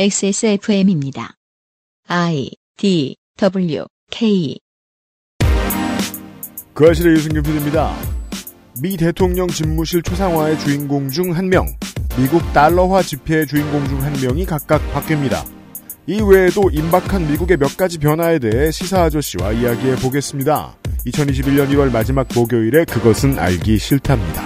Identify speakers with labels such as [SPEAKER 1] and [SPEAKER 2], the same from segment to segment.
[SPEAKER 1] XSFM입니다. I D W K
[SPEAKER 2] 그 아실의 유승균 PD입니다. 미 대통령 집무실 초상화의 주인공 중 한 명, 미국 달러화 지폐의 주인공 중 한 명이 각각 바뀝니다. 이 외에도 임박한 미국의 몇 가지 변화에 대해 시사 아저씨와 이야기해 보겠습니다. 2021년 1월 마지막 목요일에 그것은 알기 싫답니다.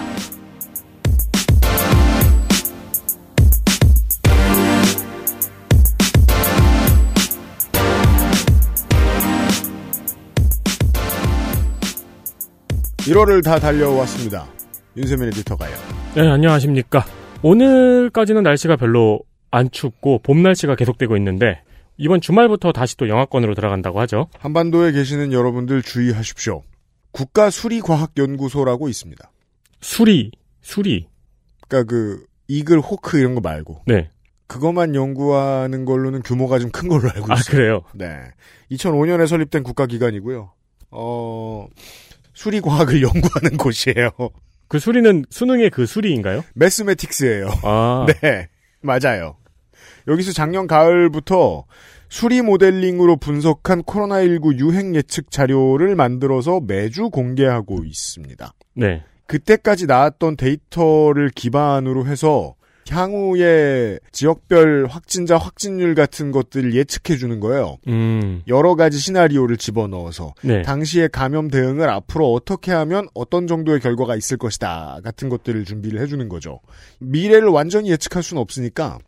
[SPEAKER 2] (1월을) 다 달려왔습니다 윤세민 에디터가요
[SPEAKER 3] 네, 안녕하십니까. 오늘까지는 날씨가 별로 안 춥고 봄 날씨가 계속되고 있는데 이번 주말부터 다시 또 영하권으로 들어간다고 하죠.
[SPEAKER 2] 한반도에 계시는 여러분들 주의하십시오 국가 수리과학연구소라고 있습니다
[SPEAKER 3] 수리, 수리.
[SPEAKER 2] 그러니까 그 이글 호크 이런 거 말고
[SPEAKER 3] 네.
[SPEAKER 2] 그것만 연구하는 걸로는 규모가 좀 큰 걸로 알고
[SPEAKER 3] 아,
[SPEAKER 2] 있어요.
[SPEAKER 3] 그래요?
[SPEAKER 2] 네. 2005년에 설립된 국가기관이고요. 어, 수리과학을 연구하는 곳이에요.
[SPEAKER 3] 그 수리는 수능의 그 수리인가요?
[SPEAKER 2] 매스매틱스예요.
[SPEAKER 3] 아,
[SPEAKER 2] 네. 맞아요. 여기서 작년 가을부터 수리 모델링으로 분석한 코로나19 유행 예측 자료를 만들어서 매주 공개하고 있습니다.
[SPEAKER 3] 네.
[SPEAKER 2] 그때까지 나왔던 데이터를 기반으로 해서 향후에 지역별 확진자 확진율 같은 것들을 예측해 주는 거예요.
[SPEAKER 3] 음,
[SPEAKER 2] 여러 가지 시나리오를 집어넣어서
[SPEAKER 3] 네.
[SPEAKER 2] 당시의 감염 대응을 앞으로 어떻게 하면 어떤 정도의 결과가 있을 것이다 같은 것들을 준비를 해 주는 거죠. 미래를 완전히 예측할 수는 없으니까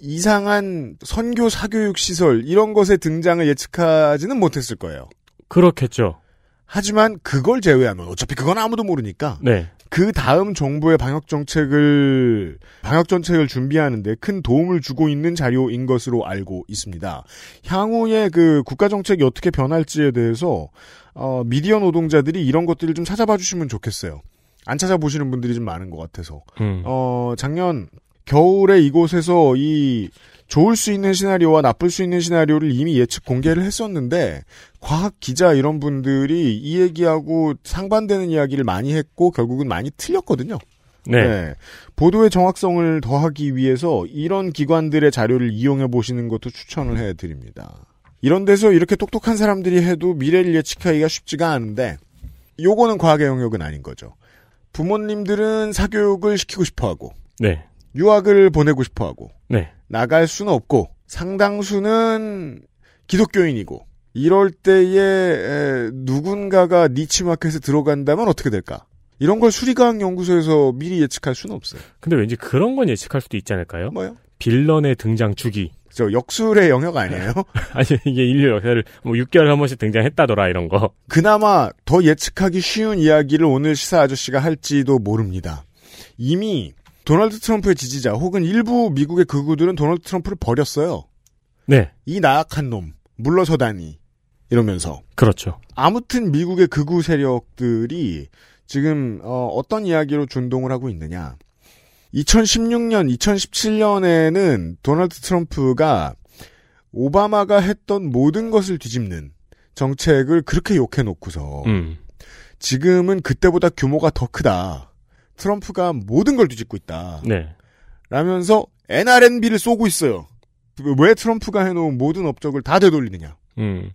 [SPEAKER 2] 이상한 선교 사교육 시설 이런 것의 등장을 예측하지는 못했을 거예요.
[SPEAKER 3] 그렇겠죠.
[SPEAKER 2] 하지만 그걸 제외하면 어차피 그건 아무도 모르니까
[SPEAKER 3] 네.
[SPEAKER 2] 그 다음 정부의 방역 정책을 방역 정책을 준비하는데 큰 도움을 주고 있는 자료인 것으로 알고 있습니다. 향후에 그 국가 정책이 어떻게 변할지에 대해서 어, 미디어 노동자들이 이런 것들을 좀 찾아봐 주시면 좋겠어요. 안 찾아보시는 분들이 좀 많은 것 같아서
[SPEAKER 3] 음,
[SPEAKER 2] 어, 작년 겨울에 이곳에서 이 좋을 수 있는 시나리오와 나쁠 수 있는 시나리오를 이미 예측 공개를 했었는데 과학 기자 이런 분들이 이 얘기하고 상반되는 이야기를 많이 했고 결국은 많이 틀렸거든요.
[SPEAKER 3] 네.
[SPEAKER 2] 보도의 정확성을 더하기 위해서 이런 기관들의 자료를 이용해 보시는 것도 추천을 해 드립니다. 이런 데서 이렇게 똑똑한 사람들이 해도 미래를 예측하기가 쉽지가 않은데 요거는 과학의 영역은 아닌 거죠. 부모님들은 사교육을 시키고 싶어 하고
[SPEAKER 3] 네.
[SPEAKER 2] 유학을 보내고 싶어 하고
[SPEAKER 3] 네.
[SPEAKER 2] 나갈 수는 없고 상당수는 기독교인이고 이럴 때에 에, 누군가가 니치마켓에 들어간다면 어떻게 될까? 이런 걸 수리과학 연구소에서 미리 예측할 수는 없어요.
[SPEAKER 3] 근데 왠지 그런 건 예측할 수도 있지 않을까요?
[SPEAKER 2] 뭐요?
[SPEAKER 3] 빌런의 등장 주기.
[SPEAKER 2] 저 역술의 영역 아니에요?
[SPEAKER 3] 아니, 이게 인류 역사를 뭐 6개월에 한 번씩 등장했다더라, 이런 거.
[SPEAKER 2] 그나마 더 예측하기 쉬운 이야기를 오늘 시사 아저씨가 할지도 모릅니다. 이미 도널드 트럼프의 지지자 혹은 일부 미국의 극우들은 도널드 트럼프를 버렸어요.
[SPEAKER 3] 네.
[SPEAKER 2] 이 나약한 놈 물러서다니 이러면서
[SPEAKER 3] 그렇죠.
[SPEAKER 2] 아무튼 미국의 극우 세력들이 지금 어, 떤 이야기로 준동을 하고 있느냐. 2016년, 2017년에는 도널드 트럼프가 오바마가 했던 모든 것을 뒤집는 정책을 그렇게 욕해놓고서
[SPEAKER 3] 음.
[SPEAKER 2] 지금은 그때보다 규모가 더 크다. 트럼프가 모든 걸 뒤집고 있다.
[SPEAKER 3] 네.
[SPEAKER 2] 라면서 NRNB를 쏘고 있어요. 왜 트럼프가 해놓은 모든 업적을 다 되돌리느냐.
[SPEAKER 3] 음.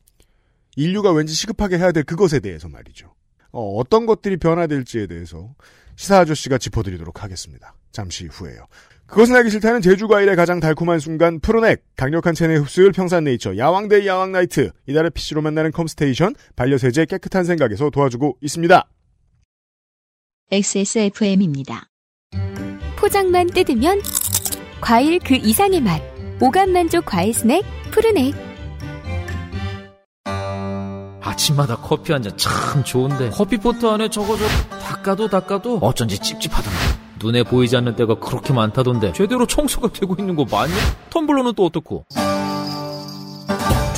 [SPEAKER 2] 인류가 왠지 시급하게 해야 될 그것에 대해서 말이죠. 어, 떤 것들이 변화될지에 대해서 시사 아저씨가 짚어드리도록 하겠습니다. 잠시 후에요. 그것은 알기 싫다는 제주과일의 가장 달콤한 순간 프로넥, 강력한 체내 흡수율 평산네이처, 야왕데이 야왕나이트, 이달의 PC로 만나는 컴스테이션, 반려세제 깨끗한 생각에서 도와주고 있습니다.
[SPEAKER 1] XSFM입니다.
[SPEAKER 4] 포장만 뜯으면 과일 그 이상의 맛. 오감 만족 과일 스낵 푸르넥.
[SPEAKER 5] 아침마다 커피 한 잔 참 좋은데 커피포트 안에 저거 저 닦아도 닦아도 어쩐지 찝찝하던데 눈에 보이지 않는 때가 그렇게 많다던데 제대로 청소가 되고 있는 거 맞냐? 텀블러는 또 어떻고?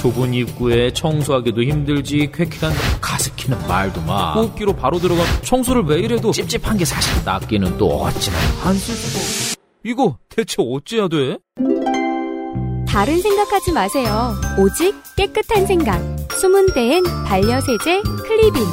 [SPEAKER 5] 좁은 입구에 청소하기도 힘들지 쾌쾌한 가습기는 말도 마 호흡기로 바로 들어가 청소를 매일 해도 찝찝한 게 사실 낫기는 또 어찌나 안쓸없 이거 대체 어찌해야 돼?
[SPEAKER 4] 다른 생각하지 마세요. 오직 깨끗한 생각. 숨은 데엔 반려세제 클리빈.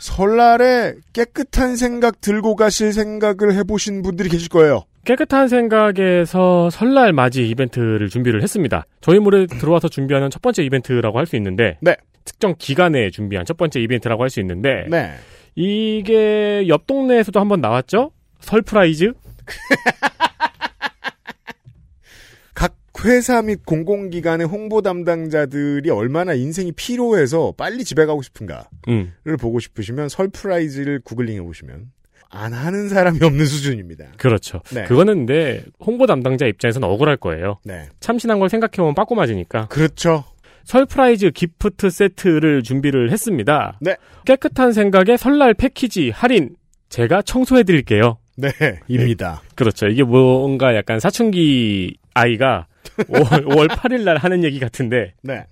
[SPEAKER 2] 설날에 깨끗한 생각 들고 가실 생각을 해보신 분들이 계실 거예요.
[SPEAKER 3] 깨끗한 생각에서 설날 맞이 이벤트를 준비를 했습니다. 저희 몰에 들어와서 준비하는 첫 번째 이벤트라고 할 수 있는데
[SPEAKER 2] 네.
[SPEAKER 3] 특정 기간에 준비한 첫 번째 이벤트라고 할 수 있는데
[SPEAKER 2] 네.
[SPEAKER 3] 이게 옆 동네에서도 한번 나왔죠? 설프라이즈?
[SPEAKER 2] 각 회사 및 공공기관의 홍보 담당자들이 얼마나 인생이 피로해서 빨리 집에 가고 싶은가를
[SPEAKER 3] 음.
[SPEAKER 2] 보고 싶으시면 설프라이즈를 구글링해 보시면 안 하는 사람이 없는 수준입니다.
[SPEAKER 3] 그렇죠.
[SPEAKER 2] 네.
[SPEAKER 3] 그거는 근데 홍보 담당자 입장에서는 억울할 거예요.
[SPEAKER 2] 네.
[SPEAKER 3] 참신한 걸 생각해보면 빠꾸 맞으니까.
[SPEAKER 2] 그렇죠.
[SPEAKER 3] 설프라이즈 gift 세트를 준비를 했습니다.
[SPEAKER 2] 네.
[SPEAKER 3] 깨끗한 생각에 설날 패키지 할인 제가 청소해 드릴게요.
[SPEAKER 2] 네, 입니다.
[SPEAKER 3] 그렇죠. 이게 뭔가 약간 사춘기 아이가 5월, 5월 8일 날 하는 얘기 같은데
[SPEAKER 2] 네.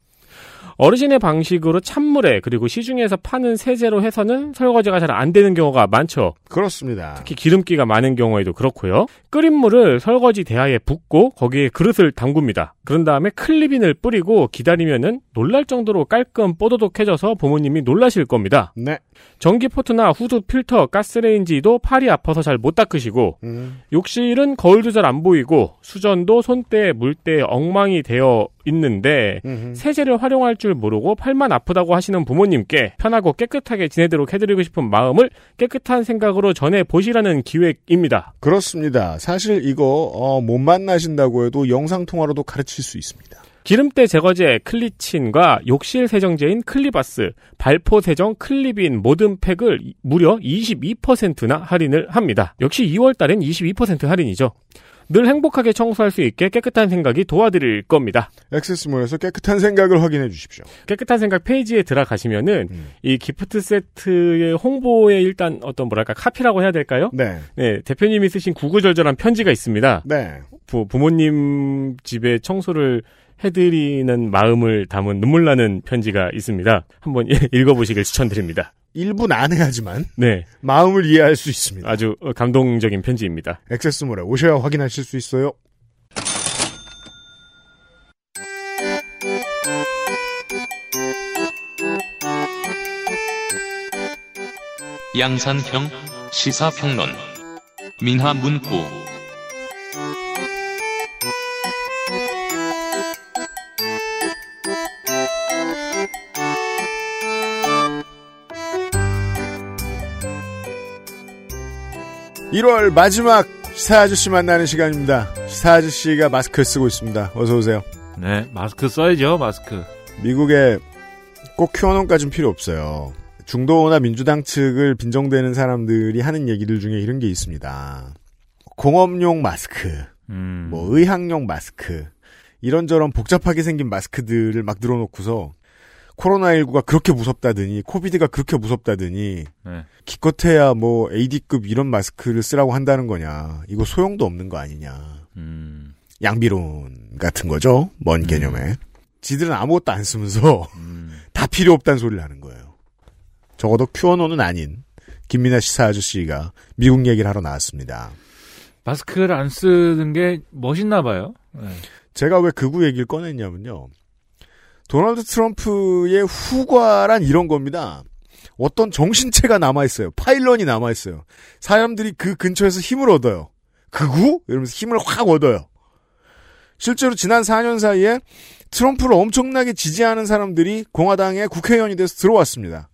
[SPEAKER 3] 어르신의 방식으로 찬물에 그리고 시중에서 파는 세제로 해서는 설거지가 잘 안 되는 경우가 많죠.
[SPEAKER 2] 그렇습니다.
[SPEAKER 3] 특히 기름기가 많은 경우에도 그렇고요. 끓인 물을 설거지 대야에 붓고 거기에 그릇을 담굽니다. 그런 다음에 클리빈을 뿌리고 기다리면은 놀랄 정도로 깔끔 뽀도독해져서 부모님이 놀라실 겁니다.
[SPEAKER 2] 네.
[SPEAKER 3] 전기 포트나 후드 필터, 가스레인지도 팔이 아파서 잘 못 닦으시고
[SPEAKER 2] 음,
[SPEAKER 3] 욕실은 거울도 잘 안 보이고 수전도 손때에 물때에 엉망이 되어 있는데
[SPEAKER 2] 음흠.
[SPEAKER 3] 세제를 활용할 줄 모르고 팔만 아프다고 하시는 부모님께 편하고 깨끗하게 지내도록 해드리고 싶은 마음을 깨끗한 생각으로 전해 보시라는 기획입니다.
[SPEAKER 2] 그렇습니다. 사실 이거 어, 못 만나신다고 해도 영상 통화로도 가르칠 수 있습니다.
[SPEAKER 3] 기름때 제거제 클리친과 욕실 세정제인 클리바스, 발포 세정 클리빈 모든 팩을 이- 무려 22%나 할인을 합니다. 역시 2월 달엔 22% 할인이죠. 늘 행복하게 청소할 수 있게 깨끗한 생각이 도와드릴 겁니다.
[SPEAKER 2] XS몰에서 깨끗한 생각을 확인해 주십시오.
[SPEAKER 3] 깨끗한 생각 페이지에 들어가시면은
[SPEAKER 2] 음.
[SPEAKER 3] 이 gift 세트의 홍보에 일단 어떤 뭐랄까 카피라고 해야 될까요?
[SPEAKER 2] 네.
[SPEAKER 3] 네, 대표님이 쓰신 구구절절한 편지가 있습니다.
[SPEAKER 2] 네.
[SPEAKER 3] 부, 부모님 집에 청소를 해드리는 마음을 담은 눈물 나는 편지가 있습니다. 한번 읽어보시길 추천드립니다.
[SPEAKER 2] 일부는 안 해야지만
[SPEAKER 3] 네,
[SPEAKER 2] 마음을 이해할 수 있습니다.
[SPEAKER 3] 아주 감동적인 편지입니다.
[SPEAKER 2] 액세스몰에 오셔야 확인하실 수 있어요.
[SPEAKER 6] 양산형 시사평론 민하문구
[SPEAKER 2] 1월 마지막 시사 아저씨 만나는 시간입니다. 시사 아저씨가 마스크를 쓰고 있습니다. 어서 오세요.
[SPEAKER 5] 네, 마스크 써야죠, 마스크.
[SPEAKER 2] 미국에 꼭 QAnon까지는 필요 없어요. 중도나 민주당 측을 빈정대는 사람들이 하는 얘기들 중에 이런 게 있습니다. 공업용 마스크,
[SPEAKER 5] 음.
[SPEAKER 2] 뭐 의학용 마스크, 이런저런 복잡하게 생긴 마스크들을 막 늘어놓고서 코로나19가 그렇게 무섭다더니 코비드가 그렇게 무섭다더니
[SPEAKER 5] 네.
[SPEAKER 2] 기껏해야 뭐 AD급 이런 마스크를 쓰라고 한다는 거냐. 이거 소용도 없는 거 아니냐.
[SPEAKER 5] 음.
[SPEAKER 2] 양비론 같은 거죠. 먼
[SPEAKER 5] 음.
[SPEAKER 2] 개념에. 지들은 아무것도 안 쓰면서
[SPEAKER 5] 음.
[SPEAKER 2] 다 필요 없다는 소리를 하는 거예요. 적어도 큐어노는 아닌 김민아 시사 아저씨가 미국 얘기를 하러 나왔습니다.
[SPEAKER 5] 마스크를 안 쓰는 게 멋있나 봐요. 네.
[SPEAKER 2] 제가 왜 극우 얘기를 꺼냈냐면요. 도널드 트럼프의 후과란 이런 겁니다. 어떤 정신체가 남아있어요. 파일런이 남아있어요. 사람들이 그 근처에서 힘을 얻어요. 극우? 이러면서 힘을 확 얻어요. 실제로 지난 4년 사이에 트럼프를 엄청나게 지지하는 사람들이 공화당의 국회의원이 돼서 들어왔습니다.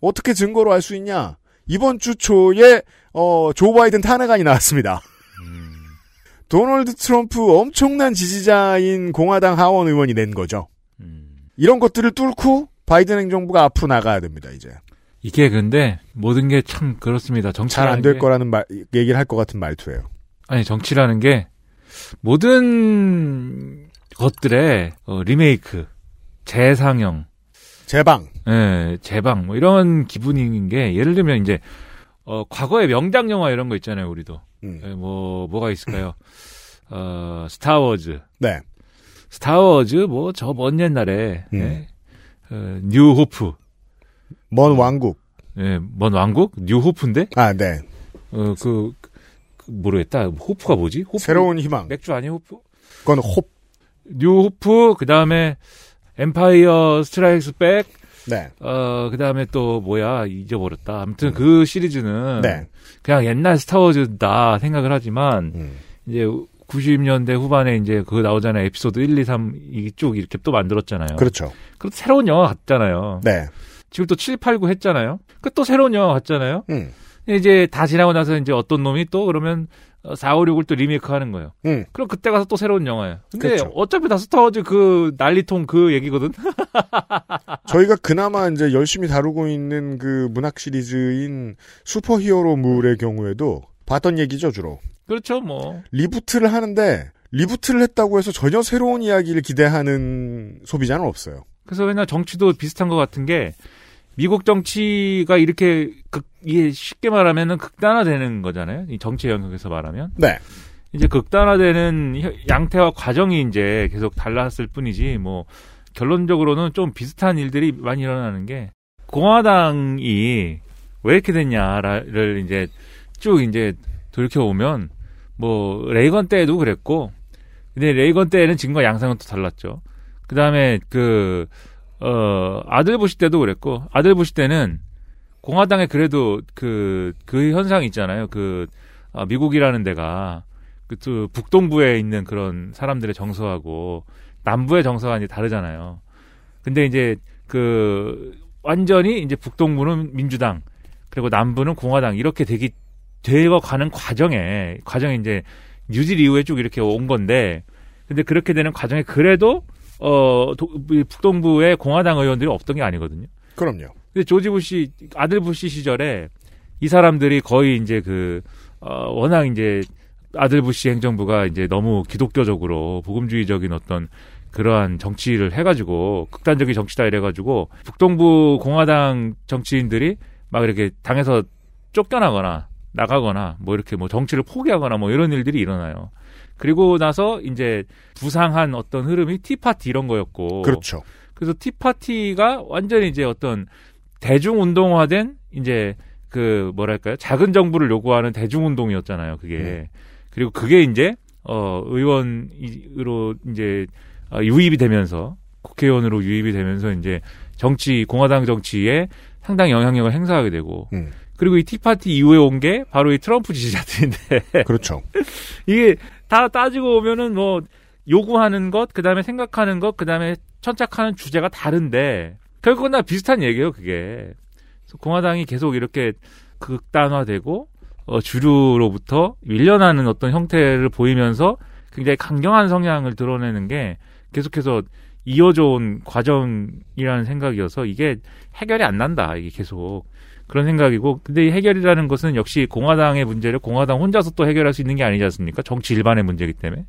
[SPEAKER 2] 어떻게 증거로 알 수 있냐? 이번 주 초에 어, 조 바이든 탄핵안이 나왔습니다. 도널드 트럼프 엄청난 지지자인 공화당 하원 의원이 낸 거죠.
[SPEAKER 5] 음.
[SPEAKER 2] 이런 것들을 뚫고 바이든 행정부가 앞으로 나가야 됩니다, 이제.
[SPEAKER 5] 이게 근데 모든 게 참 그렇습니다. 정치
[SPEAKER 2] 잘 안 될 거라는 말, 얘기를 할 것 같은 말투예요.
[SPEAKER 5] 아니 정치라는 게 모든 것들의 어, 리메이크, 재상영,
[SPEAKER 2] 제방.
[SPEAKER 5] 예, 재방 뭐 이런 기분인 게 예를 들면 이제 어 과거의 명작 영화 이런 거 있잖아요, 우리도.
[SPEAKER 2] 음.
[SPEAKER 5] 예, 뭐 뭐가 있을까요? 어 스타워즈,
[SPEAKER 2] 네.
[SPEAKER 5] 스타워즈 뭐 저 먼 옛날에
[SPEAKER 2] 음.
[SPEAKER 5] 예, 어, New Hope,
[SPEAKER 2] 먼 왕국.
[SPEAKER 5] 예, 먼 왕국 New Hope인데
[SPEAKER 2] 아, 네.
[SPEAKER 5] 어그 그, 모르겠다. Hope가 뭐지? Hope
[SPEAKER 2] 새로운 희망.
[SPEAKER 5] 맥주 아니에요, 호프?
[SPEAKER 2] 그건 홉.
[SPEAKER 5] New Hope 그 다음에 Empire Strikes Back
[SPEAKER 2] 네.
[SPEAKER 7] 어, 그 다음에 또, 뭐야, 잊어버렸다. 아무튼 그 시리즈는.
[SPEAKER 2] 네.
[SPEAKER 7] 그냥 옛날 스타워즈다 생각을 하지만,
[SPEAKER 2] 음.
[SPEAKER 7] 이제 90년대 후반에 이제 그거 나오잖아요. 에피소드 1, 2, 3, 이쭉 이렇게 또 만들었잖아요.
[SPEAKER 2] 그렇죠.
[SPEAKER 7] 그리고 새로운 영화 같잖아요.
[SPEAKER 2] 네.
[SPEAKER 7] 지금 또 7, 8, 9 했잖아요. 그 또 새로운 영화 같잖아요.
[SPEAKER 2] 음.
[SPEAKER 7] 이제 다 지나고 나서 이제 어떤 놈이 또 그러면 4, 5, 6을 또 리메이크 하는 거예요.
[SPEAKER 2] 음.
[SPEAKER 7] 그럼 그때 가서 또 새로운 영화예요. 근데
[SPEAKER 2] 그렇죠.
[SPEAKER 7] 어차피 다 스타워즈 그 난리통 그 얘기거든.
[SPEAKER 2] 저희가 그나마 이제 열심히 다루고 있는 그 문학 시리즈인 슈퍼히어로물의 경우에도 봤던 얘기죠, 주로.
[SPEAKER 7] 그렇죠, 뭐.
[SPEAKER 2] reboot를 하는데 reboot를 했다고 해서 전혀 새로운 이야기를 기대하는 소비자는 없어요.
[SPEAKER 7] 그래서 맨날 정치도 비슷한 것 같은 게 미국 정치가 이렇게 극, 이게 쉽게 말하면은 극단화되는 거잖아요. 이 정치 영역에서 말하면
[SPEAKER 2] 네.
[SPEAKER 7] 이제 극단화되는 혀- 양태와 과정이 이제 계속 달랐을 뿐이지 뭐 결론적으로는 좀 비슷한 일들이 많이 일어나는 게 공화당이 왜 이렇게 됐냐를 이제 쭉 이제 돌이켜 보면 뭐 레이건 때에도 그랬고 근데 레이건 때에는 지금과 양상은 또 달랐죠. 그 다음에 그, 어, 아들 부시 때도 그랬고, 아들 부시 때는 공화당에 그래도 그, 그 현상이 있잖아요. 그, 아, 미국이라는 데가 그, 또 북동부에 있는 그런 사람들의 정서하고 남부의 정서가 이제 다르잖아요. 근데 이제 그, 완전히 이제 북동부는 민주당, 그리고 남부는 공화당, 이렇게 되기, 되어 가는 과정에, 과정에 이제 뉴딜 이후에 쭉 이렇게 온 건데, 근데 그렇게 되는 과정에 그래도 어 도- 이 북동부의 공화당 의원들이 없던 게 아니거든요.
[SPEAKER 2] 그럼요.
[SPEAKER 7] 근데 조지 부시 아들 부시 시절에 이 사람들이 거의 이제 그 어, 워낙 이제 아들 부시 행정부가 이제 너무 기독교적으로 복음주의적인 어떤 그러한 정치를 해가지고 극단적인 정치다 이래가지고 북동부 공화당 정치인들이 막 이렇게 당에서 쫓겨나거나 나가거나 뭐 이렇게 뭐 정치를 포기하거나 뭐 이런 일들이 일어나요. 그리고 나서 이제 부상한 어떤 흐름이 티파티 이런 거였고
[SPEAKER 2] 그렇죠.
[SPEAKER 7] 그래서 티파티가 완전히 이제 어떤 대중운동화된 이제 그 뭐랄까요 작은 정부를 요구하는 대중운동이었잖아요 그게
[SPEAKER 2] 네.
[SPEAKER 7] 그리고 그게 이제 어 의원으로 이제 어, 유입이 되면서 국회의원으로 유입이 되면서 이제 정치 공화당 정치에 상당히 영향력을 행사하게 되고
[SPEAKER 2] 음.
[SPEAKER 7] 그리고 이 티파티 이후에 온 게 바로 이 트럼프 지지자들인데
[SPEAKER 2] 그렇죠.
[SPEAKER 7] 이게 다 따지고 보면은 뭐 요구하는 것, 그 다음에 생각하는 것, 그 다음에 천착하는 주제가 다른데 결국은 다 비슷한 얘기예요, 그게. 공화당이 계속 이렇게 극단화되고 어, 주류로부터 밀려나는 어떤 형태를 보이면서 굉장히 강경한 성향을 드러내는 게 계속해서 이어져 온 과정이라는 생각이어서 이게 해결이 안 난다, 이게 계속. 그런 생각이고, 근데 이 해결이라는 것은 역시 공화당의 문제를 공화당 혼자서 또 해결할 수 있는 게 아니지 않습니까? 정치 일반의 문제이기 때문에.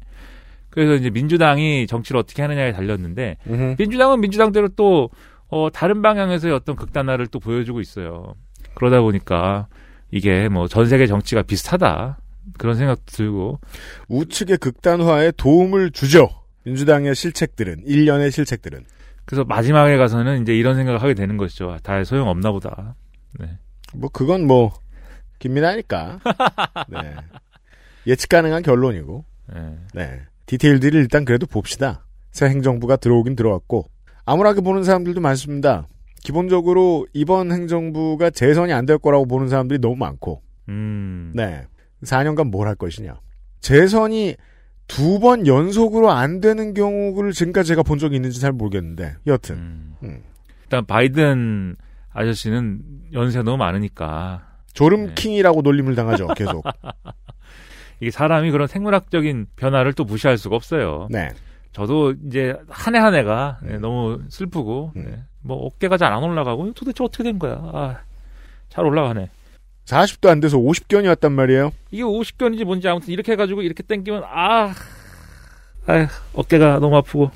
[SPEAKER 7] 그래서 이제 민주당이 정치를 어떻게 하느냐에 달렸는데,
[SPEAKER 2] 음흠.
[SPEAKER 7] 민주당은 민주당대로 또, 어, 다른 방향에서의 어떤 극단화를 또 보여주고 있어요. 그러다 보니까, 이게 뭐 전 세계 정치가 비슷하다. 그런 생각도 들고,
[SPEAKER 2] 우측의 극단화에 도움을 주죠. 민주당의 실책들은 일련의 실책들은
[SPEAKER 7] 그래서 마지막에 가서는 이제 이런 생각을 하게 되는 것이죠. 아, 다 소용 없나 보다. 네.
[SPEAKER 2] 뭐 그건 뭐 김민아니까 네. 예측 가능한 결론이고
[SPEAKER 7] 네.
[SPEAKER 2] 네. 디테일들을 일단 그래도 봅시다. 새 행정부가 들어오긴 들어왔고 암울하게 보는 사람들도 많습니다. 기본적으로 이번 행정부가 재선이 안 될 거라고 보는 사람들이 너무 많고
[SPEAKER 7] 음.
[SPEAKER 2] 네. 4년간 뭘 할 것이냐. 재선이 두 번 연속으로 안 되는 경우를 지금까지 제가 본 적이 있는지 잘 모르겠는데 여튼
[SPEAKER 7] 음.
[SPEAKER 2] 음.
[SPEAKER 7] 일단 바이든 아저씨는 연세가 너무 많으니까
[SPEAKER 2] 조름킹이라고 놀림을 당하죠 계속
[SPEAKER 7] 이게 사람이 그런 생물학적인 변화를 또 무시할 수가 없어요.
[SPEAKER 2] 네.
[SPEAKER 7] 저도 이제 한 해 한 해가 네,
[SPEAKER 2] 음.
[SPEAKER 7] 너무 슬프고
[SPEAKER 2] 음.
[SPEAKER 7] 네, 뭐 어깨가 잘 안 올라가고 도대체 어떻게 된 거야? 아, 잘 올라가네.
[SPEAKER 2] 40도 안 돼서 50견이었단 말이에요
[SPEAKER 7] 이게 50견인지 뭔지 아무튼 이렇게 해가지고 이렇게 땡기면 아, 아 어깨가 너무 아프고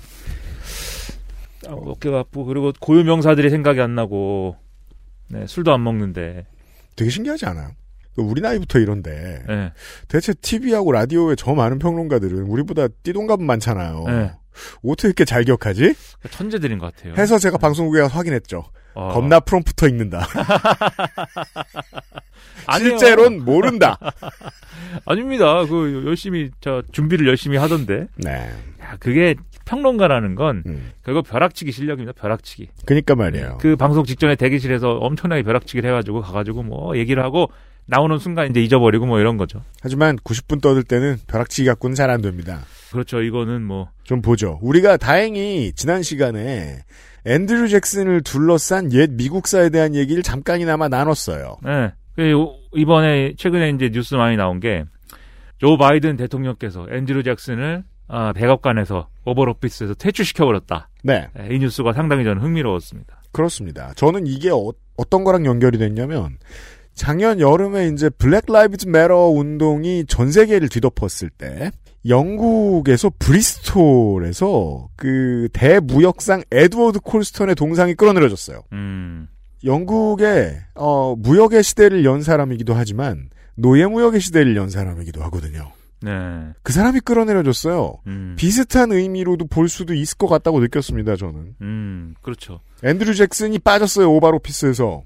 [SPEAKER 7] 아, 어깨가 아프고 그리고 고유 명사들이 생각이 안 나고 네, 술도 안 먹는데
[SPEAKER 2] 되게 신기하지 않아요? 우리 나이부터 이런데
[SPEAKER 7] 네,
[SPEAKER 2] 대체 TV하고 라디오에 저 많은 평론가들은 우리보다 띠동갑은 많잖아요.
[SPEAKER 7] 네.
[SPEAKER 2] 어떻게 이렇게 잘 기억하지?
[SPEAKER 7] 천재들인 것 같아요.
[SPEAKER 2] 해서 제가 방송국에 가서 확인했죠.
[SPEAKER 7] 어.
[SPEAKER 2] 겁나 프롬프터 읽는다. 실제로는 모른다.
[SPEAKER 7] 아닙니다. 그 열심히 저 준비를 열심히 하던데.
[SPEAKER 2] 네.
[SPEAKER 7] 야, 그게 평론가라는 건
[SPEAKER 2] 음.
[SPEAKER 7] 결국 벼락치기 실력입니다. 벼락치기.
[SPEAKER 2] 그니까 말이에요.
[SPEAKER 7] 그 방송 직전에 대기실에서 엄청나게 벼락치기를 해가지고 가가지고 뭐 얘기를 하고 나오는 순간 이제 잊어버리고 뭐 이런 거죠.
[SPEAKER 2] 하지만 90분 떠들 때는 벼락치기 갖고는 잘 안 됩니다.
[SPEAKER 7] 그렇죠. 이거는 뭐
[SPEAKER 2] 좀 보죠. 우리가 다행히 지난 시간에 앤드류 잭슨을 둘러싼 옛 미국사에 대한 얘기를 잠깐이나마 나눴어요.
[SPEAKER 7] 네. 그 요- 이번에 최근에 이제 뉴스 많이 나온 게 조 바이든 대통령께서 앤드류 잭슨을 아, 백악관에서 오버오피스에서 퇴출시켜버렸다.
[SPEAKER 2] 네,
[SPEAKER 7] 네, 이 뉴스가 상당히 저는 흥미로웠습니다.
[SPEAKER 2] 그렇습니다. 저는 이게 어, 떤 거랑 연결이 됐냐면 작년 여름에 이제 Black Lives Matter 운동이 전 세계를 뒤덮었을 때 영국에서 브리스톨에서 그 대무역상 에드워드 콜스턴의 동상이 끌어내려졌어요.
[SPEAKER 7] 음,
[SPEAKER 2] 영국의 어, 무역의 시대를 연 사람이기도 하지만 노예 무역의 시대를 연 사람이기도 하거든요.
[SPEAKER 7] 네.
[SPEAKER 2] 그 사람이 끌어내려졌어요.
[SPEAKER 7] 음,
[SPEAKER 2] 비슷한 의미로도 볼 수도 있을 것 같다고 느꼈습니다. 저는
[SPEAKER 7] 음, 그렇죠.
[SPEAKER 2] 앤드류 잭슨이 빠졌어요 오발 오피스에서.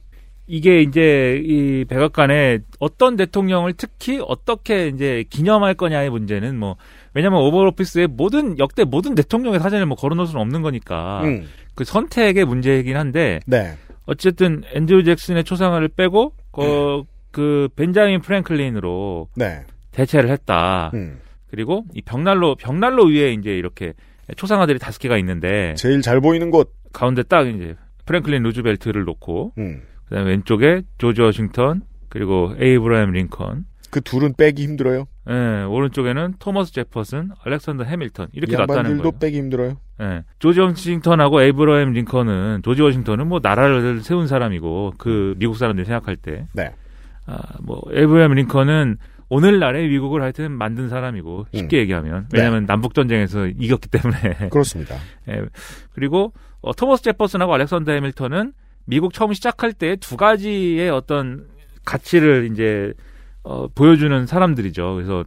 [SPEAKER 7] 이게 이제 이 백악관에 어떤 대통령을 특히 어떻게 이제 기념할 거냐의 문제는 뭐 왜냐면 오버 오피스에 모든 역대 모든 대통령의 사진을 뭐 걸어놓을 수는 없는 거니까
[SPEAKER 2] 음.
[SPEAKER 7] 그 선택의 문제이긴 한데
[SPEAKER 2] 네.
[SPEAKER 7] 어쨌든 앤드류 잭슨의 초상화를 빼고 그, 그 벤자민 프랭클린으로
[SPEAKER 2] 네.
[SPEAKER 7] 대체를 했다.
[SPEAKER 2] 음.
[SPEAKER 7] 그리고 이 벽난로 벽난로 위에 이제 이렇게 초상화들이 다섯 개가 있는데
[SPEAKER 2] 제일 잘 보이는 곳.
[SPEAKER 7] 가운데 딱 이제 프랭클린 루즈벨트를 놓고
[SPEAKER 2] 음.
[SPEAKER 7] 그다음에 왼쪽에 조지 워싱턴 그리고 에이브러햄 링컨
[SPEAKER 2] 그 둘은 빼기 힘들어요.
[SPEAKER 7] 예, 오른쪽에는 토머스 제퍼슨, 알렉산더 해밀턴 이렇게
[SPEAKER 2] 이
[SPEAKER 7] 놨다는 거예요.
[SPEAKER 2] 빼기 힘들어요.
[SPEAKER 7] 예. 조지 워싱턴하고 에이브러햄 링컨은 조지 워싱턴은 뭐 나라를 세운 사람이고 그 미국 사람들이 생각할 때,
[SPEAKER 2] 네.
[SPEAKER 7] 아, 뭐 에이브러햄 링컨은 오늘날의 미국을 하여튼 만든 사람이고 쉽게 얘기하면
[SPEAKER 2] 네.
[SPEAKER 7] 왜냐하면 남북 전쟁에서 이겼기 때문에
[SPEAKER 2] 그렇습니다.
[SPEAKER 7] 예. 그리고 어, 토머스 제퍼슨하고 알렉산더 해밀턴은 미국 처음 시작할 때 두 가지의 어떤 가치를 이제 어, 보여주는 사람들이죠. 그래서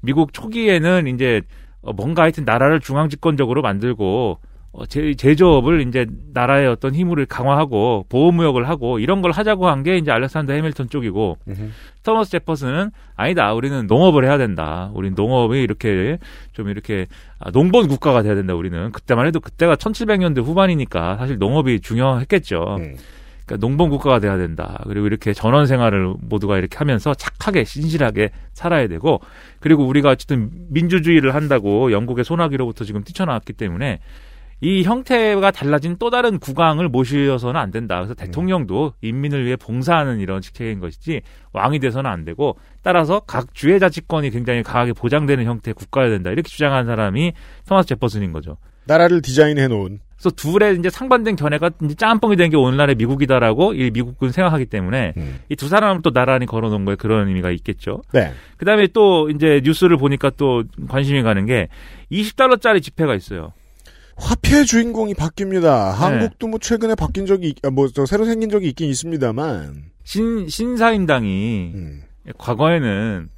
[SPEAKER 7] 미국 초기에는 이제 어, 뭔가 하여튼 나라를 중앙 집권적으로 만들고 어, 제, 제조업을 이제 나라의 어떤 힘을 강화하고 보호무역을 하고 이런 걸 하자고 한 게 이제 알렉산더 해밀턴 쪽이고
[SPEAKER 2] 음흠.
[SPEAKER 7] 토머스 제퍼슨은 아니다 우리는 농업을 해야 된다 우린 농업이 이렇게 좀 이렇게 아, 농본 국가가 돼야 된다 우리는 그때만 해도 그때가 1700년대 후반이니까 사실 농업이 중요했겠죠
[SPEAKER 2] 음.
[SPEAKER 7] 그러니까 농본 국가가 돼야 된다 그리고 이렇게 전원 생활을 모두가 이렇게 하면서 착하게 신실하게 살아야 되고 그리고 우리가 어쨌든 민주주의를 한다고 영국의 소나기로부터 지금 뛰쳐나왔기 때문에 이 형태가 달라진 또 다른 국왕을 모셔서는 안 된다. 그래서 대통령도 인민을 위해 봉사하는 이런 직책인 것이지 왕이 돼서는 안 되고 따라서 각 주의 자치권이 굉장히 강하게 보장되는 형태의 국가여야 된다. 이렇게 주장한 사람이 토마스 제퍼슨인 거죠.
[SPEAKER 2] 나라를 디자인해 놓은.
[SPEAKER 7] 그래서 둘의 이제 상반된 견해가 이제 짬뽕이 된 게 오늘날의 미국이다라고 이 미국은 생각하기 때문에
[SPEAKER 2] 음.
[SPEAKER 7] 이두 사람을 또 나란히 걸어놓은 거에 그런 의미가 있겠죠.
[SPEAKER 2] 네.
[SPEAKER 7] 그 다음에 또 이제 뉴스를 보니까 또 관심이 가는 게 20달러짜리 지폐가 있어요.
[SPEAKER 2] 화폐 주인공이 바뀝니다.
[SPEAKER 7] 네.
[SPEAKER 2] 한국도 뭐 최근에 바뀐 적이 아, 뭐저 새로 생긴 적이 있긴 있습니다만.
[SPEAKER 7] 신, 신사임당이
[SPEAKER 2] 음.
[SPEAKER 7] 과거에는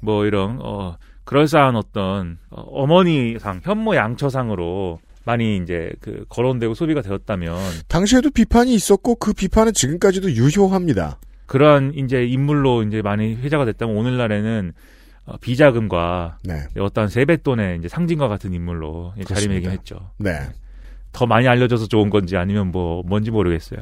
[SPEAKER 7] 뭐 이런, 어, 그럴싸한 어떤 어, 어머니상, 현모 양처상으로 많이 이제 그 거론되고 소비가 되었다면
[SPEAKER 2] 당시에도 비판이 있었고 그 비판은 지금까지도 유효합니다.
[SPEAKER 7] 그러한 이제 인물로 이제 많이 회자가 됐다면 오늘날에는 어, 비자금과
[SPEAKER 2] 네.
[SPEAKER 7] 어떠한 세뱃돈의 이제 상징과 같은 인물로 자리매김했죠.
[SPEAKER 2] 네.
[SPEAKER 7] 더 많이 알려져서 좋은 건지 아니면 뭐 뭔지 모르겠어요.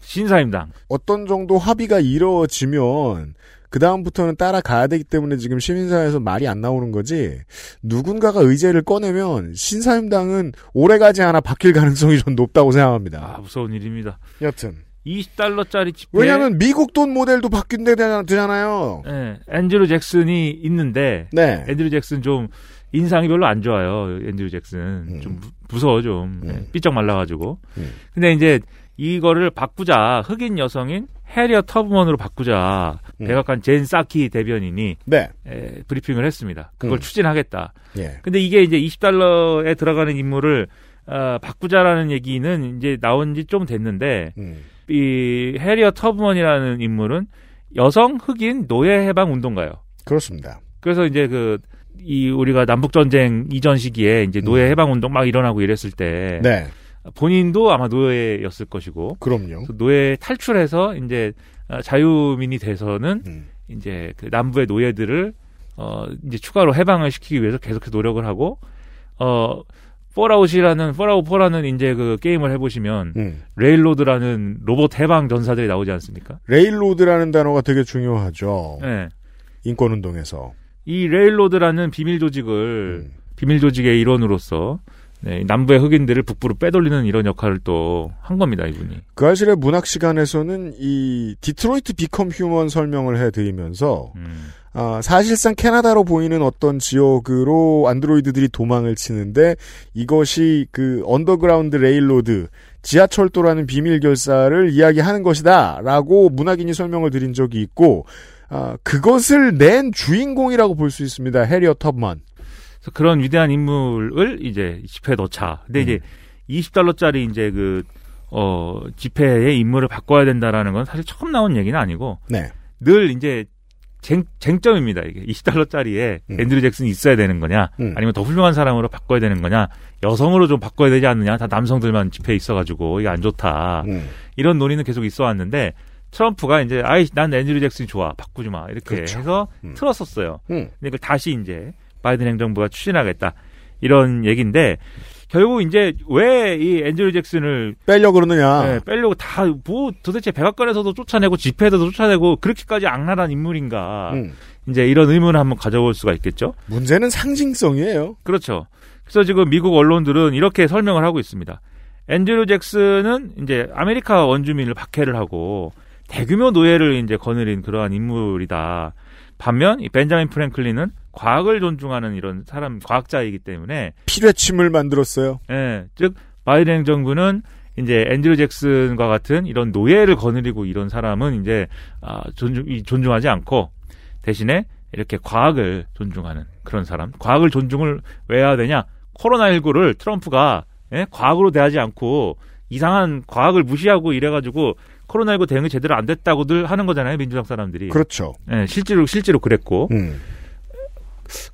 [SPEAKER 7] 신사임당.
[SPEAKER 2] 어떤 정도 합의가 이루어지면 그 다음부터는 따라가야 되기 때문에 지금 시민사회에서 말이 안 나오는 거지. 누군가가 의제를 꺼내면 신사임당은 오래가지 않아 바뀔 가능성이 좀 높다고 생각합니다.
[SPEAKER 7] 아 무서운 일입니다.
[SPEAKER 2] 여튼
[SPEAKER 7] 20달러짜리 지폐.
[SPEAKER 2] 왜냐하면 미국 돈 모델도 바뀐다잖아요.
[SPEAKER 7] 네, 앤드류 잭슨이 있는데
[SPEAKER 2] 네.
[SPEAKER 7] 앤드류 잭슨 좀 인상이 별로 안 좋아요. 앤드류 잭슨
[SPEAKER 2] 음.
[SPEAKER 7] 좀 무- 무서워 좀 네,
[SPEAKER 2] 음.
[SPEAKER 7] 삐쩍 말라가지고.
[SPEAKER 2] 음.
[SPEAKER 7] 근데 이제 이거를 바꾸자 흑인 여성인 해리어 터브먼으로 바꾸자
[SPEAKER 2] 음.
[SPEAKER 7] 백악관 젠 사키 대변인이
[SPEAKER 2] 네.
[SPEAKER 7] 에, 브리핑을 했습니다. 그걸
[SPEAKER 2] 음.
[SPEAKER 7] 추진하겠다.
[SPEAKER 2] 예.
[SPEAKER 7] 근데 이게 이제 20달러에 들어가는 인물을 어, 바꾸자라는 얘기는 이제 나온 지 좀 됐는데
[SPEAKER 2] 음.
[SPEAKER 7] 이 해리어 터브먼이라는 인물은 여성 흑인 노예 해방 운동가요.
[SPEAKER 2] 그렇습니다.
[SPEAKER 7] 그래서 이제 그, 이 우리가 남북 전쟁 이전 시기에 이제 노예
[SPEAKER 2] 음.
[SPEAKER 7] 해방 운동 막 일어나고 이랬을 때
[SPEAKER 2] 네.
[SPEAKER 7] 본인도 아마 노예였을 것이고
[SPEAKER 2] 그럼요.
[SPEAKER 7] 그 노예 탈출해서 이제 어, 자유민이 돼서는
[SPEAKER 2] 음.
[SPEAKER 7] 이제 그 남부의 노예들을 어 이제 추가로 해방을 시키기 위해서 계속해서 노력을 하고 어 Fallout이라는 Fallout 4라는 이제 그 게임을 해보시면
[SPEAKER 2] 음.
[SPEAKER 7] Railroad라는 로봇 해방 전사들이 나오지 않습니까?
[SPEAKER 2] Railroad라는 단어가 되게 중요하죠.
[SPEAKER 7] 네.
[SPEAKER 2] 인권 운동에서.
[SPEAKER 7] 이 Railroad라는 비밀 조직을
[SPEAKER 2] 음.
[SPEAKER 7] 비밀 조직의 일원으로서 네, 남부의 흑인들을 북부로 빼돌리는 이런 역할을 또 한 겁니다, 이분이.
[SPEAKER 2] 그 아실의 문학 시간에서는 이 Detroit Become Human 설명을 해드리면서
[SPEAKER 7] 음.
[SPEAKER 2] 아, 사실상 캐나다로 보이는 어떤 지역으로 안드로이드들이 도망을 치는데 이것이 그 Underground Railroad 지하철도라는 비밀 결사를 이야기하는 것이다라고 문학인이 설명을 드린 적이 있고 아, 그것을 낸 주인공이라고 볼 수 있습니다. 해리엇 터브먼.
[SPEAKER 7] 그래서 그런 위대한 인물을 이제 집회에 넣자. 근데 이제 20달러짜리 이제 그, 어, 집회의 인물을 바꿔야 된다라는 건 사실 처음 나온 얘기는 아니고
[SPEAKER 2] 네.
[SPEAKER 7] 늘 이제 쟁, 쟁점입니다. 이게 20달러짜리에
[SPEAKER 2] 음.
[SPEAKER 7] 앤드류 잭슨이 있어야 되는 거냐,
[SPEAKER 2] 음.
[SPEAKER 7] 아니면 더 훌륭한 사람으로 바꿔야 되는 거냐, 여성으로 좀 바꿔야 되지 않느냐, 다 남성들만 집회에 있어가지고 이게 안 좋다.
[SPEAKER 2] 음.
[SPEAKER 7] 이런 논의는 계속 있어 왔는데 트럼프가 이제 아이 난 앤드류 잭슨이 좋아 바꾸지 마 이렇게
[SPEAKER 2] 그렇죠.
[SPEAKER 7] 해서
[SPEAKER 2] 음.
[SPEAKER 7] 틀었었어요.
[SPEAKER 2] 음.
[SPEAKER 7] 근데 이걸 다시 이제 바이든 행정부가 추진하겠다 이런 얘기인데 결국 이제 왜 이 앤드류 잭슨을
[SPEAKER 2] 빼려 그러느냐.
[SPEAKER 7] 네, 빼려고 다 뭐 도대체 백악관에서도 쫓아내고 지폐에서도 쫓아내고 그렇게까지 악랄한 인물인가
[SPEAKER 2] 음.
[SPEAKER 7] 이제 이런 의문을 한번 가져볼 수가 있겠죠.
[SPEAKER 2] 문제는 상징성이에요.
[SPEAKER 7] 그렇죠. 그래서 지금 미국 언론들은 이렇게 설명을 하고 있습니다. 앤드류 잭슨은 이제 아메리카 원주민을 박해를 하고 대규모 노예를 이제 거느린 그러한 인물이다. 반면 이 벤자민 프랭클린은 과학을 존중하는 이런 사람 과학자이기 때문에
[SPEAKER 2] 피뢰침을 만들었어요.
[SPEAKER 7] 예, 즉 바이든 행정부는 이제 앤드류 잭슨과 같은 이런 노예를 거느리고 이런 사람은 이제 아, 존중 이- 존중하지 않고 대신에 이렇게 과학을 존중하는 그런 사람. 과학을 존중을 왜 해야 되냐? 코로나19를 트럼프가 예? 과학으로 대하지 않고 이상한 과학을 무시하고 이래가지고 코로나19 대응이 제대로 안 됐다고들 하는 거잖아요 민주당 사람들이.
[SPEAKER 2] 그렇죠.
[SPEAKER 7] 예, 실제로 실제로 그랬고
[SPEAKER 2] 음.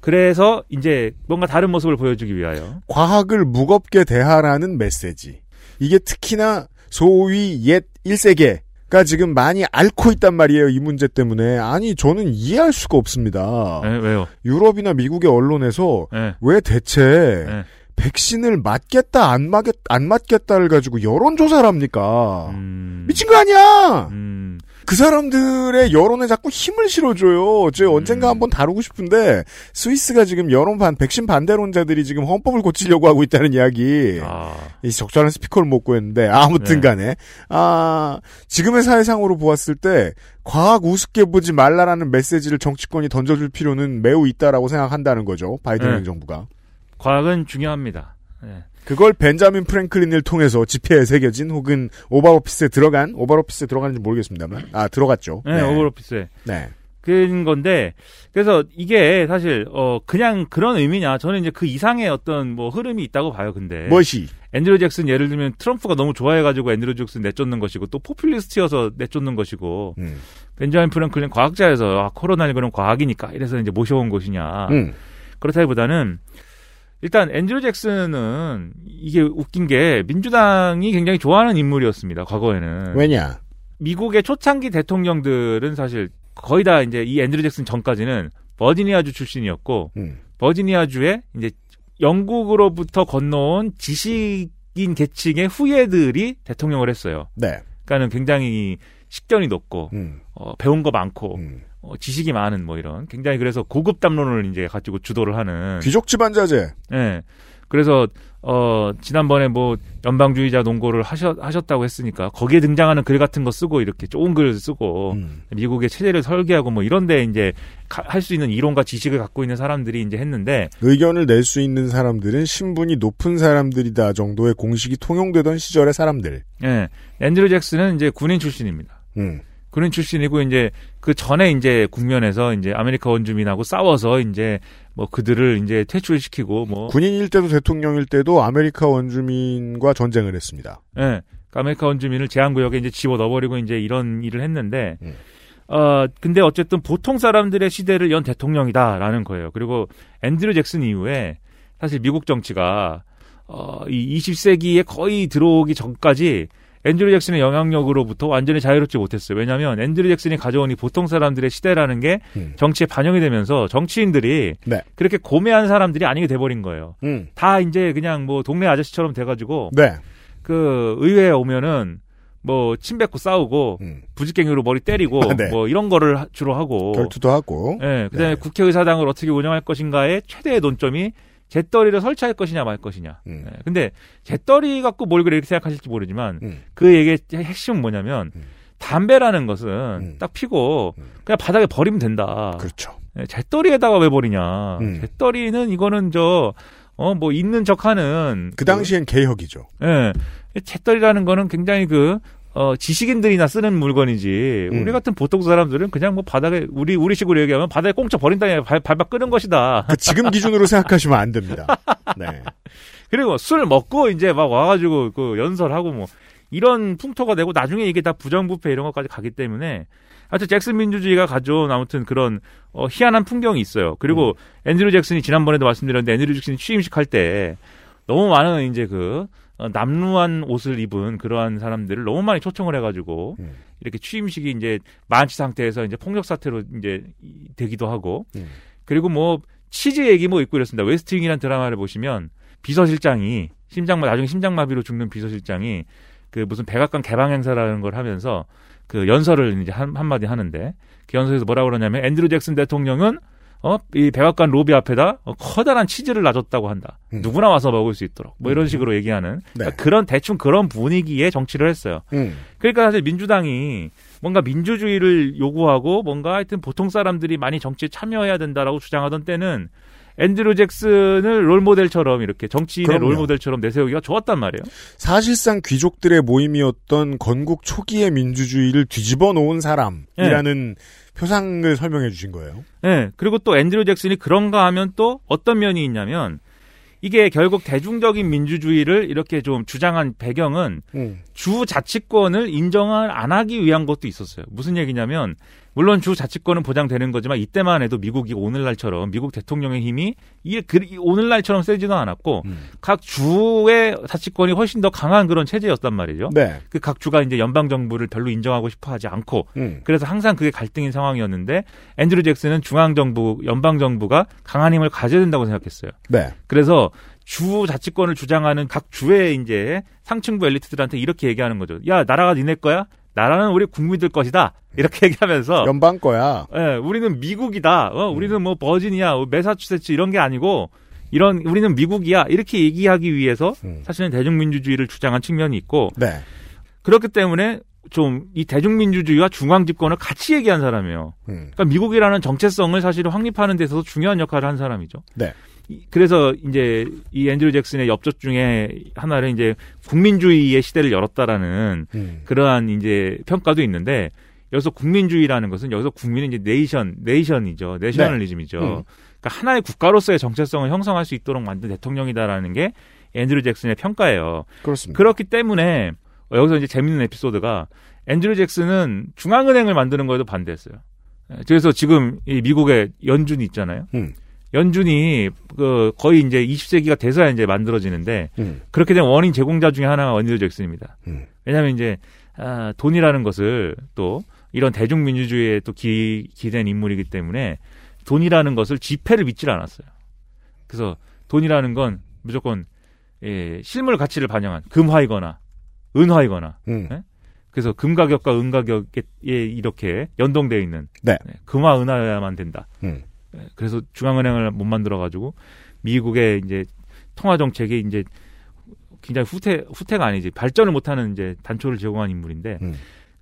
[SPEAKER 7] 그래서 이제 뭔가 다른 모습을 보여주기 위하여
[SPEAKER 2] 과학을 무겁게 대하라는 메시지. 이게 특히나 소위 옛 1세계가 지금 많이 앓고 있단 말이에요. 이 문제 때문에. 아니, 저는 이해할 수가 없습니다.
[SPEAKER 7] 예, 왜요?
[SPEAKER 2] 유럽이나 미국의 언론에서
[SPEAKER 7] 예,
[SPEAKER 2] 왜 대체
[SPEAKER 7] 예.
[SPEAKER 2] 백신을 맞겠다, 안 맞겠, 안 맞겠다를 가지고 여론 조사를 합니까?
[SPEAKER 7] 음,
[SPEAKER 2] 미친 거 아니야!
[SPEAKER 7] 음,
[SPEAKER 2] 그 사람들의 여론에 자꾸 힘을 실어줘요. 제 언젠가
[SPEAKER 7] 음.
[SPEAKER 2] 한번 다루고 싶은데, 스위스가 지금 여론 반, 백신 반대론자들이 지금 헌법을 고치려고 하고 있다는 이야기.
[SPEAKER 7] 아,
[SPEAKER 2] 이 적절한 스피커를 못 구했는데, 아무튼
[SPEAKER 7] 네.
[SPEAKER 2] 간에. 아, 지금의 사회상으로 보았을 때, 과학 우습게 보지 말라라는 메시지를 정치권이 던져줄 필요는 매우 있다라고 생각한다는 거죠. 바이든
[SPEAKER 7] 네.
[SPEAKER 2] 행정부가.
[SPEAKER 7] 과학은 중요합니다. 예.
[SPEAKER 2] 그걸 벤자민 프랭클린을 통해서 집회에 새겨진 혹은 오바오피스에 들어간, 오바오피스에 들어가는지 모르겠습니다만. 아, 들어갔죠.
[SPEAKER 7] 네, 오버오피스에.
[SPEAKER 2] 네.
[SPEAKER 7] 그런 건데, 그래서 이게 사실, 어, 그냥 그런 의미냐. 저는 이제 그 이상의 어떤 뭐 흐름이 있다고 봐요, 근데.
[SPEAKER 2] 무엇이?
[SPEAKER 7] 앤드류 잭슨 예를 들면 트럼프가 너무 좋아해가지고 앤드류 잭슨 내쫓는 것이고, 또 포퓰리스트여서 내쫓는 것이고,
[SPEAKER 2] 음.
[SPEAKER 7] 벤자민 프랭클린 과학자여서, 아, 코로나19는 과학이니까, 이래서 이제 모셔온 것이냐.
[SPEAKER 2] 음.
[SPEAKER 7] 그렇다기보다는, 일단 앤드류 잭슨은 이게 웃긴 게 민주당이 굉장히 좋아하는 인물이었습니다, 과거에는.
[SPEAKER 2] 왜냐?
[SPEAKER 7] 미국의 초창기 대통령들은 사실 거의 다 이제 이 앤드류 잭슨 전까지는 버지니아주 출신이었고
[SPEAKER 2] 음.
[SPEAKER 7] 버지니아주에 이제 영국으로부터 건너온 지식인 계층의 후예들이 대통령을 했어요.
[SPEAKER 2] 네.
[SPEAKER 7] 그러니까는 굉장히 식견이 높고
[SPEAKER 2] 음.
[SPEAKER 7] 어, 배운 거 많고
[SPEAKER 2] 음.
[SPEAKER 7] 어, 지식이 많은 뭐 이런 굉장히 그래서 고급 담론을 이제 가지고 주도를 하는
[SPEAKER 2] 귀족 집안 자제.
[SPEAKER 7] 예. 그래서 어 지난번에 뭐 연방주의자 논고를 하셨 하셨다고 했으니까 거기에 등장하는 글 같은 거 쓰고 이렇게 좋은 글 쓰고
[SPEAKER 2] 음.
[SPEAKER 7] 미국의 체제를 설계하고 뭐 이런데 이제 할 수 있는 이론과 지식을 갖고 있는 사람들이 이제 했는데
[SPEAKER 2] 의견을 낼 수 있는 사람들은 신분이 높은 사람들이다 정도의 공식이 통용되던 시절의 사람들.
[SPEAKER 7] 예 앤드류 잭슨은 이제 군인 출신입니다.
[SPEAKER 2] 음.
[SPEAKER 7] 군인 출신이고 이제 그 전에 이제 국면에서 이제 아메리카 원주민하고 싸워서 이제 뭐 그들을 이제 퇴출시키고 뭐
[SPEAKER 2] 군인일 때도 대통령일 때도 아메리카 원주민과 전쟁을 했습니다.
[SPEAKER 7] 예. 그 아메리카 원주민을 제한 구역에 이제 집어 넣어버리고 이제 이런 일을 했는데,
[SPEAKER 2] 음.
[SPEAKER 7] 어, 근데 어쨌든 보통 사람들의 시대를 연 대통령이다라는 거예요. 그리고 앤드류 잭슨 이후에 사실 미국 정치가, 어, 이 20세기에 거의 들어오기 전까지 앤드류 잭슨의 영향력으로부터 완전히 자유롭지 못했어요. 왜냐하면 앤드류 잭슨이 가져온 이 보통 사람들의 시대라는 게
[SPEAKER 2] 음.
[SPEAKER 7] 정치에 반영이 되면서 정치인들이
[SPEAKER 2] 네.
[SPEAKER 7] 그렇게 고매한 사람들이 아니게 돼버린 거예요.
[SPEAKER 2] 음.
[SPEAKER 7] 다 이제 그냥 뭐 동네 아저씨처럼 돼가지고
[SPEAKER 2] 네.
[SPEAKER 7] 그 의회에 오면은 뭐 침 뱉고 싸우고
[SPEAKER 2] 음.
[SPEAKER 7] 부직갱이로 머리 때리고
[SPEAKER 2] 아, 네.
[SPEAKER 7] 뭐 이런 거를 하- 주로 하고
[SPEAKER 2] 결투도 하고.
[SPEAKER 7] 예, 그다음에
[SPEAKER 2] 네.
[SPEAKER 7] 국회의사당을 어떻게 운영할 것인가에 최대의 논점이 재떨이를 설치할 것이냐 말 것이냐.
[SPEAKER 2] 음.
[SPEAKER 7] 예, 근데 재떨이 갖고 뭘 그렇게 생각하실지 모르지만
[SPEAKER 2] 음.
[SPEAKER 7] 그 얘기의 핵심은 뭐냐면
[SPEAKER 2] 음.
[SPEAKER 7] 담배라는 것은
[SPEAKER 2] 음.
[SPEAKER 7] 딱 피고
[SPEAKER 2] 음.
[SPEAKER 7] 그냥 바닥에 버리면 된다.
[SPEAKER 2] 그렇죠.
[SPEAKER 7] 예, 재떨이에다가 왜 버리냐.
[SPEAKER 2] 음.
[SPEAKER 7] 재떨이는 이거는 저 어, 뭐, 있는 척 하는.
[SPEAKER 2] 그 당시엔 개혁이죠.
[SPEAKER 7] 예. 재떨이라는 거는 굉장히 그, 어, 지식인들이나 쓰는 물건이지.
[SPEAKER 2] 음.
[SPEAKER 7] 우리 같은 보통 사람들은 그냥 뭐 바닥에, 우리, 우리식으로 얘기하면 바닥에 꽁쳐 버린 다음에 발, 발박 끄는 것이다.
[SPEAKER 2] 그 지금 기준으로 생각하시면 안 됩니다. 네.
[SPEAKER 7] 그리고 술 먹고 이제 막 와가지고 그 연설하고 뭐, 이런 풍토가 되고 나중에 이게 다 부정부패 이런 것까지 가기 때문에 하여튼 잭슨 민주주의가 가져온 아무튼 그런 어, 희한한 풍경이 있어요. 그리고 앤드류 잭슨이 지난번에도 말씀드렸는데 앤드류 잭슨이 취임식 할 때 너무 많은 이제 그 어, 남루한 옷을 입은 그러한 사람들을 너무 많이 초청을 해가지고
[SPEAKER 2] 음.
[SPEAKER 7] 이렇게 취임식이 이제 만취 상태에서 이제 폭력 사태로 이제 이- 되기도 하고
[SPEAKER 2] 음.
[SPEAKER 7] 그리고 뭐 치즈 얘기 뭐 있고 이랬습니다. West Wing이라는 드라마를 보시면 비서실장이 심장마 나중에 심장마비로 죽는 비서실장이 그 무슨 백악관 개방 행사라는 걸 하면서 그 연설을 이제 한, 한마디 하는데 그 연설에서 뭐라고 그러냐면 앤드류 잭슨 대통령은 어, 이 백악관 로비 앞에다 어, 커다란 치즈를 놔줬다고 한다.
[SPEAKER 2] 음.
[SPEAKER 7] 누구나 와서 먹을 수 있도록. 뭐 이런
[SPEAKER 2] 음.
[SPEAKER 7] 식으로 얘기하는
[SPEAKER 2] 네.
[SPEAKER 7] 그러니까 그런 대충 그런 분위기의 정치를 했어요.
[SPEAKER 2] 음.
[SPEAKER 7] 그러니까 사실 민주당이 뭔가 민주주의를 요구하고 뭔가 하여튼 보통 사람들이 많이 정치에 참여해야 된다라고 주장하던 때는 앤드류 잭슨을 롤모델처럼 이렇게 정치인의
[SPEAKER 2] 그럼요.
[SPEAKER 7] 롤모델처럼 내세우기가 좋았단 말이에요.
[SPEAKER 2] 사실상 귀족들의 모임이었던 건국 초기의 민주주의를 뒤집어 놓은 사람이라는 표상을 설명해 주신 거예요.
[SPEAKER 7] 네. 그리고 또 앤드류 잭슨이 그런가 하면 또 어떤 면이 있냐면 이게 결국 대중적인 민주주의를 이렇게 좀 주장한 배경은
[SPEAKER 2] 음.
[SPEAKER 7] 주 자치권을 인정을 안 하기 위한 것도 있었어요. 무슨 얘기냐면 물론 주 자치권은 보장되는 거지만 이때만 해도 미국이 오늘날처럼 미국 대통령의 힘이 이, 그, 이 오늘날처럼 세지도 않았고
[SPEAKER 2] 음.
[SPEAKER 7] 각 주의 자치권이 훨씬 더 강한 그런 체제였단 말이죠.
[SPEAKER 2] 네.
[SPEAKER 7] 그각 주가 이제 연방 정부를 별로 인정하고 싶어 하지 않고
[SPEAKER 2] 음.
[SPEAKER 7] 그래서 항상 그게 갈등인 상황이었는데 앤드류 잭슨은 중앙 정부, 연방 정부가 강한 힘을 가져야 된다고 생각했어요.
[SPEAKER 2] 네.
[SPEAKER 7] 그래서 주 자치권을 주장하는 각 주의 이제 상층부 엘리트들한테 이렇게 얘기하는 거죠. 야, 나라가 니네 거야? 나라는 우리 국민들 것이다. 이렇게 얘기하면서
[SPEAKER 2] 연방 거야.
[SPEAKER 7] 예, 우리는 미국이다. 어, 우리는 뭐 버지니아, 뭐 메사추세츠 이런 게 아니고 이런 우리는 미국이야. 이렇게 얘기하기 위해서
[SPEAKER 2] 음.
[SPEAKER 7] 사실은 대중민주주의를 주장한 측면이 있고
[SPEAKER 2] 네.
[SPEAKER 7] 그렇기 때문에 좀 이 대중민주주의와 중앙 집권을 같이 얘기한 사람이에요.
[SPEAKER 2] 음.
[SPEAKER 7] 그러니까 미국이라는 정체성을 사실 확립하는 데 있어서 중요한 역할을 한 사람이죠.
[SPEAKER 2] 네.
[SPEAKER 7] 이- 그래서 이제 이 앤드류 잭슨의 엽적 중에 하나를 이제 국민주의의 시대를 열었다라는
[SPEAKER 2] 음.
[SPEAKER 7] 그러한 이제 평가도 있는데 여기서 국민주의라는 것은 여기서 국민은 이제 네이션, 네이션이죠. 내셔널리즘이죠.
[SPEAKER 2] 음.
[SPEAKER 7] 그러니까 하나의 국가로서의 정체성을 형성할 수 있도록 만든 대통령이다라는 게 앤드류 잭슨의 평가예요.
[SPEAKER 2] 그렇습니다.
[SPEAKER 7] 그렇기 때문에 여기서 이제 재밌는 에피소드가 앤드류 잭슨은 중앙은행을 만드는 거에도 반대했어요. 예, 그래서 지금 이 미국의 연준이 있잖아요.
[SPEAKER 2] 음.
[SPEAKER 7] 연준이 그 거의 이제 20세기가 돼서야 이제 만들어지는데
[SPEAKER 2] 음.
[SPEAKER 7] 그렇게 된 원인 제공자 중에 하나가 앤드류 잭슨입니다.
[SPEAKER 2] 음.
[SPEAKER 7] 왜냐하면 이제 아, 돈이라는 것을 또 이런 대중민주주의에 또 기, 기된 인물이기 때문에 돈이라는 것을 지폐를 믿질 않았어요. 그래서 돈이라는 건 무조건 예, 실물 가치를 반영한 금화이거나 은화이거나
[SPEAKER 2] 음.
[SPEAKER 7] 네? 그래서 금 가격과 은 가격에 이렇게 연동되어 있는
[SPEAKER 2] 네.
[SPEAKER 7] 금화 은화여야만 된다.
[SPEAKER 2] 음.
[SPEAKER 7] 예, 그래서 중앙은행을 못 만들어 가지고 미국의 이제 통화 정책이 이제 굉장히 후퇴 후퇴가 아니지 발전을 못하는 이제 단초를 제공한 인물인데
[SPEAKER 2] 음.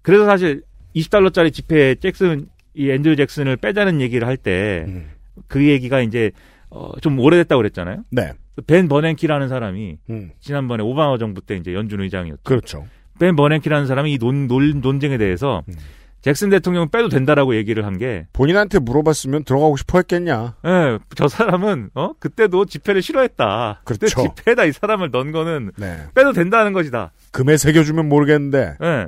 [SPEAKER 7] 그래서 사실 20달러짜리 지폐 잭슨 이 앤드류 잭슨을 빼자는 얘기를 할 때그
[SPEAKER 2] 음.
[SPEAKER 7] 얘기가 이제 어, 좀 오래됐다고 그랬잖아요.
[SPEAKER 2] 네.
[SPEAKER 7] 벤 버냉키라는 사람이
[SPEAKER 2] 음.
[SPEAKER 7] 지난번에 오바마 정부 때 이제 연준 의장이었죠.
[SPEAKER 2] 그렇죠.
[SPEAKER 7] 벤 버냉키라는 사람이 이 논, 논, 논쟁에 대해서
[SPEAKER 2] 음.
[SPEAKER 7] 잭슨 대통령 빼도 된다라고 얘기를 한 게,
[SPEAKER 2] 본인한테 물어봤으면 들어가고 싶어 했겠냐.
[SPEAKER 7] 예, 저 사람은, 어, 그때도 집회를 싫어했다. 그때
[SPEAKER 2] 그렇죠.
[SPEAKER 7] 집회에다 이 사람을 넣은 거는
[SPEAKER 2] 네.
[SPEAKER 7] 빼도 된다는 것이다.
[SPEAKER 2] 금에 새겨주면 모르겠는데.
[SPEAKER 7] 예.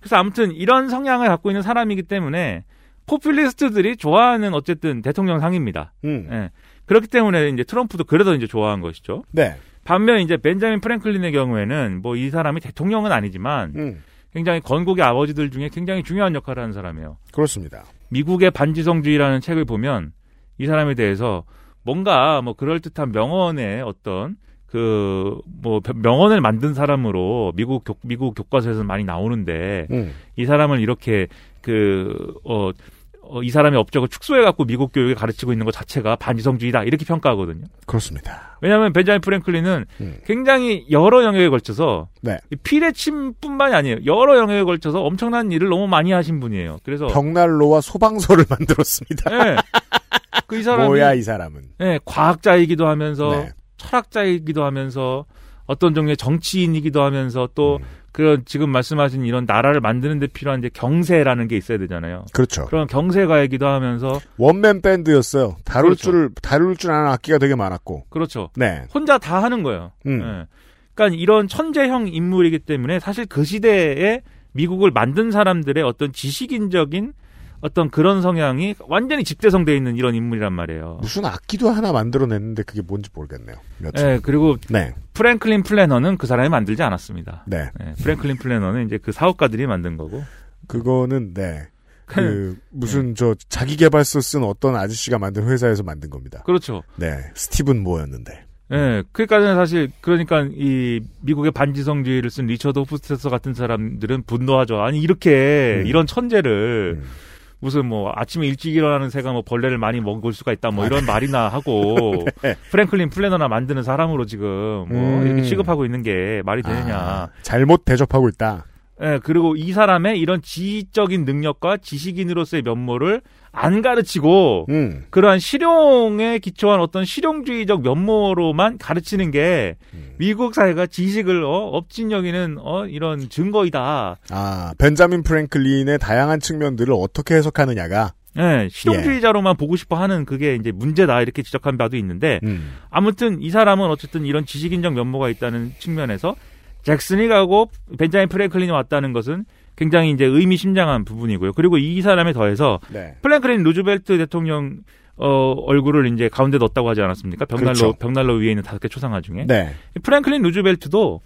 [SPEAKER 7] 그래서 아무튼 이런 성향을 갖고 있는 사람이기 때문에 포퓰리스트들이 좋아하는 어쨌든 대통령 상입니다.
[SPEAKER 2] 음.
[SPEAKER 7] 예. 그렇기 때문에 이제 트럼프도 그래서 이제 좋아한 것이죠.
[SPEAKER 2] 네.
[SPEAKER 7] 반면 이제 벤자민 프랭클린의 경우에는 뭐 이 사람이 대통령은 아니지만
[SPEAKER 2] 음.
[SPEAKER 7] 굉장히 건국의 아버지들 중에 굉장히 중요한 역할을 하는 사람이에요.
[SPEAKER 2] 그렇습니다.
[SPEAKER 7] 미국의 반지성주의라는 책을 보면 이 사람에 대해서 뭔가 뭐 그럴듯한 명언의 어떤 그 뭐 명언을 만든 사람으로 미국 교, 미국 교과서에서 많이 나오는데
[SPEAKER 2] 음.
[SPEAKER 7] 이 사람을 이렇게 그어 어, 이 사람의 업적을 축소해 갖고 미국 교육에 가르치고 있는 것 자체가 반지성주의다 이렇게 평가하거든요.
[SPEAKER 2] 그렇습니다.
[SPEAKER 7] 왜냐하면 벤자민 프랭클린은
[SPEAKER 2] 음.
[SPEAKER 7] 굉장히 여러 영역에 걸쳐서
[SPEAKER 2] 네.
[SPEAKER 7] 이 피레침뿐만이 아니에요. 여러 영역에 걸쳐서 엄청난 일을 너무 많이 하신 분이에요. 그래서
[SPEAKER 2] 벽난로와 소방서를 만들었습니다.
[SPEAKER 7] 예. 그이 사람이
[SPEAKER 2] 뭐야 이 사람은.
[SPEAKER 7] 예, 과학자이기도 하면서
[SPEAKER 2] 네.
[SPEAKER 7] 철학자이기도 하면서 어떤 종류의 정치인이기도 하면서 또
[SPEAKER 2] 음.
[SPEAKER 7] 그런 지금 말씀하신 이런 나라를 만드는 데 필요한 이제 경세라는 게 있어야 되잖아요.
[SPEAKER 2] 그렇죠.
[SPEAKER 7] 그런 경세가이기도 하면서
[SPEAKER 2] 원맨 밴드였어요. 다룰
[SPEAKER 7] 그렇죠.
[SPEAKER 2] 줄을 다룰 줄 아는 악기가 되게 많았고.
[SPEAKER 7] 그렇죠.
[SPEAKER 2] 네.
[SPEAKER 7] 혼자 다 하는 거예요.
[SPEAKER 2] 음.
[SPEAKER 7] 예. 그러니까 이런 천재형 인물이기 때문에 사실 그 시대에 미국을 만든 사람들의 어떤 지식인적인 어떤 그런 성향이 완전히 집대성돼 있는 이런 인물이란 말이에요.
[SPEAKER 2] 무슨 악기도 하나 만들어냈는데 그게 뭔지 모르겠네요. 며칠.
[SPEAKER 7] 예, 그리고
[SPEAKER 2] 네.
[SPEAKER 7] Franklin Planner는 그 사람이 만들지 않았습니다.
[SPEAKER 2] 네.
[SPEAKER 7] 예, Franklin Planner는 이제 그 사업가들이 만든 거고.
[SPEAKER 2] 그거는 네. 그 무슨 저 자기 계발서 쓴 어떤 아저씨가 만든 회사에서 만든 겁니다.
[SPEAKER 7] 그렇죠.
[SPEAKER 2] 네. 스티븐 뭐였는데.
[SPEAKER 7] 예, 그러니까는 사실 그러니까 이 미국의 반지성주의를 쓴 리처드 호프스태터 같은 사람들은 분노하죠. 아니 이렇게
[SPEAKER 2] 음.
[SPEAKER 7] 이런 천재를
[SPEAKER 2] 음.
[SPEAKER 7] 무슨 뭐 아침에 일찍 일어나는 새가 뭐 벌레를 많이 먹을 수가 있다 뭐 이런 말이나 하고
[SPEAKER 2] 네.
[SPEAKER 7] 프랭클린 플래너나 만드는 사람으로 지금 뭐
[SPEAKER 2] 음.
[SPEAKER 7] 이렇게 취급하고 있는 게 말이 되느냐.
[SPEAKER 2] 아, 잘못 대접하고 있다.
[SPEAKER 7] 예, 그리고 이 사람의 이런 지적인 능력과 지식인으로서의 면모를 안 가르치고
[SPEAKER 2] 음.
[SPEAKER 7] 그러한 실용에 기초한 어떤 실용주의적 면모로만 가르치는 게
[SPEAKER 2] 음.
[SPEAKER 7] 미국 사회가 지식을 어, 업진 여기는 어, 이런 증거이다.
[SPEAKER 2] 아, 벤자민 프랭클린의 다양한 측면들을 어떻게 해석하느냐가
[SPEAKER 7] 예, 실용주의자로만 보고 싶어 하는 그게 이제 문제다 이렇게 지적한 바도 있는데
[SPEAKER 2] 음.
[SPEAKER 7] 아무튼 이 사람은 어쨌든 이런 지식인적 면모가 있다는 측면에서 잭슨이 가고 벤자민 프랭클린이 왔다는 것은 굉장히 이제 의미심장한 부분이고요. 그리고 이 사람에 더해서
[SPEAKER 2] 네.
[SPEAKER 7] 프랭클린 루즈벨트 대통령 어, 얼굴을 이제 가운데 넣었다고 하지 않았습니까? 벽난로
[SPEAKER 2] 그렇죠.
[SPEAKER 7] 벽난로 위에 있는 다섯 개 초상화 중에
[SPEAKER 2] 네.
[SPEAKER 7] 이 프랭클린 루즈벨트도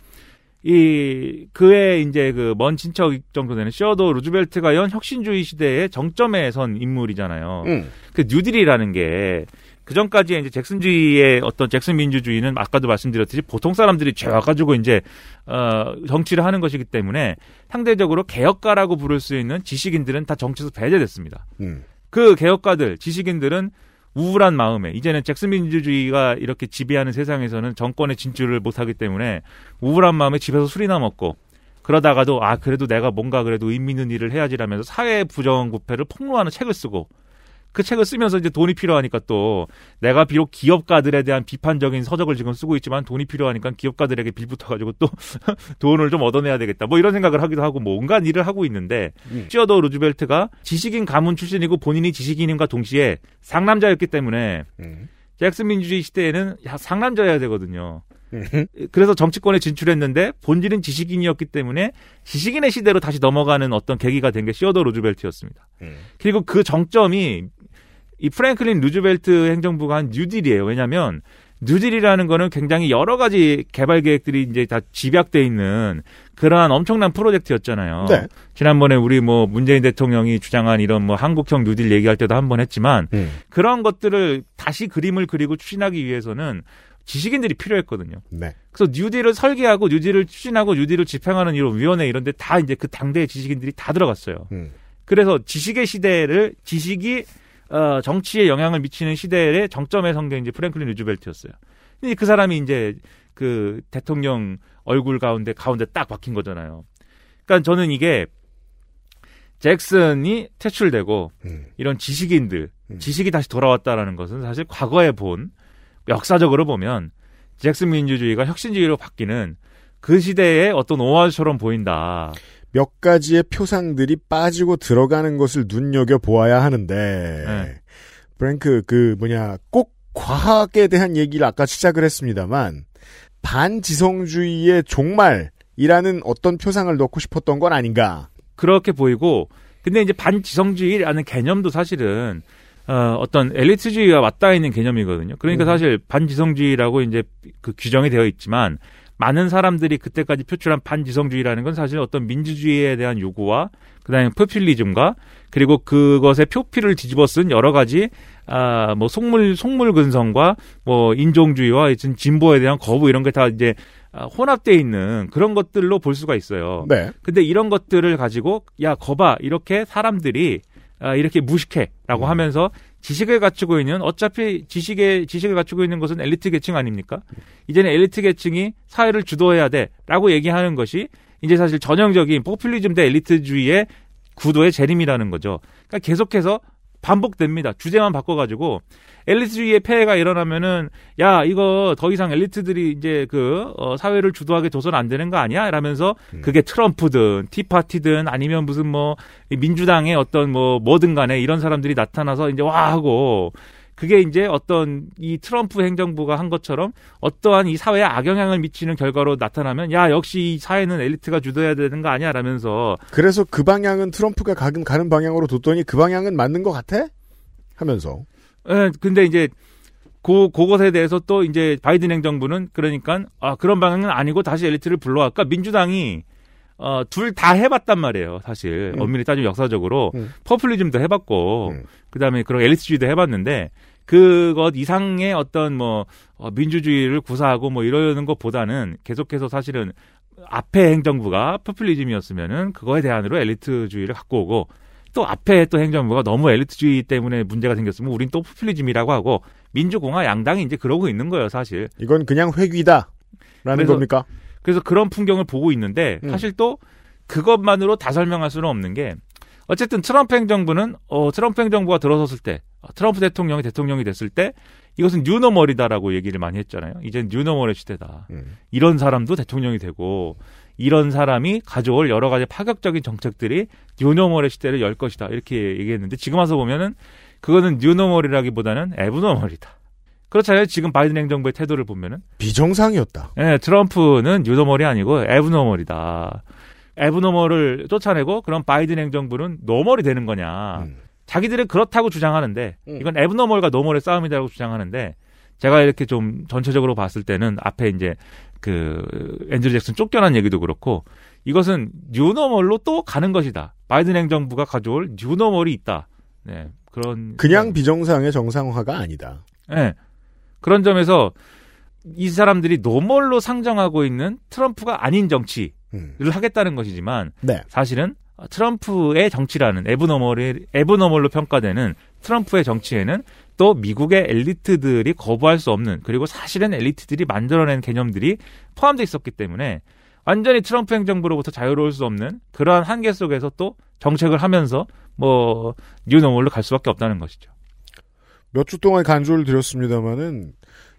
[SPEAKER 7] 이 그의 이제 그 먼 친척 정도 되는 시어도 루즈벨트가 연 혁신주의 시대의 정점에 선 인물이잖아요.
[SPEAKER 2] 음.
[SPEAKER 7] 그 뉴딜이라는 게 그 전까지 이제 잭슨주의의 어떤 잭슨 민주주의는 아까도 말씀드렸듯이 보통 사람들이 죄와 가지고 이제 어 정치를 하는 것이기 때문에 상대적으로 개혁가라고 부를 수 있는 지식인들은 다 정치에서 배제됐습니다.
[SPEAKER 2] 음.
[SPEAKER 7] 그 개혁가들, 지식인들은 우울한 마음에 이제는 잭슨 민주주의가 이렇게 지배하는 세상에서는 정권에 진출을 못하기 때문에 우울한 마음에 집에서 술이나 먹고 그러다가도 아 그래도 내가 뭔가 그래도 의미 있는 일을 해야지라면서 사회 부정 부패를 폭로하는 책을 쓰고 그 책을 쓰면서 이제 돈이 필요하니까 또 내가 비록 기업가들에 대한 비판적인 서적을 지금 쓰고 있지만 돈이 필요하니까 기업가들에게 빌붙어가지고 또 돈을 좀 얻어내야 되겠다. 뭐 이런 생각을 하기도 하고 뭐 온갖 일을 하고 있는데
[SPEAKER 2] 음.
[SPEAKER 7] 시어도 루즈벨트가 지식인 가문 출신이고 본인이 지식인임과 동시에 상남자였기 때문에
[SPEAKER 2] 음.
[SPEAKER 7] 잭슨 민주주의 시대에는 야, 상남자여야 되거든요.
[SPEAKER 2] 음.
[SPEAKER 7] 그래서 정치권에 진출했는데 본질은 지식인이었기 때문에 지식인의 시대로 다시 넘어가는 어떤 계기가 된 게 시어도어 루즈벨트였습니다.
[SPEAKER 2] 음.
[SPEAKER 7] 그리고 그 정점이 이 프랭클린 루즈벨트 행정부가 한 뉴딜이에요. 왜냐하면 뉴딜이라는 거는 굉장히 여러 가지 개발 계획들이 이제 다 집약돼 있는 그러한 엄청난 프로젝트였잖아요.
[SPEAKER 2] 네.
[SPEAKER 7] 지난번에 우리 뭐 문재인 대통령이 주장한 이런 뭐 한국형 뉴딜 얘기할 때도 한 번 했지만
[SPEAKER 2] 음.
[SPEAKER 7] 그런 것들을 다시 그림을 그리고 추진하기 위해서는 지식인들이 필요했거든요.
[SPEAKER 2] 네.
[SPEAKER 7] 그래서 뉴딜을 설계하고 뉴딜을 추진하고 뉴딜을 집행하는 이런 위원회 이런데 다 이제 그 당대의 지식인들이 다 들어갔어요.
[SPEAKER 2] 음.
[SPEAKER 7] 그래서 지식의 시대를 지식이 어, 정치에 영향을 미치는 시대의 정점에 선 게 이제 프랭클린 루즈벨트였어요. 근데 그 사람이 이제 그 대통령 얼굴 가운데 가운데 딱 박힌 거잖아요. 그러니까 저는 이게 잭슨이 퇴출되고
[SPEAKER 2] 음.
[SPEAKER 7] 이런 지식인들,
[SPEAKER 2] 음.
[SPEAKER 7] 지식이 다시 돌아왔다라는 것은 사실 과거에 본 역사적으로 보면 잭슨 민주주의가 혁신주의로 바뀌는 그 시대의 어떤 오화처럼 보인다.
[SPEAKER 2] 몇 가지의 표상들이 빠지고 들어가는 것을 눈여겨 보아야 하는데
[SPEAKER 7] 네.
[SPEAKER 2] 프랭크 그 뭐냐 꼭 과학에 대한 얘기를 아까 시작을 했습니다만 반지성주의의 종말이라는 어떤 표상을 넣고 싶었던 건 아닌가?
[SPEAKER 7] 그렇게 보이고 근데 이제 반지성주의라는 개념도 사실은 어, 어떤 엘리트주의와 맞닿아 있는 개념이거든요. 그러니까
[SPEAKER 2] 음.
[SPEAKER 7] 사실 반지성주의라고 이제 그 규정이 되어 있지만 많은 사람들이 그때까지 표출한 반지성주의라는 건 사실 어떤 민주주의에 대한 요구와 그다음에 포퓰리즘과 그리고 그것의 표피를 뒤집어 쓴 여러 가지 아뭐 속물 속물 근성과 뭐 인종주의와 하여튼 진보에 대한 거부 이런 게 다 이제 아, 혼합돼 있는 그런 것들로 볼 수가 있어요.
[SPEAKER 2] 네.
[SPEAKER 7] 근데 이런 것들을 가지고 야 거봐 이렇게 사람들이 아, 이렇게 무식해라고
[SPEAKER 2] 음.
[SPEAKER 7] 하면서 지식을 갖추고 있는 어차피 지식의 지식을 갖추고 있는 것은 엘리트 계층 아닙니까? 이제는 엘리트 계층이 사회를 주도해야 돼라고 얘기하는 것이 이제 사실 전형적인 포퓰리즘 대 엘리트주의의 구도의 재림이라는 거죠. 그러니까 계속해서 반복됩니다. 주제만 바꿔가지고 엘리트주의의 폐해가 일어나면은 야 이거 더 이상 엘리트들이 이제 그 어, 사회를 주도하게 둬서는 안 되는 거 아니야? 이러면서
[SPEAKER 2] 음.
[SPEAKER 7] 그게 트럼프든 티파티든 아니면 무슨 뭐이 민주당의 어떤 뭐 뭐든 간에 이런 사람들이 나타나서 이제 와 하고 그게 이제 어떤 이 트럼프 행정부가 한 것처럼 어떠한 이 사회에 악영향을 미치는 결과로 나타나면 야 역시 이 사회는 엘리트가 주도해야 되는 거 아니야 라면서
[SPEAKER 2] 그래서 그 방향은 트럼프가 가는, 가는 방향으로 뒀더니 그 방향은 맞는 것 같아? 하면서.
[SPEAKER 7] 예, 근데 이제 그 그것에 대해서 또 이제 바이든 행정부는 그러니까 아 그런 방향은 아니고 다시 엘리트를 불러왔까 민주당이 어 둘 다 해봤단 말이에요 사실
[SPEAKER 2] 음.
[SPEAKER 7] 엄밀히 따지면 역사적으로
[SPEAKER 2] 음.
[SPEAKER 7] 퍼퓰리즘도 해봤고
[SPEAKER 2] 음.
[SPEAKER 7] 그 다음에 그런 엘리트주의도 해봤는데 그것 이상의 어떤 뭐 어, 민주주의를 구사하고 뭐 이러는 것보다는 계속해서 사실은 앞에 행정부가 포퓰리즘이었으면은 그거에 대안으로 엘리트주의를 갖고 오고 또 앞에 또 행정부가 너무 엘리트주의 때문에 문제가 생겼으면 우린 또 포퓰리즘이라고 하고 민주공화 양당이 이제 그러고 있는 거예요 사실.
[SPEAKER 2] 이건 그냥 회귀다. 라는
[SPEAKER 7] 그래서-
[SPEAKER 2] 겁니까?
[SPEAKER 7] 그래서 그런 풍경을 보고 있는데
[SPEAKER 2] 음.
[SPEAKER 7] 사실 또 그것만으로 다 설명할 수는 없는 게 어쨌든 트럼프 행정부는 어 트럼프 행정부가 들어섰을 때 어, 트럼프 대통령이 대통령이 됐을 때 이것은 뉴노멀이다라고 얘기를 많이 했잖아요. 이제 뉴노멀의 시대다.
[SPEAKER 2] 음.
[SPEAKER 7] 이런 사람도 대통령이 되고 이런 사람이 가져올 여러 가지 파격적인 정책들이 뉴노멀의 시대를 열 것이다. 이렇게 얘기했는데 지금 와서 보면은 그거는 뉴노멀이라기보다는 abnormal이다. 그렇잖아요. 지금 바이든 행정부의 태도를 보면은
[SPEAKER 2] 비정상이었다.
[SPEAKER 7] 예, 트럼프는 뉴노멀이 아니고 abnormal이다. abnormal을 쫓아내고 그럼 바이든 행정부는 normal이 되는 거냐.
[SPEAKER 2] 음.
[SPEAKER 7] 자기들은 그렇다고 주장하는데
[SPEAKER 2] 음.
[SPEAKER 7] 이건 abnormal과 normal의 싸움이라고 주장하는데 제가 이렇게 좀 전체적으로 봤을 때는 앞에 이제 그 앤드류 잭슨 쫓겨난 얘기도 그렇고 이것은 new normal로 또 가는 것이다. 바이든 행정부가 가져올 new normal이 있다. 네. 그런
[SPEAKER 2] 그냥 비정상의 정상화가 아니다.
[SPEAKER 7] 예. 그런 점에서 이 사람들이 normal로 상정하고 있는 트럼프가 아닌 정치를
[SPEAKER 2] 음.
[SPEAKER 7] 하겠다는 것이지만
[SPEAKER 2] 네.
[SPEAKER 7] 사실은 트럼프의 정치라는 abnormal이 abnormal로 평가되는 트럼프의 정치에는 또 미국의 엘리트들이 거부할 수 없는 그리고 사실은 엘리트들이 만들어낸 개념들이 포함되어 있었기 때문에 완전히 트럼프 행정부로부터 자유로울 수 없는 그러한 한계 속에서 또 정책을 하면서 뭐 new normal로 갈 수밖에 없다는 것이죠.
[SPEAKER 2] 몇 주 동안 간주를 드렸습니다마는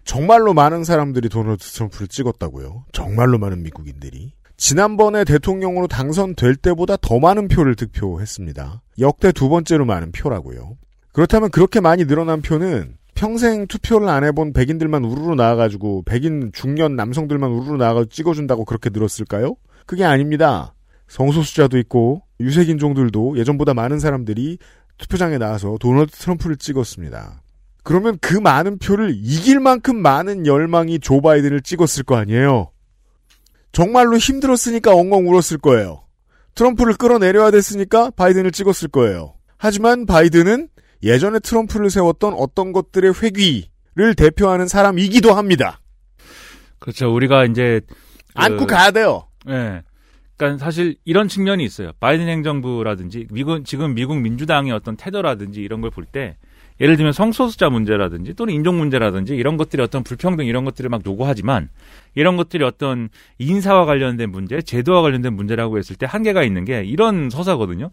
[SPEAKER 2] 정말로 많은 사람들이 도널드 트럼프를 찍었다고요. 정말로 많은 미국인들이. 지난번에 대통령으로 당선될 때보다 더 많은 표를 득표했습니다. 역대 두 번째로 많은 표라고요. 그렇다면 그렇게 많이 늘어난 표는 평생 투표를 안 해본 백인들만 우르르 나와가지고 백인 중년 남성들만 우르르 나와가지고 찍어준다고 그렇게 늘었을까요? 그게 아닙니다. 성소수자도 있고 유색인종들도 예전보다 많은 사람들이 투표장에 나와서 도널드 트럼프를 찍었습니다. 그러면 그 많은 표를 이길 만큼 많은 열망이 조 바이든을 찍었을 거 아니에요. 정말로 힘들었으니까 엉엉 울었을 거예요. 트럼프를 끌어내려야 됐으니까 바이든을 찍었을 거예요. 하지만 바이든은 예전에 트럼프를 세웠던 어떤 것들의 회귀를 대표하는 사람이기도 합니다.
[SPEAKER 7] 그렇죠. 우리가 이제
[SPEAKER 2] 안고
[SPEAKER 7] 그-
[SPEAKER 2] 가야 돼요.
[SPEAKER 7] 예. 그러니까 사실 이런 측면이 있어요. 바이든 행정부라든지 미국 지금 미국 민주당의 어떤 태도라든지 이런 걸 볼 때 예를 들면 성소수자 문제라든지 또는 인종 문제라든지 이런 것들이 어떤 불평등 이런 것들을 막 요구하지만 이런 것들이 어떤 인사와 관련된 문제, 제도와 관련된 문제라고 했을 때 한계가 있는 게 이런 서사거든요.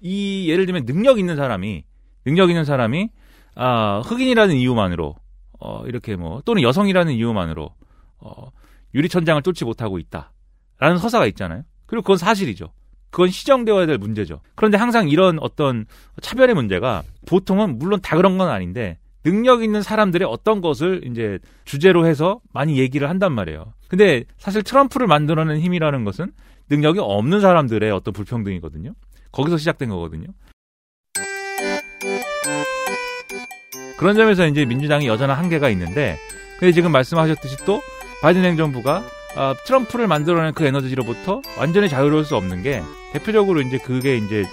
[SPEAKER 7] 이 예를 들면 능력 있는 사람이 능력 있는 사람이 아 흑인이라는 이유만으로 어 이렇게 뭐 또는 여성이라는 이유만으로 어 유리천장을 뚫지 못하고 있다라는 서사가 있잖아요. 그리고 그건 사실이죠. 그건 시정되어야 될 문제죠. 그런데 항상 이런 어떤 차별의 문제가 보통은 물론 다 그런 건 아닌데 능력 있는 사람들의 어떤 것을 이제 주제로 해서 많이 얘기를 한단 말이에요. 근데 사실 트럼프를 만들어낸 힘이라는 것은 능력이 없는 사람들의 어떤 불평등이거든요. 거기서 시작된 거거든요. 그런 점에서 이제 민주당이 여전한 한계가 있는데, 근데 지금 말씀하셨듯이 또 바이든 행정부가 아, 트럼프를 만들어낸 그 에너지로부터 완전히 자유로울 수 없는 게 대표적으로 이제 그게 이제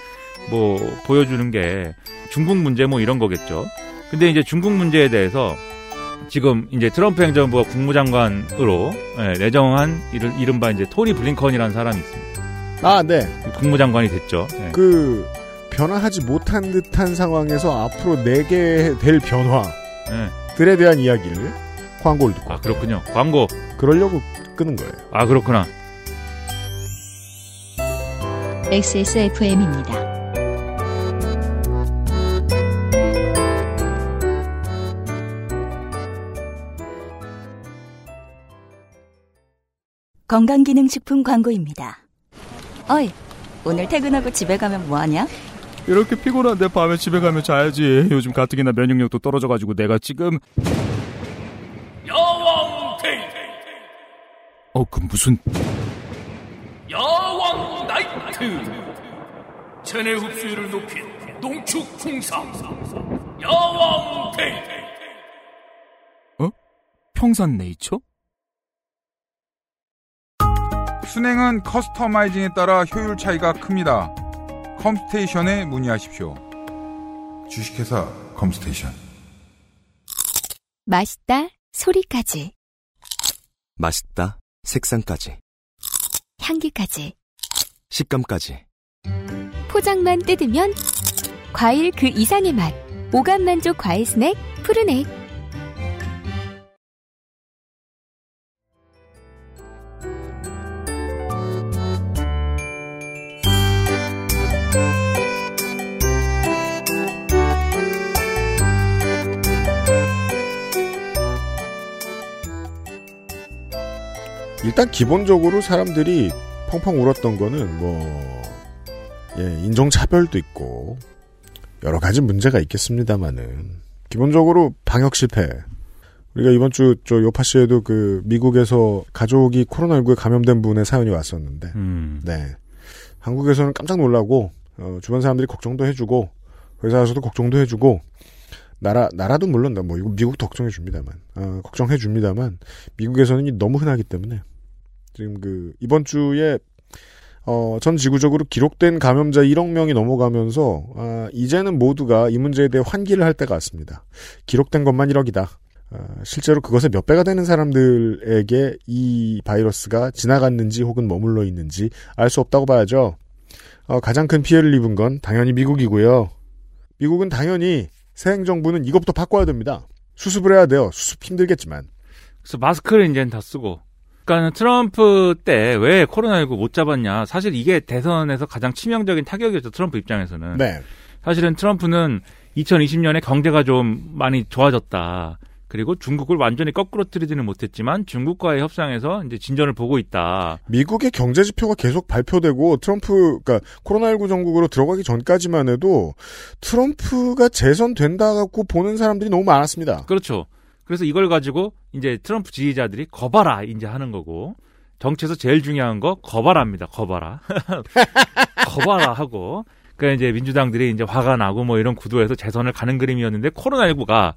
[SPEAKER 7] 뭐 보여주는 게 중국 문제 뭐 이런 거겠죠. 근데 이제 중국 문제에 대해서 지금 이제 트럼프 행정부가 국무장관으로 예, 내정한 이른, 이른바 이제 토니 블링컨이라는 사람이 있습니다.
[SPEAKER 2] 아, 네.
[SPEAKER 7] 국무장관이 됐죠. 예.
[SPEAKER 2] 그 변화하지 못한 듯한 상황에서 앞으로 내게 될 변화들에
[SPEAKER 7] 예.
[SPEAKER 2] 대한 이야기를 광고를 듣고
[SPEAKER 7] 아 그렇군요. 광고.
[SPEAKER 2] 그러려고 끄는 거예요.
[SPEAKER 7] 아 그렇구나.
[SPEAKER 1] XSFM입니다.
[SPEAKER 8] 건강기능식품 광고입니다. 어이, 오늘 퇴근하고 집에 가면 뭐하냐?
[SPEAKER 9] 이렇게 피곤한데 밤에 집에 가면 자야지. 요즘 가뜩이나 면역력도 떨어져가지고 내가 지금
[SPEAKER 10] 야왕 데이트
[SPEAKER 9] 어 그 무슨
[SPEAKER 10] 야왕 나이트 체내 흡수율을 높인 농축 풍상 야왕 데이트
[SPEAKER 9] 어? 평산 네이처?
[SPEAKER 11] 순행은 커스터마이징에 따라 효율 차이가 큽니다. 컴스테이션에 문의하십시오.
[SPEAKER 12] 주식회사 컴스테이션.
[SPEAKER 4] 맛있다 소리까지
[SPEAKER 13] 맛있다. 색상까지.
[SPEAKER 4] 향기까지
[SPEAKER 13] 식감까지.
[SPEAKER 4] 포장만 뜯으면 과일 그 이상의 맛 오감 만족 과일 스낵 푸르넥
[SPEAKER 2] 일단 기본적으로 사람들이 펑펑 울었던 거는 뭐 예, 인종차별도 있고 여러 가지 문제가 있겠습니다만은 기본적으로 방역 실패. 우리가 이번 주 저 요파시에도 그 미국에서 가족이 코로나19에 감염된 분의 사연이 왔었는데,
[SPEAKER 7] 음.
[SPEAKER 2] 네 한국에서는 깜짝 놀라고 어, 주변 사람들이 걱정도 해주고 회사에서도 걱정도 해주고 나라 나라도 물론 뭐 이거 미국도 걱정해 줍니다만 어, 걱정해 줍니다만 미국에서는 너무 흔하기 때문에 지금 그 이번 주에 어, 전 지구적으로 기록된 감염자 1억 명이 넘어가면서 아, 이제는 모두가 이 문제에 대해 환기를 할 때가 왔습니다. 기록된 것만 1억이다. 아, 실제로 그것의 몇 배가 되는 사람들에게 이 바이러스가 지나갔는지 혹은 머물러 있는지 알 수 없다고 봐야죠. 어, 가장 큰 피해를 입은 건 당연히 미국이고요. 미국은 당연히 새 행정부는 이것부터 바꿔야 됩니다. 수습을 해야 돼요. 수습 힘들겠지만.
[SPEAKER 7] 그래서 마스크를 이제는 다 쓰고. 그러니까 트럼프 때 왜 코로나19 못 잡았냐. 사실 이게 대선에서 가장 치명적인 타격이었죠. 트럼프 입장에서는.
[SPEAKER 2] 네.
[SPEAKER 7] 사실은 트럼프는 2020년에 경제가 좀 많이 좋아졌다. 그리고 중국을 완전히 거꾸로 뜨리지는 못했지만 중국과의 협상에서 이제 진전을 보고 있다.
[SPEAKER 2] 미국의 경제 지표가 계속 발표되고 트럼프 그러니까 코로나19 전국으로 들어가기 전까지만 해도 트럼프가 재선된다고 보는 사람들이 너무 많았습니다.
[SPEAKER 7] 그렇죠. 그래서 이걸 가지고 이제 트럼프 지지자들이 거봐라 이제 하는 거고 정치에서 제일 중요한 거 거봐라입니다. 거봐라. 거봐라 하고 그러니까 이제 민주당들이 이제 화가 나고 뭐 이런 구도에서 재선을 가는 그림이었는데 코로나19가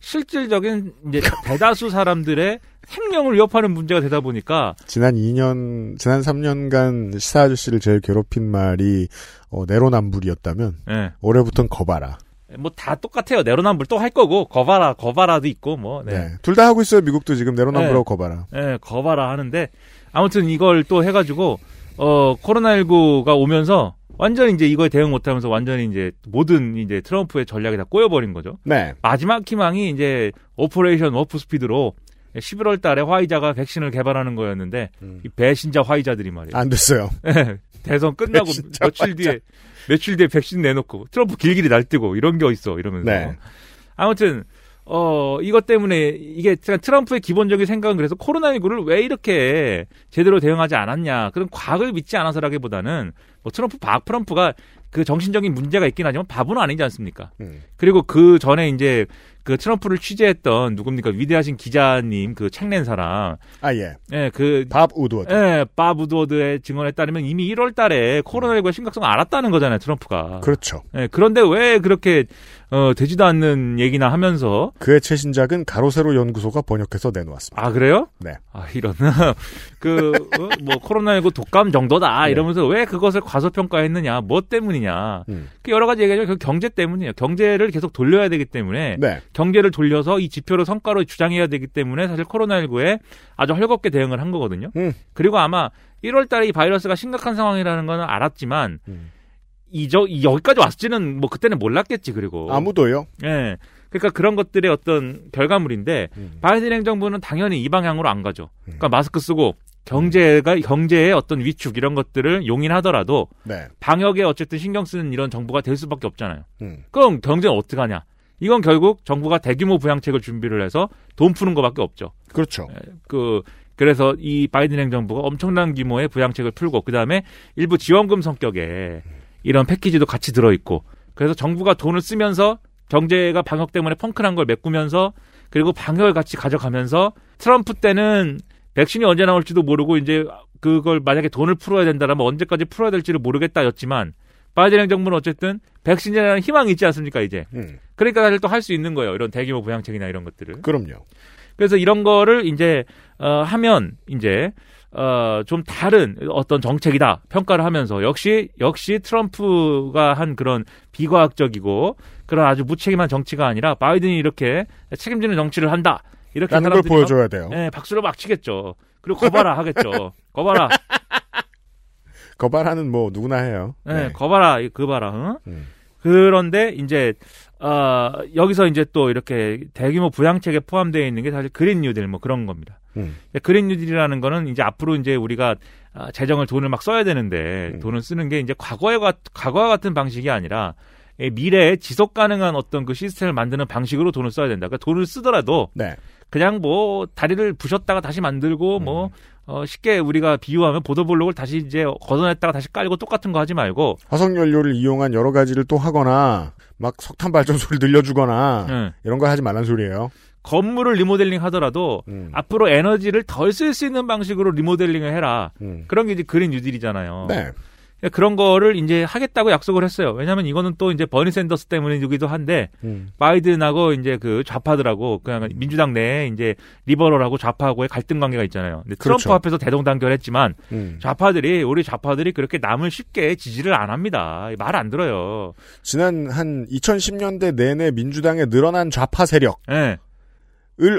[SPEAKER 7] 실질적인 이제 대다수 사람들의 생명을 위협하는 문제가 되다 보니까
[SPEAKER 2] 지난 2년 지난 3년간 시사 아저씨를 제일 괴롭힌 말이 어, 내로남불이었다면
[SPEAKER 7] 네.
[SPEAKER 2] 올해부터는 거봐라.
[SPEAKER 7] 뭐 다 똑같아요. 내로남불 또 할 거고 거봐라 거봐라도 있고 뭐 네.
[SPEAKER 2] 네. 둘 다 하고 있어요. 미국도 지금 내로남불하고 거봐라.
[SPEAKER 7] 네, 거봐라 하는데 아무튼 이걸 또 해가지고 어 코로나19가 오면서 완전히 이제 이거에 대응 못하면서 완전히 이제 모든 이제 트럼프의 전략이 다 꼬여버린 거죠.
[SPEAKER 2] 네.
[SPEAKER 7] 마지막 희망이 이제 Operation Warp Speed로 11월 달에 화이자가 백신을 개발하는 거였는데
[SPEAKER 2] 음.
[SPEAKER 7] 이 배신자 화이자들이 말이에요.
[SPEAKER 2] 안 됐어요.
[SPEAKER 7] 네, 대선 끝나고 며칠
[SPEAKER 2] 화이자.
[SPEAKER 7] 뒤에 며칠 뒤에 백신 내놓고 트럼프 길길이 날뛰고 이런 게 있어 이러면서
[SPEAKER 2] 네.
[SPEAKER 7] 아무튼 어 이것 때문에 이게 트럼프의 기본적인 생각은 그래서 코로나19를 왜 이렇게 제대로 대응하지 않았냐 그런 과학을 믿지 않아서라기보다는 뭐 트럼프 박 트럼프가 그 정신적인 문제가 있긴 하지만 바보는 아니지 않습니까?
[SPEAKER 2] 음.
[SPEAKER 7] 그리고 그 전에 이제 그 트럼프를 취재했던 누굽니까 위대하신 기자님 그 책낸 사람
[SPEAKER 2] 아 예.
[SPEAKER 7] 예, 그
[SPEAKER 2] 밥 우드워드.
[SPEAKER 7] 예, 밥 우드워드의 증언에 따르면 이미 1월 달에 코로나19의 심각성을 알았다는 거잖아요, 트럼프가.
[SPEAKER 2] 그렇죠.
[SPEAKER 7] 예, 그런데 왜 그렇게 어, 되지도 않는 얘기나 하면서
[SPEAKER 2] 그의 최신작은 가로세로 연구소가 번역해서 내놓았습니다.
[SPEAKER 7] 아, 그래요?
[SPEAKER 2] 네.
[SPEAKER 7] 아, 이런 그뭐 코로나19 독감 정도다
[SPEAKER 2] 네.
[SPEAKER 7] 이러면서 왜 그것을 과소평가했느냐? 뭐 때문이냐?
[SPEAKER 2] 음.
[SPEAKER 7] 그 여러 가지 얘기하죠. 그 경제 때문이에요. 경제를 계속 돌려야 되기 때문에
[SPEAKER 2] 네.
[SPEAKER 7] 경제를 돌려서 이 지표를 성과로 주장해야 되기 때문에 사실 코로나19에 아주 헐겁게 대응을 한 거거든요.
[SPEAKER 2] 음.
[SPEAKER 7] 그리고 아마 1월 달에 이 바이러스가 심각한 상황이라는 건 알았지만 이저 이 여기까지 왔을지는 뭐 그때는 몰랐겠지 그리고
[SPEAKER 2] 아무도요.
[SPEAKER 7] 예. 그러니까 그런 것들의 어떤 결과물인데 바이든 행정부는 당연히 이 방향으로 안 가죠. 그러니까 마스크 쓰고 경제가 경제의 어떤 위축 이런 것들을 용인하더라도
[SPEAKER 2] 네.
[SPEAKER 7] 방역에 어쨌든 신경 쓰는 이런 정부가 될 수밖에 없잖아요.
[SPEAKER 2] 음.
[SPEAKER 7] 그럼 경제는 어떻게 하냐? 이건 결국 정부가 대규모 부양책을 준비를 해서 돈 푸는 것밖에 없죠.
[SPEAKER 2] 그렇죠.
[SPEAKER 7] 그 그래서 이 바이든 행정부가 엄청난 규모의 부양책을 풀고 그다음에 일부 지원금 성격의 이런 패키지도 같이 들어 있고 그래서 정부가 돈을 쓰면서 경제가 방역 때문에 펑크난 걸 메꾸면서 그리고 방역을 같이 가져가면서 트럼프 때는 백신이 언제 나올지도 모르고 이제 그걸 만약에 돈을 풀어야 된다라면 언제까지 풀어야 될지를 모르겠다였지만 바이든 행정부는 어쨌든 백신이라는 희망이 있지 않습니까 이제
[SPEAKER 2] 음.
[SPEAKER 7] 그러니까 사실 또 할 수 있는 거예요 이런 대규모 부양책이나 이런 것들을
[SPEAKER 2] 그럼요.
[SPEAKER 7] 그래서 이런 거를 이제 어 하면 이제 어좀 다른 어떤 정책이다 평가를 하면서 역시 역시 트럼프가 한 그런 비과학적이고 그런 아주 무책임한 정치가 아니라 바이든이 이렇게 책임지는 정치를 한다 이렇게 사람들이
[SPEAKER 2] 보여줘야 돼요.
[SPEAKER 7] 예, 박수로 막 치겠죠. 그리고 거봐라 하겠죠. 거봐라.
[SPEAKER 2] 거바라는 뭐 누구나 해요.
[SPEAKER 7] 예, 거봐라, 그 봐라. 응? 그런데 이제 어, 여기서 이제 또 이렇게 대규모 부양책에 포함되어 있는 게 사실 그린 뉴딜 뭐 그런 겁니다.
[SPEAKER 2] 음.
[SPEAKER 7] 그린 뉴딜이라는 거는 이제 앞으로 이제 우리가 아, 재정을 돈을 막 써야 되는데 돈을 쓰는 게 이제 과거에 가, 과거와 같은 방식이 아니라 이 미래에 지속 가능한 어떤 그 시스템을 만드는 방식으로 돈을 써야 된다. 그러니까 돈을 쓰더라도
[SPEAKER 2] 네.
[SPEAKER 7] 그냥 뭐 다리를 부셨다가 다시 만들고 뭐 어, 쉽게 우리가 비유하면 보도블록을 다시 이제 걷어냈다가 다시 깔고 똑같은 거 하지 말고
[SPEAKER 2] 화석연료를 이용한 여러 가지를 또 하거나 막 석탄 발전소를 늘려주거나
[SPEAKER 7] 네.
[SPEAKER 2] 이런 거 하지 말란 소리예요.
[SPEAKER 7] 건물을 리모델링 하더라도
[SPEAKER 2] 음.
[SPEAKER 7] 앞으로 에너지를 덜 쓸 수 있는 방식으로 리모델링을 해라.
[SPEAKER 2] 음.
[SPEAKER 7] 그런 게 이제 그린 뉴딜이잖아요.
[SPEAKER 2] 네.
[SPEAKER 7] 그런 거를 이제 하겠다고 약속을 했어요. 왜냐하면 이거는 또 이제 버니 샌더스 때문이기도 한데
[SPEAKER 2] 음.
[SPEAKER 7] 바이든하고 이제 그 좌파들하고 그냥 민주당 내에 이제 리버럴하고 좌파하고의 갈등 관계가 있잖아요. 근데 트럼프
[SPEAKER 2] 그렇죠.
[SPEAKER 7] 앞에서 대동단결했지만
[SPEAKER 2] 음.
[SPEAKER 7] 좌파들이 우리 좌파들이 그렇게 남을 쉽게 지지를 안 합니다. 말 안 들어요.
[SPEAKER 2] 지난 한 2010년대 내내 민주당에 늘어난 좌파 세력을
[SPEAKER 7] 예.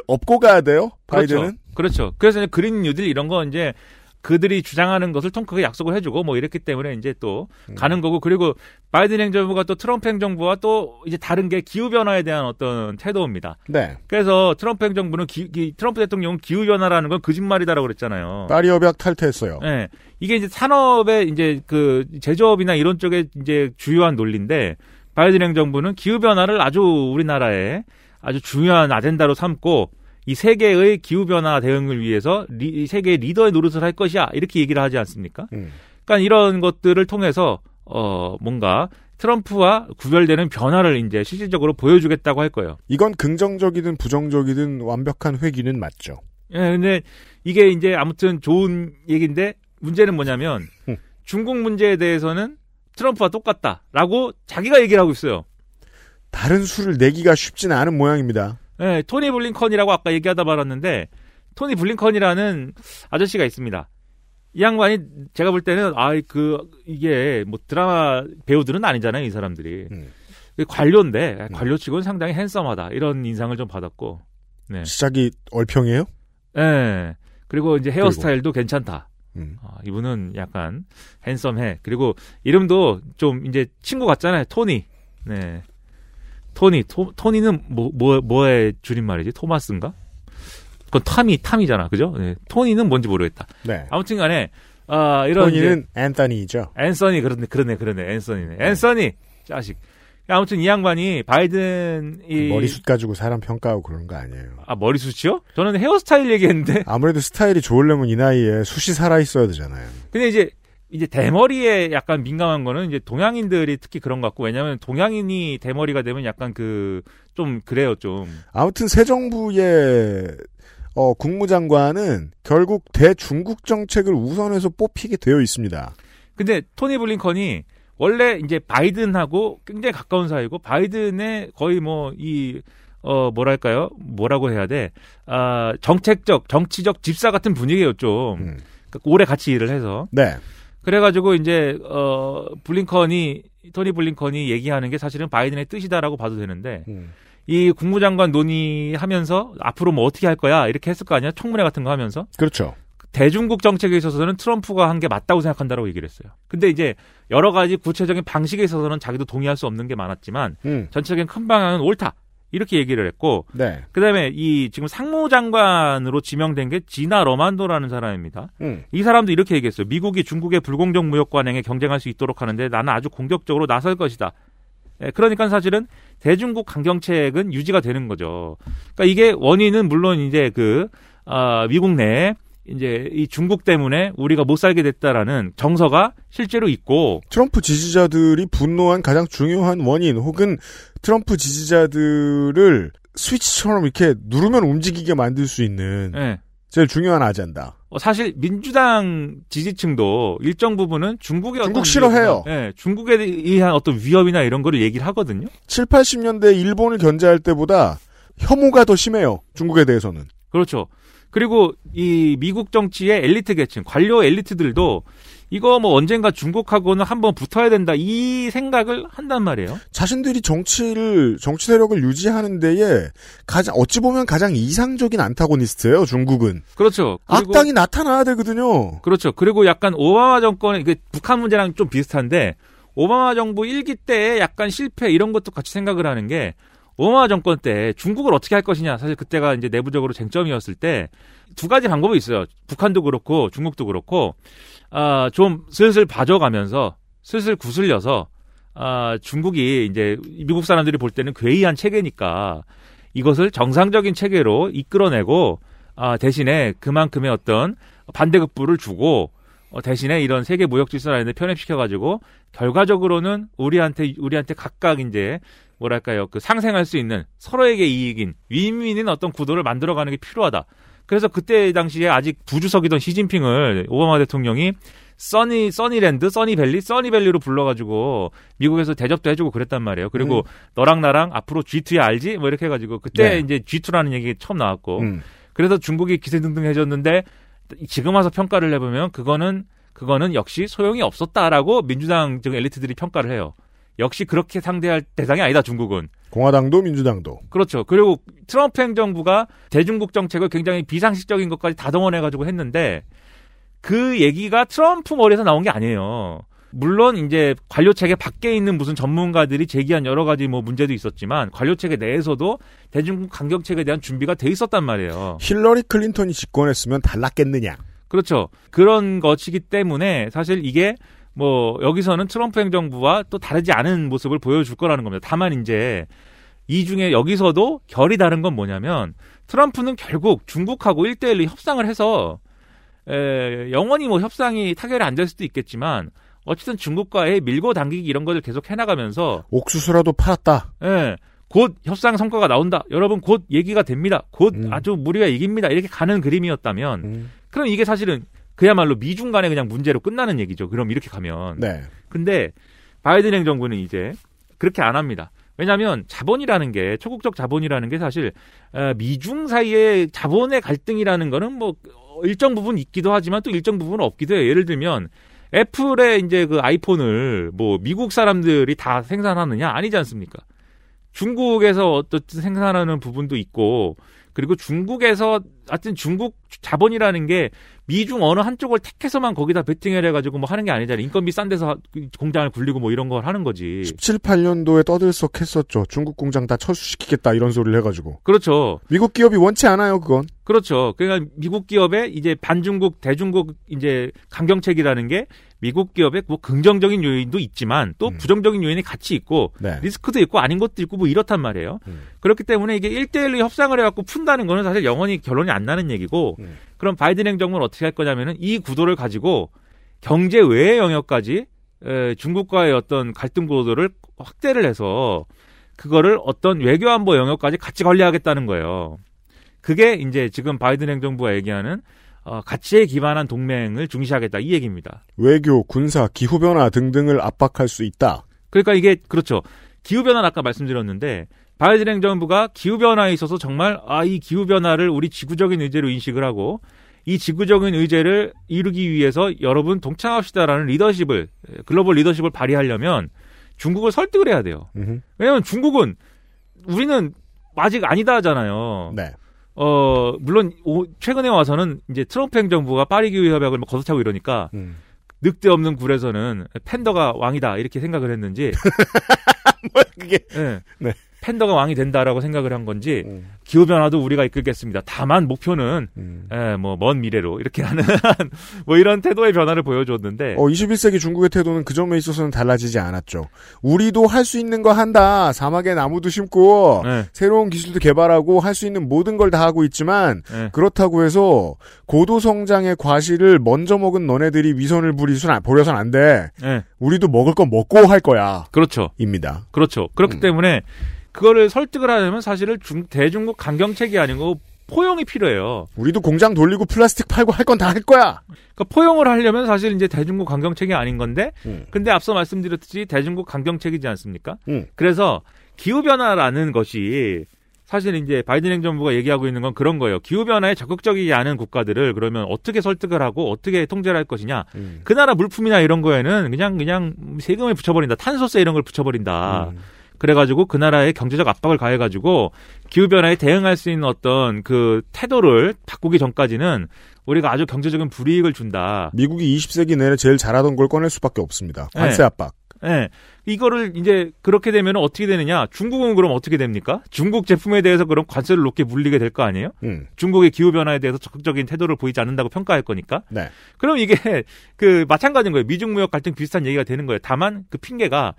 [SPEAKER 2] 업고 가야 돼요. 바이든은.
[SPEAKER 7] 그렇죠. 그렇죠. 그래서 그린 뉴딜 이런 거 이제 그들이 주장하는 것을 통크게 약속을 해주고 뭐 이랬기 때문에 이제 또
[SPEAKER 2] 음.
[SPEAKER 7] 가는 거고 그리고 바이든 행정부가 또 트럼프 행정부와 또 이제 다른 게 기후 변화에 대한 어떤 태도입니다.
[SPEAKER 2] 네.
[SPEAKER 7] 그래서 트럼프 행정부는 기, 기- 트럼프 대통령은 기후 변화라는 건 거짓말이다라고 그랬잖아요.
[SPEAKER 2] 파리 협약 탈퇴했어요.
[SPEAKER 7] 예. 이게 이제 산업의 이제 그 제조업이나 이런 쪽에 이제 주요한 논리인데 바이든 행정부는 기후 변화를 아주 우리나라에 아주 중요한 아젠다로 삼고 이 세계의 기후 변화 대응을 위해서 리, 이 세계의 리더의 노릇을 할 것이야 이렇게 얘기를 하지 않습니까?
[SPEAKER 2] 음.
[SPEAKER 7] 그러니까 이런 것들을 통해서 어 뭔가 트럼프와 구별되는 변화를 이제 실질적으로 보여주겠다고 할 거예요.
[SPEAKER 2] 이건 긍정적이든 부정적이든 완벽한 회귀는 맞죠.
[SPEAKER 7] 예, 근데 이게 이제 아무튼 좋은 얘기인데 문제는 뭐냐면
[SPEAKER 2] 음.
[SPEAKER 7] 중국 문제에 대해서는 트럼프와 똑같다라고 자기가 얘기를 하고 있어요.
[SPEAKER 2] 다른 수를 내기가 쉽지는 않은 모양입니다.
[SPEAKER 7] 예, 토니 블링컨이라고 아까 얘기하다 말았는데 토니 블링컨이라는 아저씨가 있습니다. 이 양반이 제가 볼 때는 아이 그 이게 뭐 드라마 배우들은 아니잖아요 이 사람들이
[SPEAKER 2] 음.
[SPEAKER 7] 관료인데 관료치고는 상당히 핸섬하다 이런 인상을 좀 받았고 네.
[SPEAKER 2] 시작이 얼평이에요?
[SPEAKER 7] 예. 그리고 이제 헤어스타일도 괜찮다.
[SPEAKER 2] 음.
[SPEAKER 7] 아, 이분은 약간 핸섬해. 그리고 이름도 좀 이제 친구 같잖아요. 토니. 네. 토니. 토, 토니는 뭐, 뭐, 뭐의 줄임말이지? 토마스인가? 그건 탐이, 탐이잖아. 그죠? 네. 토니는 뭔지 모르겠다.
[SPEAKER 2] 네.
[SPEAKER 7] 아무튼 간에, 아, 이런.
[SPEAKER 2] 토니는 앤서니죠.
[SPEAKER 7] 앤서니, 그러네, 그러네, 그러네. 앤서니네. 앤서니! 자식. 아무튼 이 양반이 바이든 이.
[SPEAKER 2] 머리숱 가지고 사람 평가하고 그런 거 아니에요.
[SPEAKER 7] 아, 머리숱이요? 저는 헤어스타일 얘기했는데.
[SPEAKER 2] 아무래도 스타일이 좋으려면 이 나이에 숱이 살아 있어야 되잖아요.
[SPEAKER 7] 근데 이제 이제 대머리에 약간 민감한 거는 이제 동양인들이 특히 그런 것 같고 왜냐하면 동양인이 대머리가 되면 약간 그 좀 그래요 좀.
[SPEAKER 2] 아무튼 새 정부의 어, 국무장관은 결국 대중국 정책을 우선해서 뽑히게 되어 있습니다.
[SPEAKER 7] 근데 토니 블링컨이 원래 이제 바이든하고 굉장히 가까운 사이고 바이든의 거의 뭐이 어 뭐랄까요 뭐라고 해야 돼 아 정책적 정치적 집사 같은 분위기예요 좀
[SPEAKER 2] 음.
[SPEAKER 7] 그러니까 오래 같이 일을 해서
[SPEAKER 2] 네.
[SPEAKER 7] 그래가지고 이제 어 블링컨이 토니 블링컨이 얘기하는 게 사실은 바이든의 뜻이다라고 봐도 되는데
[SPEAKER 2] 음.
[SPEAKER 7] 이 국무장관 논의하면서 앞으로 뭐 어떻게 할 거야 이렇게 했을 거 아니야 청문회 같은 거 하면서
[SPEAKER 2] 그렇죠.
[SPEAKER 7] 대중국 정책에 있어서는 트럼프가 한 게 맞다고 생각한다라고 얘기를 했어요. 근데 이제 여러 가지 구체적인 방식에 있어서는 자기도 동의할 수 없는 게 많았지만
[SPEAKER 2] 음.
[SPEAKER 7] 전체적인 큰 방향은 옳다. 이렇게 얘기를 했고
[SPEAKER 2] 네.
[SPEAKER 7] 그다음에 이 지금 상무장관으로 지명된 게 지나 러만도라는 사람입니다.
[SPEAKER 2] 음.
[SPEAKER 7] 이 사람도 이렇게 얘기했어요. 미국이 중국의 불공정 무역 관행에 경쟁할 수 있도록 하는데 나는 아주 공격적으로 나설 것이다. 예, 그러니까 사실은 대중국 강경책은 유지가 되는 거죠. 그러니까 이게 원인은 물론 이제 그 아, 미국 내에 이제 이 중국 때문에 우리가 못 살게 됐다라는 정서가 실제로 있고
[SPEAKER 2] 트럼프 지지자들이 분노한 가장 중요한 원인 혹은 트럼프 지지자들을 스위치처럼 이렇게 누르면 움직이게 만들 수 있는
[SPEAKER 7] 예.
[SPEAKER 2] 제일 중요한 아젠다.
[SPEAKER 7] 어, 사실 민주당 지지층도 일정 부분은 중국의
[SPEAKER 2] 중국 싫어해요.
[SPEAKER 7] 위협이나, 예, 중국에 의한 어떤 위협이나 이런 거를 얘기를 하거든요.
[SPEAKER 2] 7, 80년대 일본을 견제할 때보다 혐오가 더 심해요. 중국에 대해서는.
[SPEAKER 7] 그렇죠. 그리고 이 미국 정치의 엘리트 계층, 관료 엘리트들도 이거 뭐 언젠가 중국하고는 한번 붙어야 된다 이 생각을 한단 말이에요.
[SPEAKER 2] 자신들이 정치를 정치 세력을 유지하는 데에 가장 어찌 보면 가장 이상적인 안타고니스트예요. 중국은
[SPEAKER 7] 그렇죠.
[SPEAKER 2] 악당이 나타나야 되거든요.
[SPEAKER 7] 그렇죠. 그리고 약간 오바마 정권의 이게 북한 문제랑 좀 비슷한데 오바마 정부 일기 때의 약간 실패 이런 것도 같이 생각을 하는 게 오바마 정권 때 중국을 어떻게 할 것이냐 사실 그때가 이제 내부적으로 쟁점이었을 때 두 가지 방법이 있어요. 북한도 그렇고 중국도 그렇고 아, 좀 슬슬 봐줘가면서 슬슬 구슬려서 아, 중국이 이제 미국 사람들이 볼 때는 괴이한 체계니까 이것을 정상적인 체계로 이끌어내고 아, 대신에 그만큼의 어떤 반대급부를 주고 어, 대신에 이런 세계 무역 질서라는 데 편입시켜가지고 결과적으로는 우리한테 우리한테 각각 이제 뭐랄까요 그 상생할 수 있는 서로에게 이익인 윈윈인 어떤 구도를 만들어가는 게 필요하다. 그래서 그때 당시에 아직 부주석이던 시진핑을 오바마 대통령이 써니 써니랜드, 써니밸리, 써니밸리로 불러가지고 미국에서 대접도 해주고 그랬단 말이에요. 그리고 너랑 나랑 앞으로 G2에 알지? 뭐 이렇게 해가지고 그때
[SPEAKER 2] 네.
[SPEAKER 7] 이제 G2라는 얘기 처음 나왔고
[SPEAKER 2] 음.
[SPEAKER 7] 그래서 중국이 기세등등해졌는데 지금 와서 평가를 해보면 그거는 그거는 역시 소용이 없었다라고 민주당 즉 엘리트들이 평가를 해요. 역시 그렇게 상대할 대상이 아니다 중국은.
[SPEAKER 2] 공화당도 민주당도.
[SPEAKER 7] 그렇죠. 그리고 트럼프 행정부가 대중국 정책을 굉장히 비상식적인 것까지 다 동원해가지고 했는데 그 얘기가 트럼프 머리에서 나온 게 아니에요. 물론 이제 관료 체계 밖에 있는 무슨 전문가들이 제기한 여러 가지 뭐 문제도 있었지만 관료 체계 내에서도 대중국 강경책에 대한 준비가 돼 있었단 말이에요.
[SPEAKER 2] 힐러리 클린턴이 집권했으면 달랐겠느냐.
[SPEAKER 7] 그렇죠. 그런 것이기 때문에 사실 이게 뭐 여기서는 트럼프 행정부와 또 다르지 않은 모습을 보여줄 거라는 겁니다. 다만 이제 이 중에 여기서도 결이 다른 건 뭐냐면 트럼프는 결국 중국하고 1대1로 협상을 해서 에, 영원히 뭐 협상이 타결이 안 될 수도 있겠지만 어쨌든 중국과의 밀고 당기기 이런 것을 계속 해나가면서
[SPEAKER 2] 옥수수라도 팔았다.
[SPEAKER 7] 예. 곧 협상 성과가 나온다. 여러분 곧 얘기가 됩니다. 곧 아주 우리가 이깁니다. 이렇게 가는 그림이었다면 그럼 이게 사실은 그야말로 미중 간의 그냥 문제로 끝나는 얘기죠. 그럼 이렇게 가면.
[SPEAKER 2] 네.
[SPEAKER 7] 근데 바이든 행정부는 이제 그렇게 안 합니다. 왜냐하면 자본이라는 게 초국적 자본이라는 게 사실 어, 미중 사이의 자본의 갈등이라는 거는 뭐 일정 부분 있기도 하지만 또 일정 부분은 없기도 해요. 예를 들면 애플의 이제 그 아이폰을 뭐 미국 사람들이 다 생산하느냐 아니지 않습니까? 중국에서 어떻든 생산하는 부분도 있고 그리고 중국에서 하여튼 중국 자본이라는 게 미중 어느 한쪽을 택해서만 거기다 베팅을 해가지고 뭐 하는 게 아니잖아요. 인건비 싼 데서 공장을 굴리고 뭐 이런 걸 하는 거지.
[SPEAKER 2] 7, 8년도에 떠들썩했었죠. 중국 공장 다 철수시키겠다 이런 소리를 해가지고.
[SPEAKER 7] 그렇죠.
[SPEAKER 2] 미국 기업이 원치 않아요 그건.
[SPEAKER 7] 그렇죠. 그러니까 미국 기업의 이제 반중국 대중국 이제 강경책이라는 게 미국 기업의 뭐 긍정적인 요인도 있지만 또 부정적인 요인이 같이 있고
[SPEAKER 2] 네.
[SPEAKER 7] 리스크도 있고 아닌 것도 있고 뭐 이렇단 말이에요. 그렇기 때문에 이게 1대1로 협상을 해갖고 푼다는 거는 사실 영원히 결론이 안 나는 얘기고 그럼 바이든 행정부는 어떻게 할 거냐면은 이 구도를 가지고 경제 외의 영역까지 에, 중국과의 어떤 갈등 구도를 확대를 해서 그거를 어떤 외교 안보 영역까지 같이 관리하겠다는 거예요. 그게 이제 지금 바이든 행정부가 얘기하는 어, 가치에 기반한 동맹을 중시하겠다 이 얘기입니다.
[SPEAKER 2] 외교, 군사, 기후 변화 등등을 압박할 수 있다.
[SPEAKER 7] 그러니까 이게 그렇죠. 기후 변화 는 아까 말씀드렸는데 바이든 행정부가 기후 변화에 있어서 정말 아 이 기후 변화를 우리 지구적인 의제로 인식을 하고 이 지구적인 의제를 이루기 위해서 여러분 동참합시다라는 리더십을 글로벌 리더십을 발휘하려면 중국을 설득을 해야 돼요.
[SPEAKER 2] 음흠.
[SPEAKER 7] 왜냐하면 중국은 우리는 아직 아니다 하잖아요.
[SPEAKER 2] 네.
[SPEAKER 7] 어 물론 오- 최근에 와서는 이제 트럼프 행정부가 파리 기후 협약을 막 걷어차고 이러니까
[SPEAKER 2] 음.
[SPEAKER 7] 늑대 없는 굴에서는 팬더가 왕이다 이렇게 생각을 했는지
[SPEAKER 2] 그게
[SPEAKER 7] 예.
[SPEAKER 2] 네.
[SPEAKER 7] 팬더가 왕이 된다라고 생각을 한 건지
[SPEAKER 2] 음.
[SPEAKER 7] 기후 변화도 우리가 이끌겠습니다. 다만 목표는 예, 뭐먼 미래로 이렇게 하는 뭐 이런 태도의 변화를 보여줬는데
[SPEAKER 2] 어, 21세기 중국의 태도는 그 점에 있어서는 달라지지 않았죠. 우리도 할 수 있는 거 한다. 사막에 나무도 심고
[SPEAKER 7] 네.
[SPEAKER 2] 새로운 기술도 개발하고 할 수 있는 모든 걸 다 하고 있지만
[SPEAKER 7] 네.
[SPEAKER 2] 그렇다고 해서 고도 성장의 과실을 먼저 먹은 너네들이 위선을 부리선 안- 버려선 안 돼.
[SPEAKER 7] 예.
[SPEAKER 2] 우리도 먹을 거 먹고 할 거야.
[SPEAKER 7] 그렇죠.
[SPEAKER 2] 입니다.
[SPEAKER 7] 그렇죠. 그렇기 때문에 그거를 설득을 하려면 사실은 중, 대중국 강경책이 아니고 포용이 필요해요.
[SPEAKER 2] 우리도 공장 돌리고 플라스틱 팔고 할 건 다 할 거야.
[SPEAKER 7] 그러니까 포용을 하려면 사실 이제 대중국 강경책이 아닌 건데,
[SPEAKER 2] 음.
[SPEAKER 7] 근데 앞서 말씀드렸듯이 대중국 강경책이지 않습니까?
[SPEAKER 2] 음.
[SPEAKER 7] 그래서 기후 변화라는 것이 사실 이제 바이든 행정부가 얘기하고 있는 건 그런 거예요. 기후 변화에 적극적이지 않은 국가들을 그러면 어떻게 설득을 하고 어떻게 통제를 할 것이냐?
[SPEAKER 2] 음.
[SPEAKER 7] 그 나라 물품이나 이런 거에는 그냥 그냥 세금을 붙여버린다. 탄소세 이런 걸 붙여버린다.
[SPEAKER 2] 음.
[SPEAKER 7] 그래가지고 그 나라에 경제적 압박을 가해가지고 기후 변화에 대응할 수 있는 어떤 그 태도를 바꾸기 전까지는 우리가 아주 경제적인 불이익을 준다.
[SPEAKER 2] 미국이 20세기 내내 제일 잘하던 걸 꺼낼 수밖에 없습니다. 관세
[SPEAKER 7] 네.
[SPEAKER 2] 압박.
[SPEAKER 7] 예. 이거를 이제 그렇게 되면 어떻게 되느냐? 중국은 그럼 어떻게 됩니까? 중국 제품에 대해서 그럼 관세를 높게 물리게 될 거 아니에요?
[SPEAKER 2] 음.
[SPEAKER 7] 중국의 기후 변화에 대해서 적극적인 태도를 보이지 않는다고 평가할 거니까.
[SPEAKER 2] 네.
[SPEAKER 7] 그럼 이게 그 마찬가지인 거예요. 미중 무역 갈등 비슷한 얘기가 되는 거예요. 다만 그 핑계가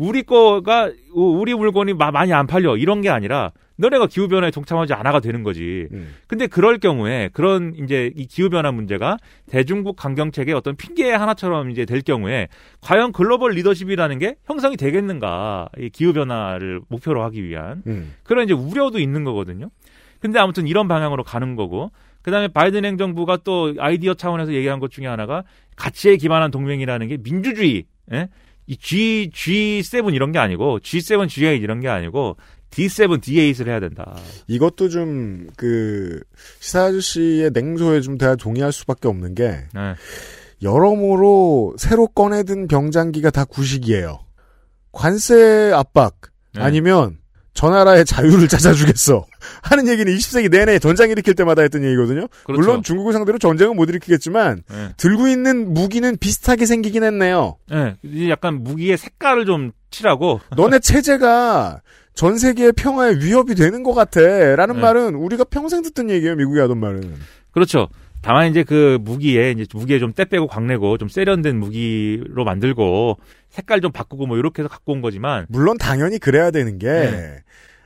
[SPEAKER 7] 우리 거가 우리 물건이 마- 많이 안 팔려 이런 게 아니라 너네가 기후 변화에 동참하지 않아가 되는 거지.
[SPEAKER 2] 음.
[SPEAKER 7] 근데 그럴 경우에 그런 이제 이 기후 변화 문제가 대중국 강경책의 어떤 핑계 하나처럼 이제 될 경우에 과연 글로벌 리더십이라는 게 형성이 되겠는가? 이 기후 변화를 목표로 하기 위한
[SPEAKER 2] 음.
[SPEAKER 7] 그런 이제 우려도 있는 거거든요. 근데 아무튼 이런 방향으로 가는 거고 그다음에 바이든 행정부가 또 아이디어 차원에서 얘기한 것 중에 하나가 가치에 기반한 동맹이라는 게 민주주의, 예? 이 G G7 이런 게 아니고 G7 G8 이런 게 아니고 D7 D8을 해야 된다.
[SPEAKER 2] 이것도 좀, 그, 시사 아저씨의 냉소에 좀 대화 동의할 수밖에 없는 게,
[SPEAKER 7] 네.
[SPEAKER 2] 여러모로 새로 꺼내든 병장기가 다 구식이에요. 관세 압박,
[SPEAKER 7] 네.
[SPEAKER 2] 아니면 저 나라의 자유를 찾아주겠어. 하는 얘기는 20세기 내내 전장 일으킬 때마다 했던 얘기거든요.
[SPEAKER 7] 그렇죠.
[SPEAKER 2] 물론 중국을 상대로 전쟁은 못 일으키겠지만,
[SPEAKER 7] 네.
[SPEAKER 2] 들고 있는 무기는 비슷하게 생기긴 했네요.
[SPEAKER 7] 예, 이제 약간 무기의 색깔을 좀 칠하고
[SPEAKER 2] 너네 체제가 전 세계의 평화에 위협이 되는 것 같아. 라는
[SPEAKER 7] 네.
[SPEAKER 2] 말은 우리가 평생 듣던 얘기예요, 미국이 하던 말은.
[SPEAKER 7] 그렇죠. 다만 이제 그 무기에 이제 무기에 좀 때 빼고 광내고 좀 세련된 무기로 만들고 색깔 좀 바꾸고 뭐 이렇게 해서 갖고 온 거지만
[SPEAKER 2] 물론 당연히 그래야 되는 게,
[SPEAKER 7] 네.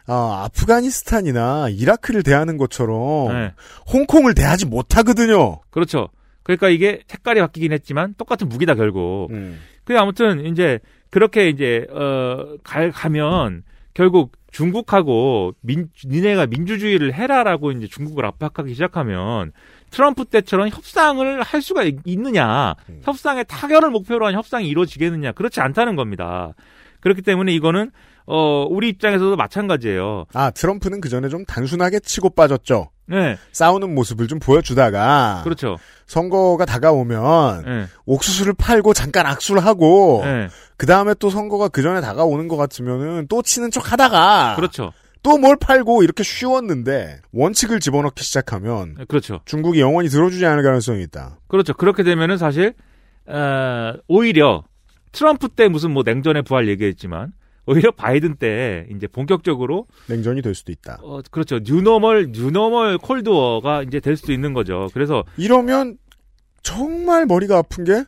[SPEAKER 2] 아, 아프가니스탄이나 이라크를 대하는 것처럼
[SPEAKER 7] 네.
[SPEAKER 2] 홍콩을 대하지 못하거든요.
[SPEAKER 7] 그렇죠. 그러니까 이게 색깔이 바뀌긴 했지만 똑같은 무기다 결국.
[SPEAKER 2] 음.
[SPEAKER 7] 그 아무튼 이제 그렇게 이제 어 가, 가면 결국 중국하고 민 니네가 민주주의를 해라라고 이제 중국을 압박하기 시작하면 트럼프 때처럼 협상을 할 수가 있- 있느냐 협상의 타결을 목표로 한 협상이 이루어지겠느냐 그렇지 않다는 겁니다. 그렇기 때문에 이거는 어 우리 입장에서도 마찬가지예요.
[SPEAKER 2] 아, 트럼프는 그 전에 좀 단순하게 치고 빠졌죠.
[SPEAKER 7] 네,
[SPEAKER 2] 싸우는 모습을 좀 보여주다가
[SPEAKER 7] 그렇죠.
[SPEAKER 2] 선거가 다가오면
[SPEAKER 7] 네,
[SPEAKER 2] 옥수수를 팔고 잠깐 악수를 하고
[SPEAKER 7] 네,
[SPEAKER 2] 그 다음에 또 선거가 그 전에 다가오는 것 같으면은 또 치는 척 하다가
[SPEAKER 7] 그렇죠.
[SPEAKER 2] 또 뭘 팔고 이렇게 쉬웠는데 원칙을 집어넣기 시작하면
[SPEAKER 7] 네, 그렇죠.
[SPEAKER 2] 중국이 영원히 들어주지 않을 가능성이 있다.
[SPEAKER 7] 그렇죠. 그렇게 되면은 사실 어, 오히려 트럼프 때 무슨 뭐 냉전의 부활 얘기했지만 오히려 바이든 때 이제 본격적으로
[SPEAKER 2] 냉전이 될 수도 있다.
[SPEAKER 7] 어, 그렇죠. 뉴노멀 뉴노멀 콜드워가 이제 될 수도 있는 거죠. 그래서
[SPEAKER 2] 이러면 정말 머리가 아픈 게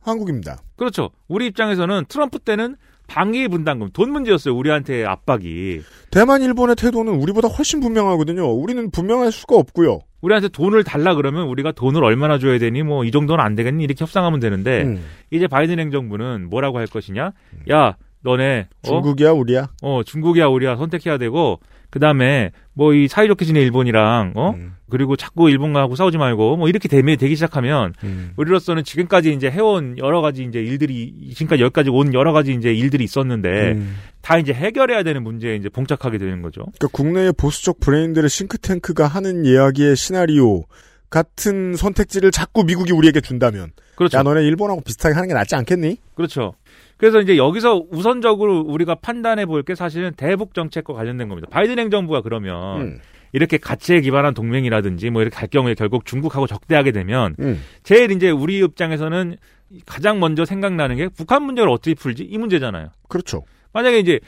[SPEAKER 2] 한국입니다.
[SPEAKER 7] 그렇죠. 우리 입장에서는 트럼프 때는 방위 분담금 돈 문제였어요. 우리한테 압박이.
[SPEAKER 2] 대만, 일본의 태도는 우리보다 훨씬 분명하거든요. 우리는 분명할 수가 없고요.
[SPEAKER 7] 우리한테 돈을 달라 그러면 우리가 돈을 얼마나 줘야 되니 뭐 이 정도는 안 되겠니 이렇게 협상하면 되는데
[SPEAKER 2] 음.
[SPEAKER 7] 이제 바이든 행정부는 뭐라고 할 것이냐? 야 너네 어?
[SPEAKER 2] 중국이야 우리야?
[SPEAKER 7] 어 중국이야 우리야 선택해야 되고 그 다음에 뭐 이 사이좋게 지내 일본이랑 어
[SPEAKER 2] 음.
[SPEAKER 7] 그리고 자꾸 일본하고 싸우지 말고 뭐 이렇게 되면 되기 시작하면
[SPEAKER 2] 음.
[SPEAKER 7] 우리로서는 지금까지 이제 해온 여러 가지 이제 일들이 지금까지 여기까지 온 여러 가지 이제 일들이 있었는데
[SPEAKER 2] 음.
[SPEAKER 7] 다 이제 해결해야 되는 문제에 이제 봉착하게 되는 거죠.
[SPEAKER 2] 그러니까 국내의 보수적 브레인들의 싱크탱크가 하는 이야기의 시나리오 같은 선택지를 자꾸 미국이 우리에게 준다면
[SPEAKER 7] 그렇죠.
[SPEAKER 2] 야 너네 일본하고 비슷하게 하는 게 낫지 않겠니?
[SPEAKER 7] 그렇죠. 그래서 이제 여기서 우선적으로 우리가 판단해 볼 게 사실은 대북 정책과 관련된 겁니다. 바이든 행정부가 그러면
[SPEAKER 2] 음.
[SPEAKER 7] 이렇게 가치에 기반한 동맹이라든지 뭐 이렇게 갈 경우에 결국 중국하고 적대하게 되면
[SPEAKER 2] 음.
[SPEAKER 7] 제일 이제 우리 입장에서는 가장 먼저 생각나는 게 북한 문제를 어떻게 풀지 이 문제잖아요.
[SPEAKER 2] 그렇죠.
[SPEAKER 7] 만약에 이제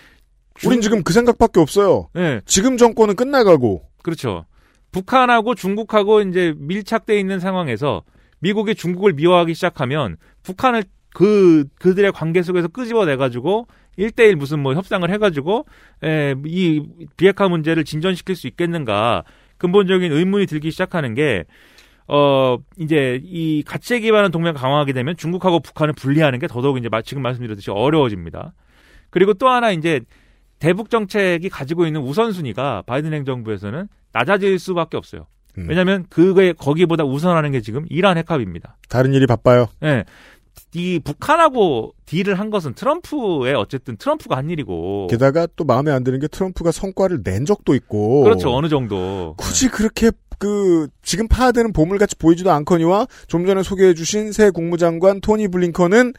[SPEAKER 2] 우린 지금 그 생각밖에 없어요.
[SPEAKER 7] 네,
[SPEAKER 2] 지금 정권은 끝나가고
[SPEAKER 7] 그렇죠. 북한하고 중국하고 이제 밀착돼 있는 상황에서 미국이 중국을 미워하기 시작하면 북한을 그 그들의 관계 속에서 끄집어내 가지고 1대1 무슨 뭐 협상을 해 가지고 에, 이 비핵화 문제를 진전시킬 수 있겠는가 근본적인 의문이 들기 시작하는 게 어, 이제 이 가치에 기반한 동맹 강화하게 되면 중국하고 북한을 분리하는 게 더더욱 이제 마- 지금 말씀드렸듯이 어려워집니다. 그리고 또 하나 이제 대북 정책이 가지고 있는 우선순위가 바이든 행정부에서는 낮아질 수밖에 없어요.
[SPEAKER 2] 음.
[SPEAKER 7] 왜냐하면 그게 거기보다 우선하는 게 지금 이란 핵합입니다.
[SPEAKER 2] 다른 일이 바빠요.
[SPEAKER 7] 예. 이 북한하고 딜을 한 것은 트럼프의 어쨌든 트럼프가 한 일이고
[SPEAKER 2] 게다가 또 마음에 안 드는 게 트럼프가 성과를 낸 적도 있고
[SPEAKER 7] 그렇죠 어느 정도
[SPEAKER 2] 굳이 그렇게 그 지금 파악되는 보물같이 보이지도 않거니와 좀 전에 소개해주신 새 국무장관 토니 블링컨은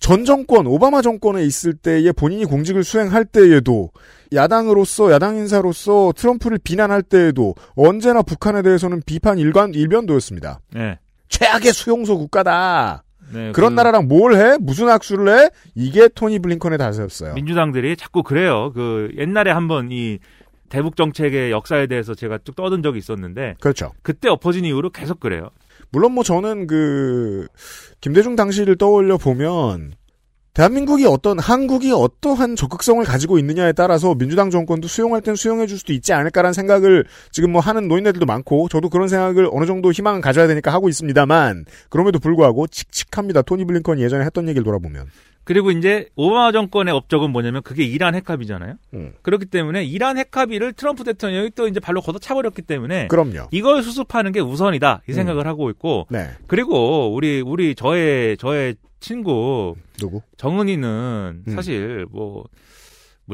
[SPEAKER 2] 전 정권 오바마 정권에 있을 때에 본인이 공직을 수행할 때에도 야당으로서 야당 인사로서 트럼프를 비난할 때에도 언제나 북한에 대해서는 비판 일관 일변도였습니다.
[SPEAKER 7] 네.
[SPEAKER 2] 최악의 수용소 국가다.
[SPEAKER 7] 네,
[SPEAKER 2] 그런
[SPEAKER 7] 그
[SPEAKER 2] 나라랑 뭘 해? 무슨 악수를 해? 이게 토니 블링컨의 다세였어요.
[SPEAKER 7] 민주당들이 자꾸 그래요. 그 옛날에 한번 이 대북 정책의 역사에 대해서 제가 쭉 떠든 적이 있었는데
[SPEAKER 2] 그렇죠.
[SPEAKER 7] 그때 엎어진 이후로 계속 그래요.
[SPEAKER 2] 물론 뭐 저는 그 김대중 당시를 떠올려 보면 대한민국이 어떤 한국이 어떠한 적극성을 가지고 있느냐에 따라서 민주당 정권도 수용할 땐 수용해 줄 수도 있지 않을까라는 생각을 지금 뭐 하는 노인네들도 많고 저도 그런 생각을 어느 정도 희망은 가져야 되니까 하고 있습니다만 그럼에도 불구하고 칙칙합니다. 토니 블링컨이 예전에 했던 얘기를 돌아보면
[SPEAKER 7] 그리고 이제 오바마 정권의 업적은 뭐냐면 그게 이란 핵합이잖아요.
[SPEAKER 2] 음.
[SPEAKER 7] 그렇기 때문에 이란 핵합의를 트럼프 대통령이 또 이제 발로 걷어차버렸기 때문에
[SPEAKER 2] 그럼요.
[SPEAKER 7] 이걸 수습하는 게 우선이다 이 생각을 하고 있고
[SPEAKER 2] 네.
[SPEAKER 7] 그리고 우리 우리 저의 저의 친구
[SPEAKER 2] 누구?
[SPEAKER 7] 정은이는
[SPEAKER 2] 음.
[SPEAKER 7] 사실 뭐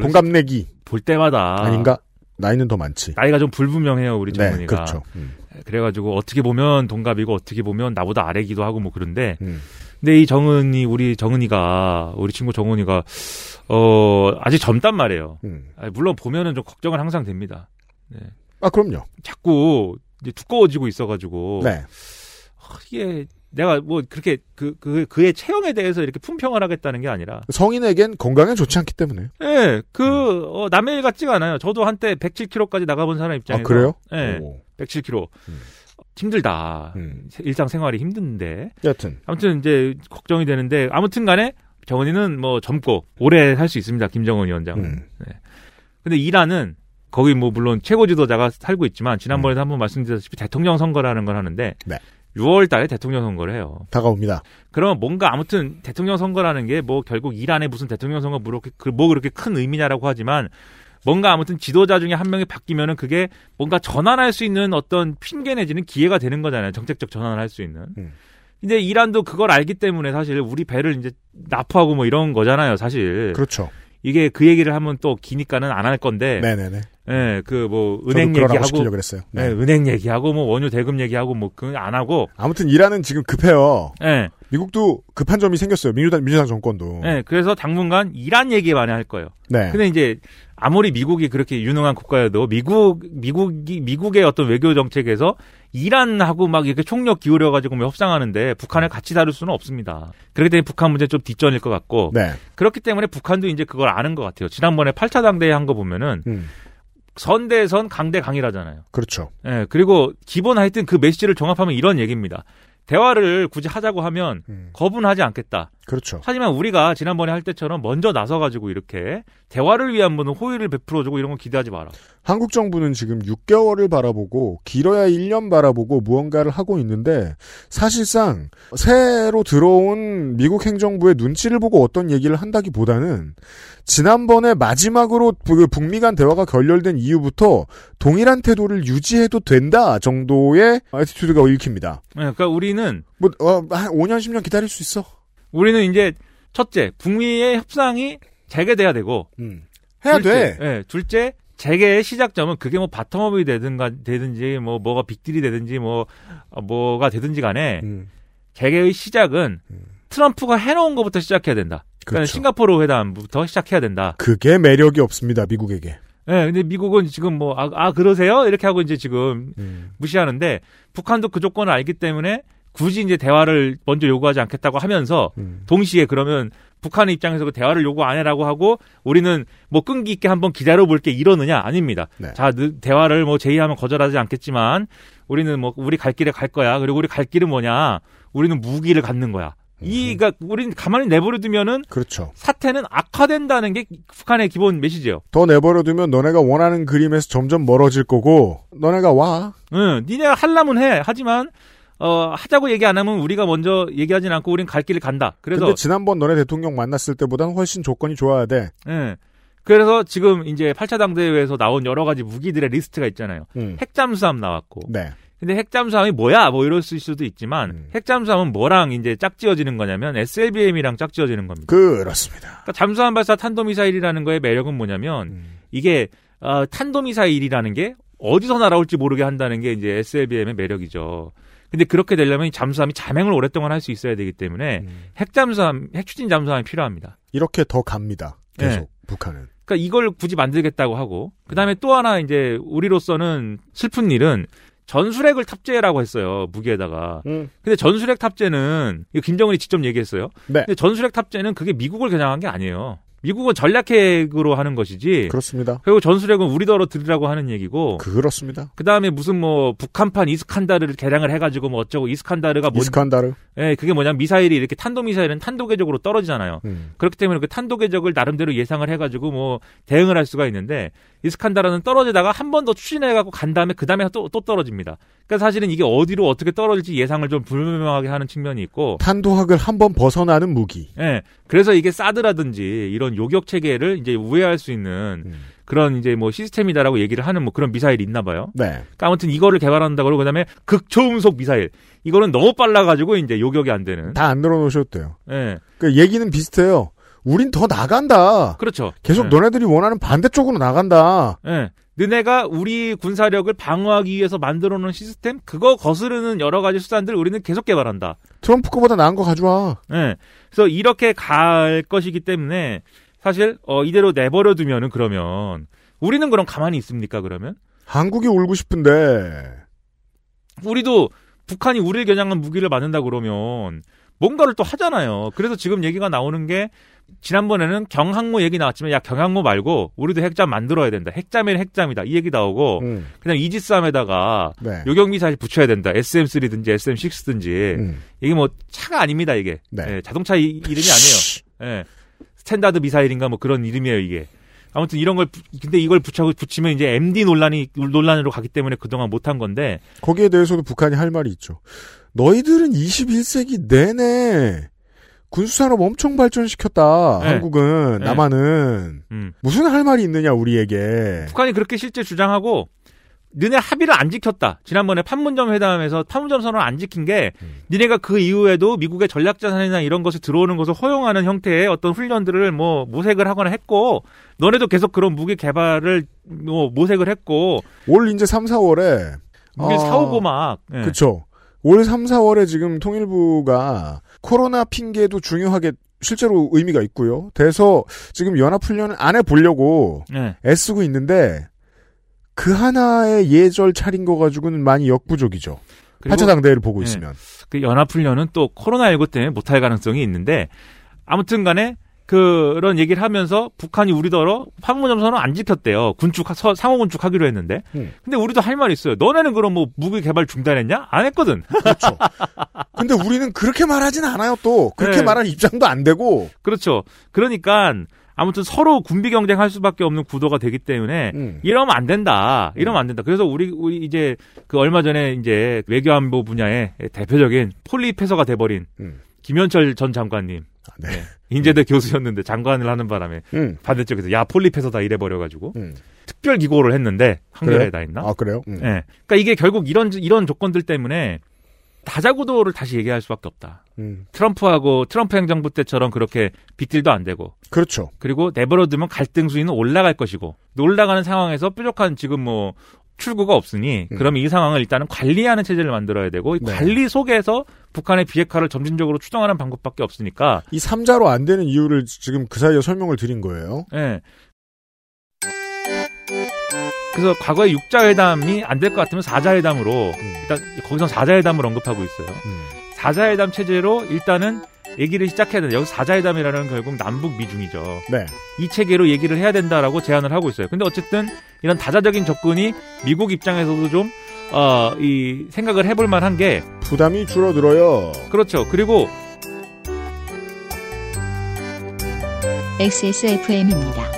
[SPEAKER 2] 동갑내기
[SPEAKER 7] 볼 때마다
[SPEAKER 2] 아닌가? 나이는 더 많지.
[SPEAKER 7] 나이가 좀 불분명해요 우리
[SPEAKER 2] 네,
[SPEAKER 7] 정은이가.
[SPEAKER 2] 그렇죠. 음.
[SPEAKER 7] 그래가지고 어떻게 보면 동갑이고 어떻게 보면 나보다 아래기도 하고 뭐 그런데
[SPEAKER 2] 음.
[SPEAKER 7] 근데 이 정은이 우리 정은이가 우리 친구 정은이가 어 아직 젊단 말이에요.
[SPEAKER 2] 음.
[SPEAKER 7] 아니, 물론 보면은 좀 걱정은 항상 됩니다. 네.
[SPEAKER 2] 아 그럼요.
[SPEAKER 7] 자꾸 이제 두꺼워지고 있어가지고
[SPEAKER 2] 네.
[SPEAKER 7] 아, 이게 내가 뭐 그렇게 그, 그 그의 체형에 대해서 이렇게 품평을 하겠다는 게 아니라
[SPEAKER 2] 성인에겐 건강에 좋지 않기 때문에.
[SPEAKER 7] 예, 그, 어, 남의 일 같지가 않아요. 저도 한때 107kg까지 나가본 사람 입장에서.
[SPEAKER 2] 아, 그래요?
[SPEAKER 7] 예,
[SPEAKER 2] 오.
[SPEAKER 7] 107kg.
[SPEAKER 2] 음.
[SPEAKER 7] 힘들다.
[SPEAKER 2] 음.
[SPEAKER 7] 일상생활이 힘든데.
[SPEAKER 2] 여튼
[SPEAKER 7] 아무튼 이제 걱정이 되는데, 아무튼 간에 정은이는 뭐 젊고 오래 살수 있습니다. 김정은 위원장은.
[SPEAKER 2] 음.
[SPEAKER 7] 네. 근데 이란은 거기 뭐 물론 최고 지도자가 살고 있지만 지난번에도 한번 말씀드렸다시피 대통령 선거라는 걸 하는데
[SPEAKER 2] 음. 네.
[SPEAKER 7] 6월 달에 대통령 선거를 해요.
[SPEAKER 2] 다가옵니다.
[SPEAKER 7] 그러면 뭔가 아무튼 대통령 선거라는 게 뭐 결국 이란의 무슨 대통령 선거 뭐 그렇게 그- 뭐 그렇게 큰 의미냐라고 하지만 뭔가 아무튼 지도자 중에 한 명이 바뀌면은 그게 뭔가 전환할 수 있는 어떤 핑계 내지는 기회가 되는 거잖아요. 정책적 전환을 할 수 있는.
[SPEAKER 2] 음.
[SPEAKER 7] 근데 이란도 그걸 알기 때문에 사실 우리 배를 이제 납포하고 뭐 이런 거잖아요, 사실.
[SPEAKER 2] 그렇죠.
[SPEAKER 7] 이게 그 얘기를 하면 또 기니까는 안 할 건데.
[SPEAKER 2] 네네네.
[SPEAKER 7] 예, 그 뭐 은행 얘기하고
[SPEAKER 2] 그랬어요. 네.
[SPEAKER 7] 예, 은행 얘기하고 뭐 원유 대금 얘기하고 뭐 그거 안 하고
[SPEAKER 2] 아무튼 이란은 지금 급해요.
[SPEAKER 7] 예.
[SPEAKER 2] 미국도 급한 점이 생겼어요. 민주당 민주당 정권도.
[SPEAKER 7] 예, 그래서 당분간 이란 얘기 많이 할 거예요.
[SPEAKER 2] 네.
[SPEAKER 7] 근데 이제 아무리 미국이 그렇게 유능한 국가여도 미국 미국이 미국의 어떤 외교 정책에서 이란하고 막 이렇게 총력 기울여 가지고 뭐 협상하는데 북한을 같이 다룰 수는 없습니다. 그렇기 때문에 북한 문제 좀 뒷전일 것 같고
[SPEAKER 2] 네.
[SPEAKER 7] 그렇기 때문에 북한도 이제 그걸 아는 것 같아요. 지난번에 8차 당대회 한 거 보면은
[SPEAKER 2] 음.
[SPEAKER 7] 선대선 강대 강이라잖아요.
[SPEAKER 2] 그렇죠.
[SPEAKER 7] 예, 그리고 기본 하여튼 그 메시지를 종합하면 이런 얘기입니다. 대화를 굳이 하자고 하면
[SPEAKER 2] 음.
[SPEAKER 7] 거부는 하지 않겠다.
[SPEAKER 2] 그렇죠.
[SPEAKER 7] 하지만 우리가 지난번에 할 때처럼 먼저 나서가지고 이렇게 대화를 위한 분은 호의를 베풀어주고 이런 거 기대하지 마라.
[SPEAKER 2] 한국 정부는 지금 6개월을 바라보고 길어야 1년 바라보고 무언가를 하고 있는데 사실상 새로 들어온 미국 행정부의 눈치를 보고 어떤 얘기를 한다기보다는 지난번에 마지막으로 그 북미 간 대화가 결렬된 이후부터 동일한 태도를 유지해도 된다 정도의 애티튜드가 읽힙니다.
[SPEAKER 7] 네, 그러니까 우리는
[SPEAKER 2] 뭐 어, 한 5년 10년 기다릴 수 있어.
[SPEAKER 7] 우리는 이제 첫째 북미의 협상이 재개돼야 되고
[SPEAKER 2] 해야
[SPEAKER 7] 둘째,
[SPEAKER 2] 돼.
[SPEAKER 7] 예, 둘째 재개의 시작점은 그게 뭐 바텀업이 되든가 되든지 뭐 뭐가 빅딜이 되든지 뭐 어, 뭐가 되든지 간에
[SPEAKER 2] 음.
[SPEAKER 7] 재개의 시작은 트럼프가 해놓은 것부터 시작해야 된다. 그러니까
[SPEAKER 2] 그렇죠.
[SPEAKER 7] 싱가포르 회담부터 시작해야 된다.
[SPEAKER 2] 그게 매력이 없습니다 미국에게.
[SPEAKER 7] 예, 근데 미국은 지금 뭐, 아, 아, 그러세요? 이렇게 하고 이제 지금
[SPEAKER 2] 음.
[SPEAKER 7] 무시하는데, 북한도 그 조건을 알기 때문에 굳이 이제 대화를 먼저 요구하지 않겠다고 하면서,
[SPEAKER 2] 음.
[SPEAKER 7] 동시에 그러면 북한의 입장에서 그 대화를 요구 안 해라고 하고, 우리는 뭐 끈기 있게 한번 기다려 볼게 이러느냐? 아닙니다.
[SPEAKER 2] 네.
[SPEAKER 7] 자, 느- 대화를 뭐 제의하면 거절하지 않겠지만, 우리는 뭐, 우리 갈 길에 갈 거야. 그리고 우리 갈 길은 뭐냐? 우리는 무기를 갖는 거야. 이가 우리는 가만히 내버려 두면은
[SPEAKER 2] 그렇죠.
[SPEAKER 7] 사태는 악화된다는 게 북한의 기본 메시지예요.
[SPEAKER 2] 더 내버려두면 너네가 원하는 그림에서 점점 멀어질 거고 너네가 와.
[SPEAKER 7] 응, 니네가 할라면 해. 하지만 어 하자고 얘기 안 하면 우리가 먼저 얘기하진 않고 우린 갈 길을 간다. 그래서
[SPEAKER 2] 근데 지난번 너네 대통령 만났을 때보다는 훨씬 조건이 좋아야 돼.
[SPEAKER 7] 예. 그래서 지금 이제 8차 당대회에서 나온 여러 가지 무기들의 리스트가 있잖아요.
[SPEAKER 2] 음.
[SPEAKER 7] 핵잠수함 나왔고.
[SPEAKER 2] 네.
[SPEAKER 7] 근데 핵잠수함이 뭐야? 뭐 이럴 수도 있지만
[SPEAKER 2] 음.
[SPEAKER 7] 핵잠수함은 뭐랑 이제 짝지어지는 거냐면 SLBM이랑 짝지어지는 겁니다.
[SPEAKER 2] 그렇습니다.
[SPEAKER 7] 그러니까 잠수함 발사 탄도미사일이라는 거의 매력은 뭐냐면
[SPEAKER 2] 음.
[SPEAKER 7] 이게 어, 탄도미사일이라는 게 어디서 날아올지 모르게 한다는 게 이제 SLBM의 매력이죠. 근데 그렇게 되려면 이 잠수함이 자맹을 오랫동안 할 수 있어야 되기 때문에
[SPEAKER 2] 음.
[SPEAKER 7] 핵잠수함, 핵추진 잠수함이 필요합니다.
[SPEAKER 2] 이렇게 더 갑니다. 계속
[SPEAKER 7] 네.
[SPEAKER 2] 북한은.
[SPEAKER 7] 그러니까 이걸 굳이 만들겠다고 하고 그다음에 또 하나 이제 우리로서는 슬픈 일은 전술핵을 탑재라고 했어요 무기에다가.
[SPEAKER 2] 음.
[SPEAKER 7] 근데 전술핵 탑재는 이거 김정은이 직접 얘기했어요.
[SPEAKER 2] 네.
[SPEAKER 7] 근데 전술핵 탑재는 그게 미국을 겨냥한 게 아니에요. 미국은 전략핵으로 하는 것이지.
[SPEAKER 2] 그렇습니다.
[SPEAKER 7] 그리고 전술핵은 우리더러 들으라고 하는 얘기고.
[SPEAKER 2] 그렇습니다.
[SPEAKER 7] 그 다음에 무슨 뭐 북한판 이스칸다르를 개량을 해가지고 뭐 어쩌고 이스칸다르가 뭔
[SPEAKER 2] 이스칸다르.
[SPEAKER 7] 예, 그게 뭐냐면 미사일이 이렇게 탄도 미사일은 탄도 궤적으로 떨어지잖아요.
[SPEAKER 2] 음.
[SPEAKER 7] 그렇기 때문에 그 탄도 궤적을 나름대로 예상을 해가지고 뭐 대응을 할 수가 있는데 이스칸다르는 떨어지다가 한 번 더 추진해갖고 간 다음에 그 다음에 또, 또 떨어집니다. 그러니까 사실은 이게 어디로 어떻게 떨어질지 예상을 좀 불명하게 하는 측면이 있고.
[SPEAKER 2] 탄도학을 한 번 벗어나는 무기.
[SPEAKER 7] 예. 그래서 이게 사드라든지 이런 요격 체계를 이제 우회할 수 있는
[SPEAKER 2] 음.
[SPEAKER 7] 그런 이제 뭐 시스템이다라고 얘기를 하는 뭐 그런 미사일이 있나 봐요.
[SPEAKER 2] 네.
[SPEAKER 7] 그러니까 아무튼 이거를 개발한다고 그러고 그다음에 극초음속 미사일. 이거는 너무 빨라 가지고 이제 요격이 안 되는.
[SPEAKER 2] 다 안 늘어놓으셔도 돼요.
[SPEAKER 7] 예.
[SPEAKER 2] 그 얘기는 비슷해요. 우린 더 나간다.
[SPEAKER 7] 그렇죠.
[SPEAKER 2] 계속
[SPEAKER 7] 예.
[SPEAKER 2] 너네들이 원하는 반대쪽으로 나간다.
[SPEAKER 7] 예. 너네가 우리 군사력을 방어하기 위해서 만들어 놓은 시스템 그거 거스르는 여러 가지 수단들 우리는 계속 개발한다.
[SPEAKER 2] 트럼프 거보다 나은 거 가져와.
[SPEAKER 7] 예. 그래서 이렇게 갈 것이기 때문에 사실 어 이대로 내버려 두면은 그러면 우리는 그럼 가만히 있습니까 그러면?
[SPEAKER 2] 한국이 울고 싶은데
[SPEAKER 7] 우리도 북한이 우리를 겨냥한 무기를 만든다 그러면 뭔가를 또 하잖아요. 그래서 지금 얘기가 나오는 게 지난번에는 경항모 얘기 나왔지만 야 경항모 말고 우리도 핵잠 만들어야 된다. 핵잠이면 핵잠이다. 이 얘기 나오고
[SPEAKER 2] 음.
[SPEAKER 7] 그냥 이지스함에다가
[SPEAKER 2] 네.
[SPEAKER 7] 요격 미사일 붙여야 된다. SM3든지 SM6든지
[SPEAKER 2] 음.
[SPEAKER 7] 이게 뭐 차가 아닙니다. 이게
[SPEAKER 2] 네.
[SPEAKER 7] 예, 자동차 이, 이름이 아니에요. 예. 스탠다드 미사일인가 뭐 그런 이름이에요. 이게 아무튼 이런 걸 부- 근데 이걸 붙여 붙이면 이제 MD 논란이 논란으로 가기 때문에 그동안 못한 건데
[SPEAKER 2] 거기에 대해서도 북한이 할 말이 있죠. 너희들은 21세기 내내 군수산업 엄청 발전시켰다.
[SPEAKER 7] 네.
[SPEAKER 2] 한국은
[SPEAKER 7] 네.
[SPEAKER 2] 남한은
[SPEAKER 7] 음.
[SPEAKER 2] 무슨 할 말이 있느냐 우리에게.
[SPEAKER 7] 북한이 그렇게 실제 주장하고 너네 합의를 안 지켰다. 지난번에 판문점 회담에서 판문점 선언을 안 지킨 게 니네가 그 이후에도 미국의 전략자산이나 이런 것이 들어오는 것을 허용하는 형태의 어떤 훈련들을 뭐 모색을 하거나 했고 너네도 계속 그런 무기 개발을 뭐 모색을 했고
[SPEAKER 2] 올 이제 3, 4월에
[SPEAKER 7] 무기 사오고 막 예.
[SPEAKER 2] 그렇죠. 올 3, 4월에 지금 통일부가 코로나 핑계도 중요하게 실제로 의미가 있고요. 돼서 지금 연합훈련을 안 해보려고
[SPEAKER 7] 예.
[SPEAKER 2] 애쓰고 있는데 그 하나의 예절 차린 거 가지고는 많이 역부족이죠. 8차 당 대회를 보고
[SPEAKER 7] 예.
[SPEAKER 2] 있으면.
[SPEAKER 7] 그 연합훈련은 또 코로나19 때문에 못할 가능성이 있는데 아무튼 간에 그런 얘기를 하면서 북한이 우리더러 판문점 선언 안 지켰대요. 군축 서- 상호 군축 하기로 했는데.
[SPEAKER 2] 음.
[SPEAKER 7] 근데 우리도 할 말이 있어요. 너네는 그럼 뭐 무기 개발 중단했냐? 안 했거든.
[SPEAKER 2] 근데 우리는 그렇게 말하진 않아요. 또 그렇게
[SPEAKER 7] 네.
[SPEAKER 2] 말할 입장도 안 되고.
[SPEAKER 7] 그렇죠. 그러니까 아무튼 서로 군비 경쟁할 수밖에 없는 구도가 되기 때문에
[SPEAKER 2] 음.
[SPEAKER 7] 이러면 안 된다. 이러면 안 된다. 그래서 우리 우리 이제 그 얼마 전에 이제 외교안보 분야의 대표적인 폴리페서가 돼버린
[SPEAKER 2] 음.
[SPEAKER 7] 김현철 전 장관님.
[SPEAKER 2] 네.
[SPEAKER 7] 인제대 교수였는데 장관을 하는 바람에
[SPEAKER 2] 음.
[SPEAKER 7] 반대쪽에서 야 폴리페서다 이래버려가지고
[SPEAKER 2] 음.
[SPEAKER 7] 특별 기고를 했는데 한겨레에다
[SPEAKER 2] 그래요?
[SPEAKER 7] 있나?
[SPEAKER 2] 아 그래요? 음.
[SPEAKER 7] 예. 그러니까 이게 결국 이런 이런 조건들 때문에 다자구도를 다시 얘기할 수밖에 없다.
[SPEAKER 2] 음.
[SPEAKER 7] 트럼프하고 트럼프 행정부 때처럼 그렇게 빅딜도 안 되고
[SPEAKER 2] 그렇죠.
[SPEAKER 7] 그리고 내버려두면 갈등 수위는 올라갈 것이고 올라가는 상황에서 뾰족한 지금 뭐 출구가 없으니 그러면 이 상황을 일단은 관리하는 체제를 만들어야 되고 이
[SPEAKER 2] 음. 네.
[SPEAKER 7] 관리 속에서 북한의 비핵화를 점진적으로 추동하는 방법밖에 없으니까
[SPEAKER 2] 이 삼자로 안 되는 이유를 지금 그 사이에 설명을 드린 거예요.
[SPEAKER 7] 예. 그래서 과거에 육자회담이 안 될 것 같으면 사자회담으로
[SPEAKER 2] 음.
[SPEAKER 7] 일단 거기서 사자회담을 언급하고 있어요. 사자회담 체제로 일단은 얘기를 시작해야 된다. 여기서 사자회담이라는 건 결국 남북 미중이죠.
[SPEAKER 2] 네.
[SPEAKER 7] 이 체계로 얘기를 해야 된다라고 제안을 하고 있어요. 근데 어쨌든 이런 다자적인 접근이 미국 입장에서도 좀, 어, 이 생각을 해볼 만한 게
[SPEAKER 2] 부담이 줄어들어요.
[SPEAKER 7] 그렇죠. 그리고
[SPEAKER 1] XSFM입니다.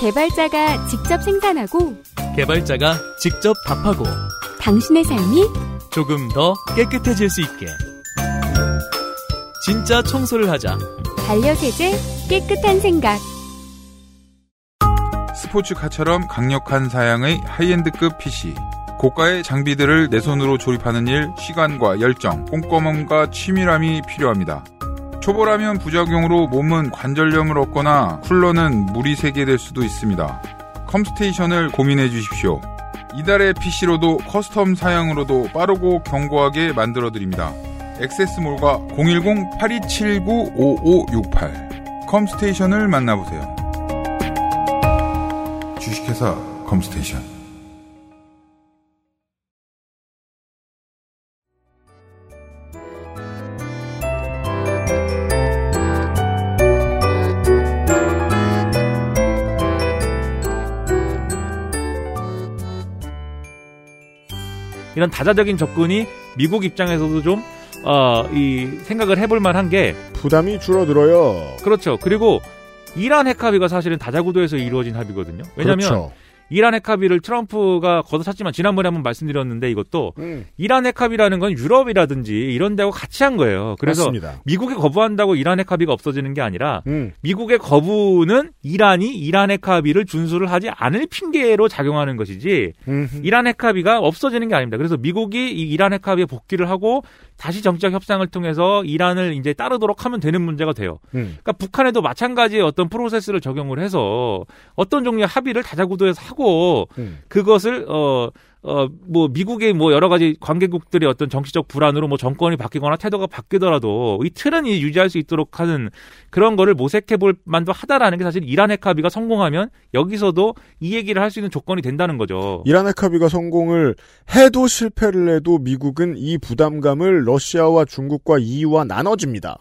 [SPEAKER 4] 개발자가 직접 생산하고
[SPEAKER 14] 개발자가 직접 답하고
[SPEAKER 4] 당신의 삶이
[SPEAKER 14] 조금 더 깨끗해질 수 있게 진짜 청소를 하자
[SPEAKER 4] 반려세제 깨끗한 생각
[SPEAKER 11] 스포츠카처럼 강력한 사양의 하이엔드급 PC. 고가의 장비들을 내 손으로 조립하는 일, 시간과 열정, 꼼꼼함과 치밀함이 필요합니다. 초보라면 부작용으로 몸은 관절염을 얻거나 쿨러는 물이 새게 될 수도 있습니다. 컴스테이션을 고민해 주십시오. 이달의 PC로도 custom 사양으로도 빠르고 견고하게 만들어 드립니다. 액세스몰과 010-8279-5568 컴스테이션을 만나보세요.
[SPEAKER 12] 주식회사 컴스테이션.
[SPEAKER 7] 이런 다자적인 접근이 미국 입장에서도 좀, 어, 이 생각을 해볼 만한 게
[SPEAKER 2] 부담이 줄어들어요.
[SPEAKER 7] 그렇죠. 그리고 이란 핵 합의가 사실은 다자구도에서 이루어진 합의거든요. 왜냐하면
[SPEAKER 2] 그렇죠.
[SPEAKER 7] 이란 핵 합의를 트럼프가 걷어찼지만 지난번에 한번 말씀드렸는데 이것도
[SPEAKER 2] 음.
[SPEAKER 7] 이란 핵 합의라는 건 유럽이라든지 이런 데하고 같이 한 거예요. 그래서
[SPEAKER 2] 맞습니다.
[SPEAKER 7] 미국이 거부한다고 이란 핵 합의가 없어지는 게 아니라
[SPEAKER 2] 음.
[SPEAKER 7] 미국의 거부는 이란이 이란 핵 합의를 준수를 하지 않을 핑계로 작용하는 것이지 이란 핵 합의가 없어지는 게 아닙니다. 그래서 미국이 이 이란 핵 합의에 복귀를 하고 다시 정치적 협상을 통해서 이란을 이제 따르도록 하면 되는 문제가 돼요.
[SPEAKER 2] 음.
[SPEAKER 7] 그러니까 북한에도 마찬가지의 어떤 프로세스를 적용을 해서 어떤 종류의 합의를 다자구도에서 하고
[SPEAKER 2] 음.
[SPEAKER 7] 그것을 어. 어, 뭐, 미국의 뭐, 여러 가지 관계국들의 어떤 정치적 불안으로 뭐, 정권이 바뀌거나 태도가 바뀌더라도 이 틀은 이 유지할 수 있도록 하는 그런 거를 모색해 볼 만도 하다라는 게 사실 이란 핵 합의가 성공하면 여기서도 이 얘기를 할 수 있는 조건이 된다는 거죠.
[SPEAKER 2] 이란 핵합의가 성공을 해도 실패를 해도 미국은 이 부담감을 러시아와 중국과 EU와 나눠집니다.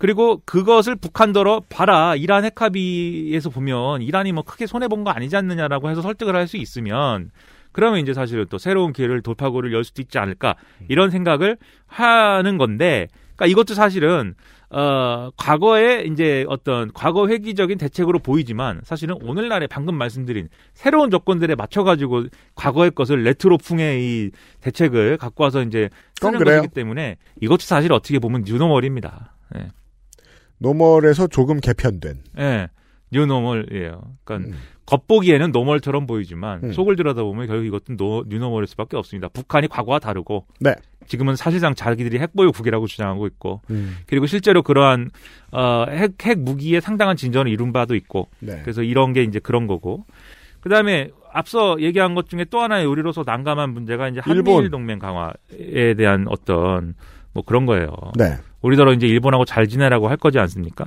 [SPEAKER 7] 그리고 그것을 북한더러 봐라 이란 핵 합의에서 보면 이란이 뭐 크게 손해 본 거 아니지 않느냐라고 해서 설득을 할 수 있으면 그러면 이제 사실은 또 새로운 기회를 돌파구를 열 수도 있지 않을까 이런 생각을 하는 건데 그러니까 이것도 사실은 어 과거에 이제 어떤 과거 회기적인 대책으로 보이지만 사실은 오늘날에 방금 말씀드린 새로운 조건들에 맞춰 가지고 과거의 것을 레트로풍의 이 대책을 갖고 와서 이제 쓰는. 것이기 때문에 이것도 사실 어떻게 보면 new normal입니다. 예.
[SPEAKER 2] normal에서 조금 개편된.
[SPEAKER 7] 예. new normal이에요. 그러니까
[SPEAKER 2] 음.
[SPEAKER 7] 겉보기에는 normal처럼 보이지만
[SPEAKER 2] 음.
[SPEAKER 7] 속을 들여다보면 결국 이것도 노, new normal일 수밖에 없습니다. 북한이 과거와 다르고
[SPEAKER 2] 네.
[SPEAKER 7] 지금은 사실상 자기들이 핵보유국이라고 주장하고 있고
[SPEAKER 2] 음.
[SPEAKER 7] 그리고 실제로 그러한 어, 핵, 핵 무기의 상당한 진전을 이룬 바도 있고
[SPEAKER 2] 네.
[SPEAKER 7] 그래서 이런 게 이제 그런 거고 그다음에 앞서 얘기한 것 중에 또 하나의 우리로서 난감한 문제가 이제 한미일
[SPEAKER 2] 일본.
[SPEAKER 7] 동맹 강화에 대한 어떤 뭐 그런 거예요.
[SPEAKER 2] 네.
[SPEAKER 7] 우리더러 이제 일본하고 잘 지내라고 할 거지 않습니까?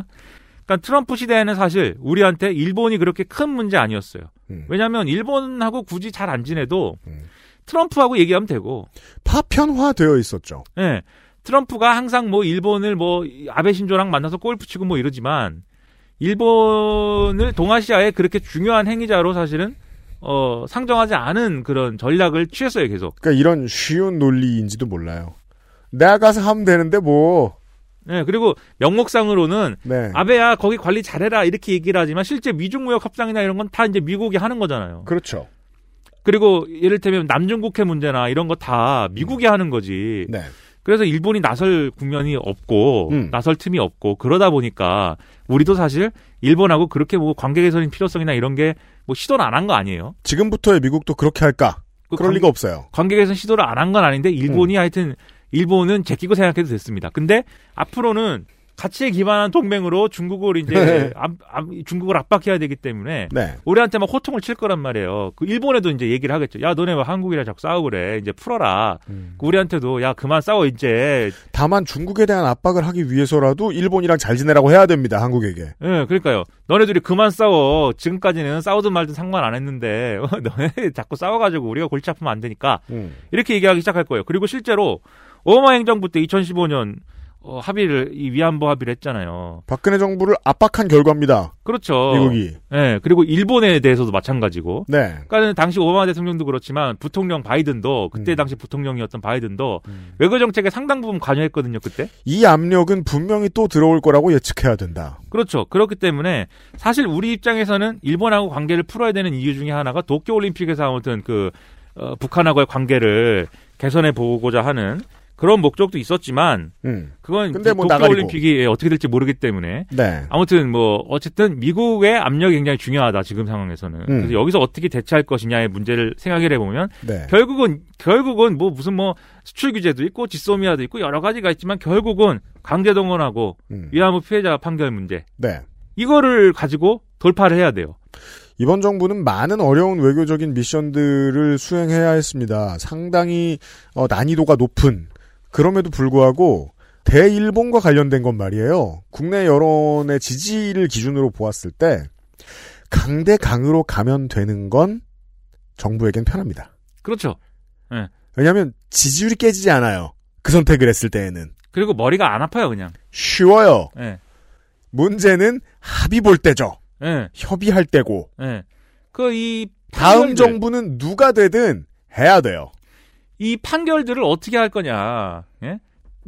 [SPEAKER 7] 그러니까 트럼프 시대에는 사실 우리한테 일본이 그렇게 큰 문제 아니었어요.
[SPEAKER 2] 음.
[SPEAKER 7] 왜냐하면 일본하고 굳이 잘 안 지내도 트럼프하고 얘기하면 되고.
[SPEAKER 2] 파편화되어 있었죠.
[SPEAKER 7] 예. 트럼프가 항상 뭐 일본을 뭐 아베 신조랑 만나서 골프 치고 뭐 이러지만 일본을 동아시아의 그렇게 중요한 행위자로 사실은 어 상정하지 않은 그런 전략을 취했어요 계속.
[SPEAKER 2] 그러니까 이런 쉬운 논리인지도 몰라요. 내가 가서 하면 되는데 뭐.
[SPEAKER 7] 네, 그리고 명목상으로는
[SPEAKER 2] 네.
[SPEAKER 7] 아베야 거기 관리 잘해라 이렇게 얘기를 하지만 실제 미중 무역 협상이나 이런 건 다 이제 미국이 하는 거잖아요.
[SPEAKER 2] 그렇죠.
[SPEAKER 7] 그리고 예를테면 남중국해 문제나 이런 거 다 미국이 하는 거지.
[SPEAKER 2] 네.
[SPEAKER 7] 그래서 일본이 나설 국면이 없고
[SPEAKER 2] 음.
[SPEAKER 7] 나설 틈이 없고 그러다 보니까 우리도 사실 일본하고 그렇게 뭐 관계 개선의 필요성이나 이런 게 뭐 시도를 안 한 거 아니에요.
[SPEAKER 2] 지금부터의 미국도 그렇게 할까?
[SPEAKER 7] 그
[SPEAKER 2] 그럴
[SPEAKER 7] 관-
[SPEAKER 2] 리가 없어요.
[SPEAKER 7] 관계 개선 시도를 안 한 건 아닌데
[SPEAKER 2] 음.
[SPEAKER 7] 일본이 하여튼 일본은 제끼고 생각해도 됐습니다. 근데 앞으로는 가치에 기반한 동맹으로 중국을 이제 압- 압- 중국을 압박해야 되기 때문에
[SPEAKER 2] 네.
[SPEAKER 7] 우리한테 막 호통을 칠 거란 말이에요. 그 일본에도 이제 얘기를 하겠죠. 야 너네 왜 한국이랑 자꾸 싸우고 그래. 이제 풀어라.
[SPEAKER 2] 음.
[SPEAKER 7] 우리한테도 야 그만 싸워 이제.
[SPEAKER 2] 다만 중국에 대한 압박을 하기 위해서라도 일본이랑 잘 지내라고 해야 됩니다. 한국에게.
[SPEAKER 7] 예, 그러니까요. 너네들이 그만 싸워. 지금까지는 싸우든 말든 상관 안 했는데 어, 너네 자꾸 싸워가지고 우리가 골치 아프면 안 되니까
[SPEAKER 2] 음.
[SPEAKER 7] 이렇게 얘기하기 시작할 거예요. 그리고 실제로 오바마 행정부 때 2015년 어, 합의를 이 위안부 합의를 했잖아요.
[SPEAKER 2] 박근혜 정부를 압박한 결과입니다.
[SPEAKER 7] 그렇죠.
[SPEAKER 2] 미국이.
[SPEAKER 7] 예, 그리고 일본에 대해서도 마찬가지고.
[SPEAKER 2] 네.
[SPEAKER 7] 그러니까 당시 오바마 대통령도 그렇지만 부통령 바이든도 그때
[SPEAKER 2] 음.
[SPEAKER 7] 당시 부통령이었던 바이든도 외교 정책에 상당 부분 관여했거든요, 그때.
[SPEAKER 2] 이 압력은 분명히 또 들어올 거라고 예측해야 된다.
[SPEAKER 7] 그렇죠. 그렇기 때문에 사실 우리 입장에서는 일본하고 관계를 풀어야 되는 이유 중에 하나가 도쿄 올림픽에서 아무튼 그 어, 북한하고의 관계를 개선해 보고자 하는 그런 목적도 있었지만
[SPEAKER 2] 음.
[SPEAKER 7] 그건
[SPEAKER 2] 근데 뭐
[SPEAKER 7] 도쿄. 올림픽이 예, 어떻게 될지 모르기 때문에
[SPEAKER 2] 네.
[SPEAKER 7] 아무튼 뭐 어쨌든 미국의 압력이 굉장히 중요하다 지금 상황에서는
[SPEAKER 2] 음.
[SPEAKER 7] 그래서 여기서 어떻게 대처할 것이냐의 문제를 생각을 해보면
[SPEAKER 2] 네.
[SPEAKER 7] 결국은 결국은 뭐 무슨 뭐 수출 규제도 있고 지소미아도 있고 여러 가지가 있지만 결국은 강제 동원하고
[SPEAKER 2] 음.
[SPEAKER 7] 위안부 피해자 판결 문제
[SPEAKER 2] 네.
[SPEAKER 7] 이거를 가지고 돌파를 해야 돼요.
[SPEAKER 2] 이번 정부는 많은 어려운 외교적인 미션들을 수행해야 했습니다. 상당히 어, 난이도가 높은 그럼에도 불구하고 대일본과 관련된 건 말이에요. 국내 여론의 지지를 기준으로 보았을 때 강대 강으로 가면 되는 건 정부에겐 편합니다.
[SPEAKER 7] 그렇죠. 예.
[SPEAKER 2] 왜냐하면 지지율이 깨지지 않아요. 그 선택을 했을 때에는
[SPEAKER 7] 그리고 머리가 안 아파요 그냥.
[SPEAKER 2] 쉬워요.
[SPEAKER 7] 예.
[SPEAKER 2] 문제는 합의 볼 때죠.
[SPEAKER 7] 예.
[SPEAKER 2] 협의할 때고
[SPEAKER 7] 예. 그이
[SPEAKER 2] 다음 정부는 누가 되든 해야 돼요.
[SPEAKER 7] 이 판결들을 어떻게 할 거냐. 예?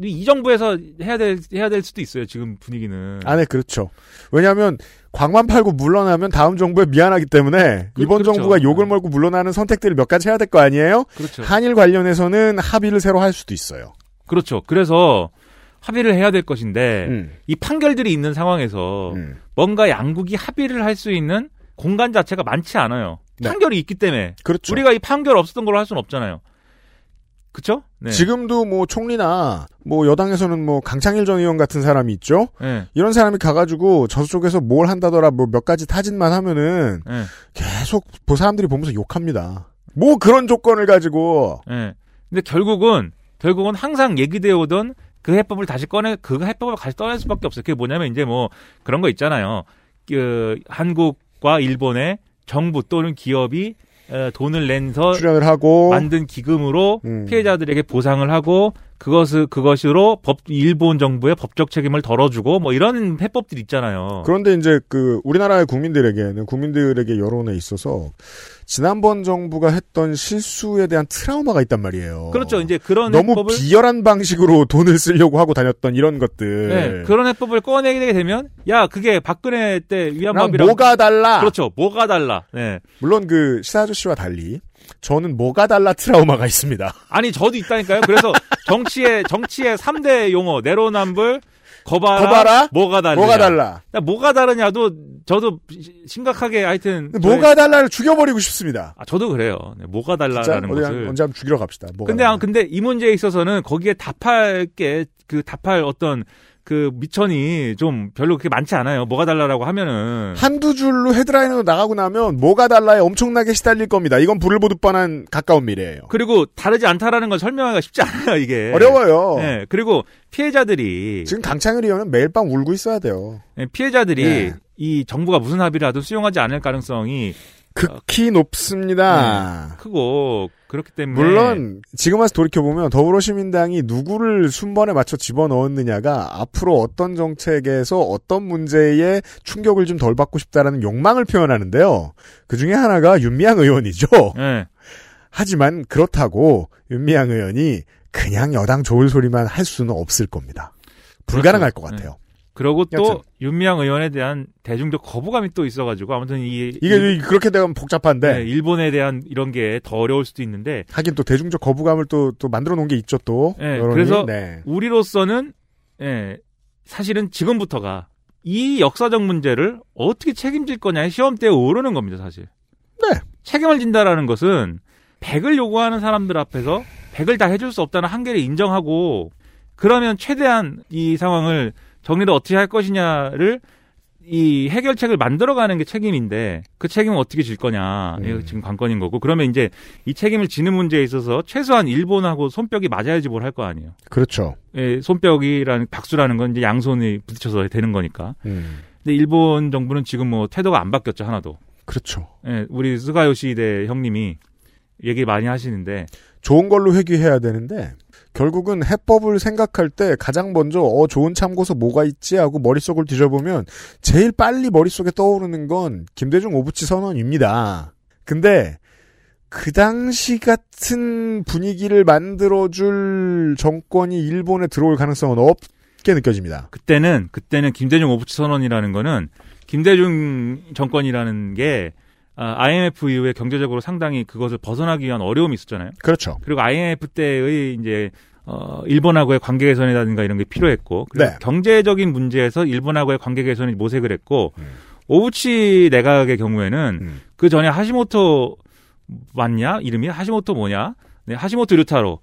[SPEAKER 7] 이 정부에서 해야 될 해야 될 수도 있어요. 지금 분위기는.
[SPEAKER 2] 아, 네, 그렇죠. 왜냐하면 광만 팔고 물러나면 다음 정부에 미안하기 때문에
[SPEAKER 7] 그-
[SPEAKER 2] 이번
[SPEAKER 7] 그렇죠.
[SPEAKER 2] 정부가 욕을 먹고 물러나는 선택들을 몇 가지 해야 될 거 아니에요?
[SPEAKER 7] 그렇죠.
[SPEAKER 2] 한일 관련해서는 합의를 새로 할 수도 있어요.
[SPEAKER 7] 그렇죠. 그래서 합의를 해야 될 것인데
[SPEAKER 2] 음.
[SPEAKER 7] 이 판결들이 있는 상황에서 뭔가 양국이 합의를 할 수 있는 공간 자체가 많지 않아요.
[SPEAKER 2] 네.
[SPEAKER 7] 판결이 있기 때문에
[SPEAKER 2] 그렇죠.
[SPEAKER 7] 우리가 이 판결 없었던 걸로 할 수는 없잖아요. 그렇죠? 네.
[SPEAKER 2] 지금도 뭐 총리나 뭐 여당에서는 뭐 강창일 전 의원 같은 사람이 있죠.
[SPEAKER 7] 네.
[SPEAKER 2] 이런 사람이 가가지고 저쪽에서 뭘 한다더라 뭐 몇 가지 타진만 하면은
[SPEAKER 7] 네.
[SPEAKER 2] 계속 그 사람들이 보면서 욕합니다. 뭐 그런 조건을 가지고
[SPEAKER 7] 예. 근데 결국은 결국은 항상 얘기되어 오던 그 해법을 다시 꺼내 그 해법을 다시 떠날 수밖에 없어요. 그게 뭐냐면 이제 뭐 그런 거 있잖아요. 그 한국과 일본의 정부 또는 기업이 어, 돈을 낸서
[SPEAKER 2] 출연을 하고
[SPEAKER 7] 만든 기금으로
[SPEAKER 2] 음.
[SPEAKER 7] 피해자들에게 보상을 하고 그것을 그것으로 법 일본 정부의 법적 책임을 덜어주고 뭐 이런 해법들 있잖아요.
[SPEAKER 2] 그런데 이제 그 우리나라의 국민들에게는 국민들에게 여론에 있어서 지난번 정부가 했던 실수에 대한 트라우마가 있단 말이에요.
[SPEAKER 7] 그렇죠. 이제 그런
[SPEAKER 2] 너무
[SPEAKER 7] 해법을
[SPEAKER 2] 비열한 방식으로 돈을 쓰려고 하고 다녔던 이런 것들.
[SPEAKER 7] 네, 그런 해법을 꺼내게 되면 야 그게 박근혜 때 위안법이랑
[SPEAKER 2] 뭐가 달라?
[SPEAKER 7] 그렇죠. 뭐가 달라. 네.
[SPEAKER 2] 물론 그 시사 아저씨와 달리 저는 뭐가 달라 트라우마가 있습니다.
[SPEAKER 7] 아니 저도 있다니까요. 그래서 정치의 정치의 3대 용어 내로남불 거봐라,
[SPEAKER 2] 거봐라?
[SPEAKER 7] 뭐가 다르냐.
[SPEAKER 2] 뭐가 달라?
[SPEAKER 7] 뭐가 다르냐도 저도 시- 심각하게 하여튼
[SPEAKER 2] 뭐가 달라를 죽여버리고 싶습니다.
[SPEAKER 7] 아, 저도 그래요. 네, 뭐가 달라라는
[SPEAKER 2] 어디 한-
[SPEAKER 7] 것을.
[SPEAKER 2] 언제 한번 죽이러 갑시다. 뭐가
[SPEAKER 7] 근데
[SPEAKER 2] 달라.
[SPEAKER 7] 아, 근데 이 문제에 있어서는 거기에 답할 게 그 답할 어떤 그 미천이 좀 별로 그렇게 많지 않아요. 뭐가 달라라고 하면은
[SPEAKER 2] 한두 줄로 헤드라인으로 나가고 나면 뭐가 달라에 엄청나게 시달릴 겁니다. 이건 불을 보듯 뻔한 가까운 미래예요.
[SPEAKER 7] 그리고 다르지 않다라는 걸 설명하기가 쉽지 않아요, 이게.
[SPEAKER 2] 어려워요.
[SPEAKER 7] 네, 그리고 피해자들이
[SPEAKER 2] 지금 강창일 의원은 매일 밤 울고 있어야 돼요.
[SPEAKER 7] 네, 피해자들이
[SPEAKER 2] 네.
[SPEAKER 7] 이 정부가 무슨 합의를 하든 수용하지 않을 가능성이
[SPEAKER 2] 극히 높습니다.
[SPEAKER 7] 네, 크고 그렇기 때문에
[SPEAKER 2] 물론 지금 와서 돌이켜 보면 더불어시민당이 누구를 순번에 맞춰 집어 넣었느냐가 앞으로 어떤 정책에서 어떤 문제에 충격을 좀 덜 받고 싶다라는 욕망을 표현하는데요. 그 중에 하나가 윤미향 의원이죠.
[SPEAKER 7] 네.
[SPEAKER 2] 하지만 그렇다고 윤미향 의원이 그냥 여당 좋을 소리만 할 수는 없을 겁니다. 불가능할 것
[SPEAKER 7] 그렇죠.
[SPEAKER 2] 같아요.
[SPEAKER 7] 그리고 또
[SPEAKER 2] 여튼.
[SPEAKER 7] 윤미향 의원에 대한 대중적 거부감이 또 있어가지고 아무튼 이
[SPEAKER 2] 이게 그렇게 되면 복잡한데
[SPEAKER 7] 네, 일본에 대한 이런 게 더 어려울 수도 있는데
[SPEAKER 2] 하긴 또 대중적 거부감을 또, 또 만들어 놓은 게 있죠, 또.
[SPEAKER 7] 예,
[SPEAKER 2] 여론이.
[SPEAKER 7] 그래서
[SPEAKER 2] 네.
[SPEAKER 7] 우리로서는 예, 사실은 지금부터가 이 역사적 문제를 어떻게 책임질 거냐의 시험대에 오르는 겁니다, 사실.
[SPEAKER 2] 네.
[SPEAKER 7] 책임을 진다라는 것은 100을 요구하는 사람들 앞에서 100을 다 해줄 수 없다는 한계를 인정하고 그러면 최대한 이 상황을 정리를 어떻게 할 것이냐를 이 해결책을 만들어가는 게 책임인데 그 책임을 어떻게 질 거냐 이게 지금 관건인 거고 그러면 이제 이 책임을 지는 문제에 있어서 최소한 일본하고 손뼉이 맞아야지 뭘 할 거 아니에요.
[SPEAKER 2] 그렇죠.
[SPEAKER 7] 예, 손뼉이라는 박수라는 건 이제 양손이 부딪혀서 되는 거니까.
[SPEAKER 2] 음.
[SPEAKER 7] 근데 일본 정부는 지금 뭐 태도가 안 바뀌었죠 하나도.
[SPEAKER 2] 그렇죠.
[SPEAKER 7] 예, 우리 스가요시대 형님이 얘기 많이 하시는데
[SPEAKER 2] 좋은 걸로 회귀해야 되는데, 결국은 해법을 생각할 때 가장 먼저, 어, 좋은 참고서 뭐가 있지? 하고 머릿속을 뒤져보면, 제일 빨리 머릿속에 떠오르는 건 김대중 오부치 선언입니다. 근데, 그 당시 같은 분위기를 만들어줄 정권이 일본에 들어올 가능성은 없게 느껴집니다.
[SPEAKER 7] 그때는 그때는 김대중 오부치 선언이라는 거는 김대중 정권이라는 게 아, IMF 이후에 경제적으로 상당히 그것을 벗어나기 위한 어려움이 있었잖아요.
[SPEAKER 2] 그렇죠.
[SPEAKER 7] 그리고 IMF 때의 이제 어, 일본하고의 관계 개선이라든가 이런 게 필요했고
[SPEAKER 2] 네.
[SPEAKER 7] 경제적인 문제에서 일본하고의 관계 개선이 모색을 했고
[SPEAKER 2] 음.
[SPEAKER 7] 오부치 내각의 경우에는 그 전에 하시모토 맞냐 이름이 하시모토 뭐냐 네, 하시모토 류타로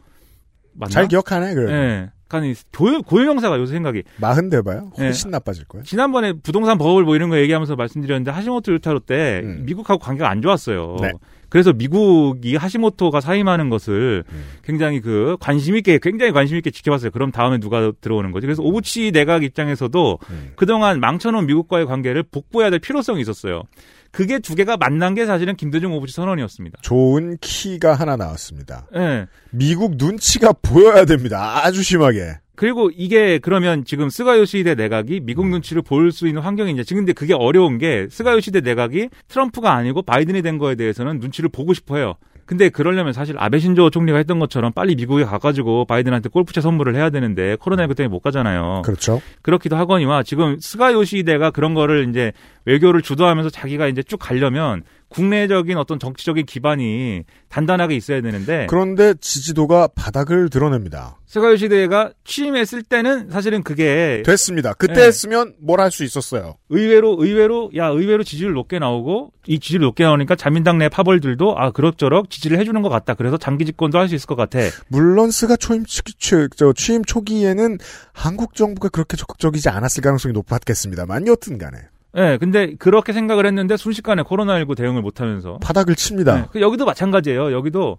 [SPEAKER 7] 맞나?
[SPEAKER 2] 잘 기억하네, 그래도.
[SPEAKER 7] 네. 그러니까 고유, 고유명사가 요새 생각이
[SPEAKER 2] 마흔 돼봐요?
[SPEAKER 7] 네.
[SPEAKER 2] 훨씬 나빠질 거예요.
[SPEAKER 7] 지난번에 부동산 버블 뭐 이런 거 얘기하면서 말씀드렸는데 하시모토 유타로 때
[SPEAKER 2] 음.
[SPEAKER 7] 미국하고 관계가 안 좋았어요.
[SPEAKER 2] 네.
[SPEAKER 7] 그래서 미국이 하시모토가 사임하는 것을
[SPEAKER 2] 음.
[SPEAKER 7] 굉장히 그 관심 있게 굉장히 관심 있게 지켜봤어요. 그럼 다음에 누가 들어오는 거지. 그래서 오부치 내각 입장에서도
[SPEAKER 2] 음.
[SPEAKER 7] 그동안 망쳐놓은 미국과의 관계를 복구해야 될 필요성이 있었어요. 그게 두 개가 만난 게 사실은 김대중 오부치 선언이었습니다.
[SPEAKER 2] 좋은 키가 하나 나왔습니다.
[SPEAKER 7] 예.
[SPEAKER 2] 미국 눈치가 보여야 됩니다. 아주 심하게.
[SPEAKER 7] 그리고 이게 그러면 지금 스가 요시히데 내각이 미국 눈치를 볼 수 있는 환경이 이제 지금 근데 그게 어려운 게 스가 요시히데 내각이 트럼프가 아니고 바이든이 된 거에 대해서는 눈치를 보고 싶어 해요. 근데 그러려면 사실 아베 신조 총리가 했던 것처럼 빨리 미국에 가가지고 바이든한테 골프채 선물을 해야 되는데 코로나19 때문에 못 가잖아요.
[SPEAKER 2] 그렇죠.
[SPEAKER 7] 그렇기도 하거니와 지금 스가 요시히데가 그런 거를 이제 외교를 주도하면서 자기가 이제 쭉 가려면 국내적인 어떤 정치적인 기반이 단단하게 있어야 되는데
[SPEAKER 2] 그런데 지지도가 바닥을 드러냅니다.
[SPEAKER 7] 스가요 시대가 취임했을 때는 사실은 그게
[SPEAKER 2] 됐습니다. 그때
[SPEAKER 7] 네.
[SPEAKER 2] 했으면 뭘 할 수 있었어요.
[SPEAKER 7] 의외로 의외로 야 의외로 지지율 높게 나오고 이 지지율 높게 나오니까 자민당 내 파벌들도 아 그럭저럭 지지를 해주는 것 같다. 그래서 장기 집권도 할 수 있을 것 같아.
[SPEAKER 2] 물론 스가 초임, 취임 초기에는 한국 정부가 그렇게 적극적이지 않았을 가능성이 높았겠습니다만 여튼 간에
[SPEAKER 7] 예, 근데 그렇게 생각을 했는데 순식간에 코로나19 대응을 못하면서
[SPEAKER 2] 바닥을 칩니다.
[SPEAKER 7] 네, 그 여기도 마찬가지예요. 여기도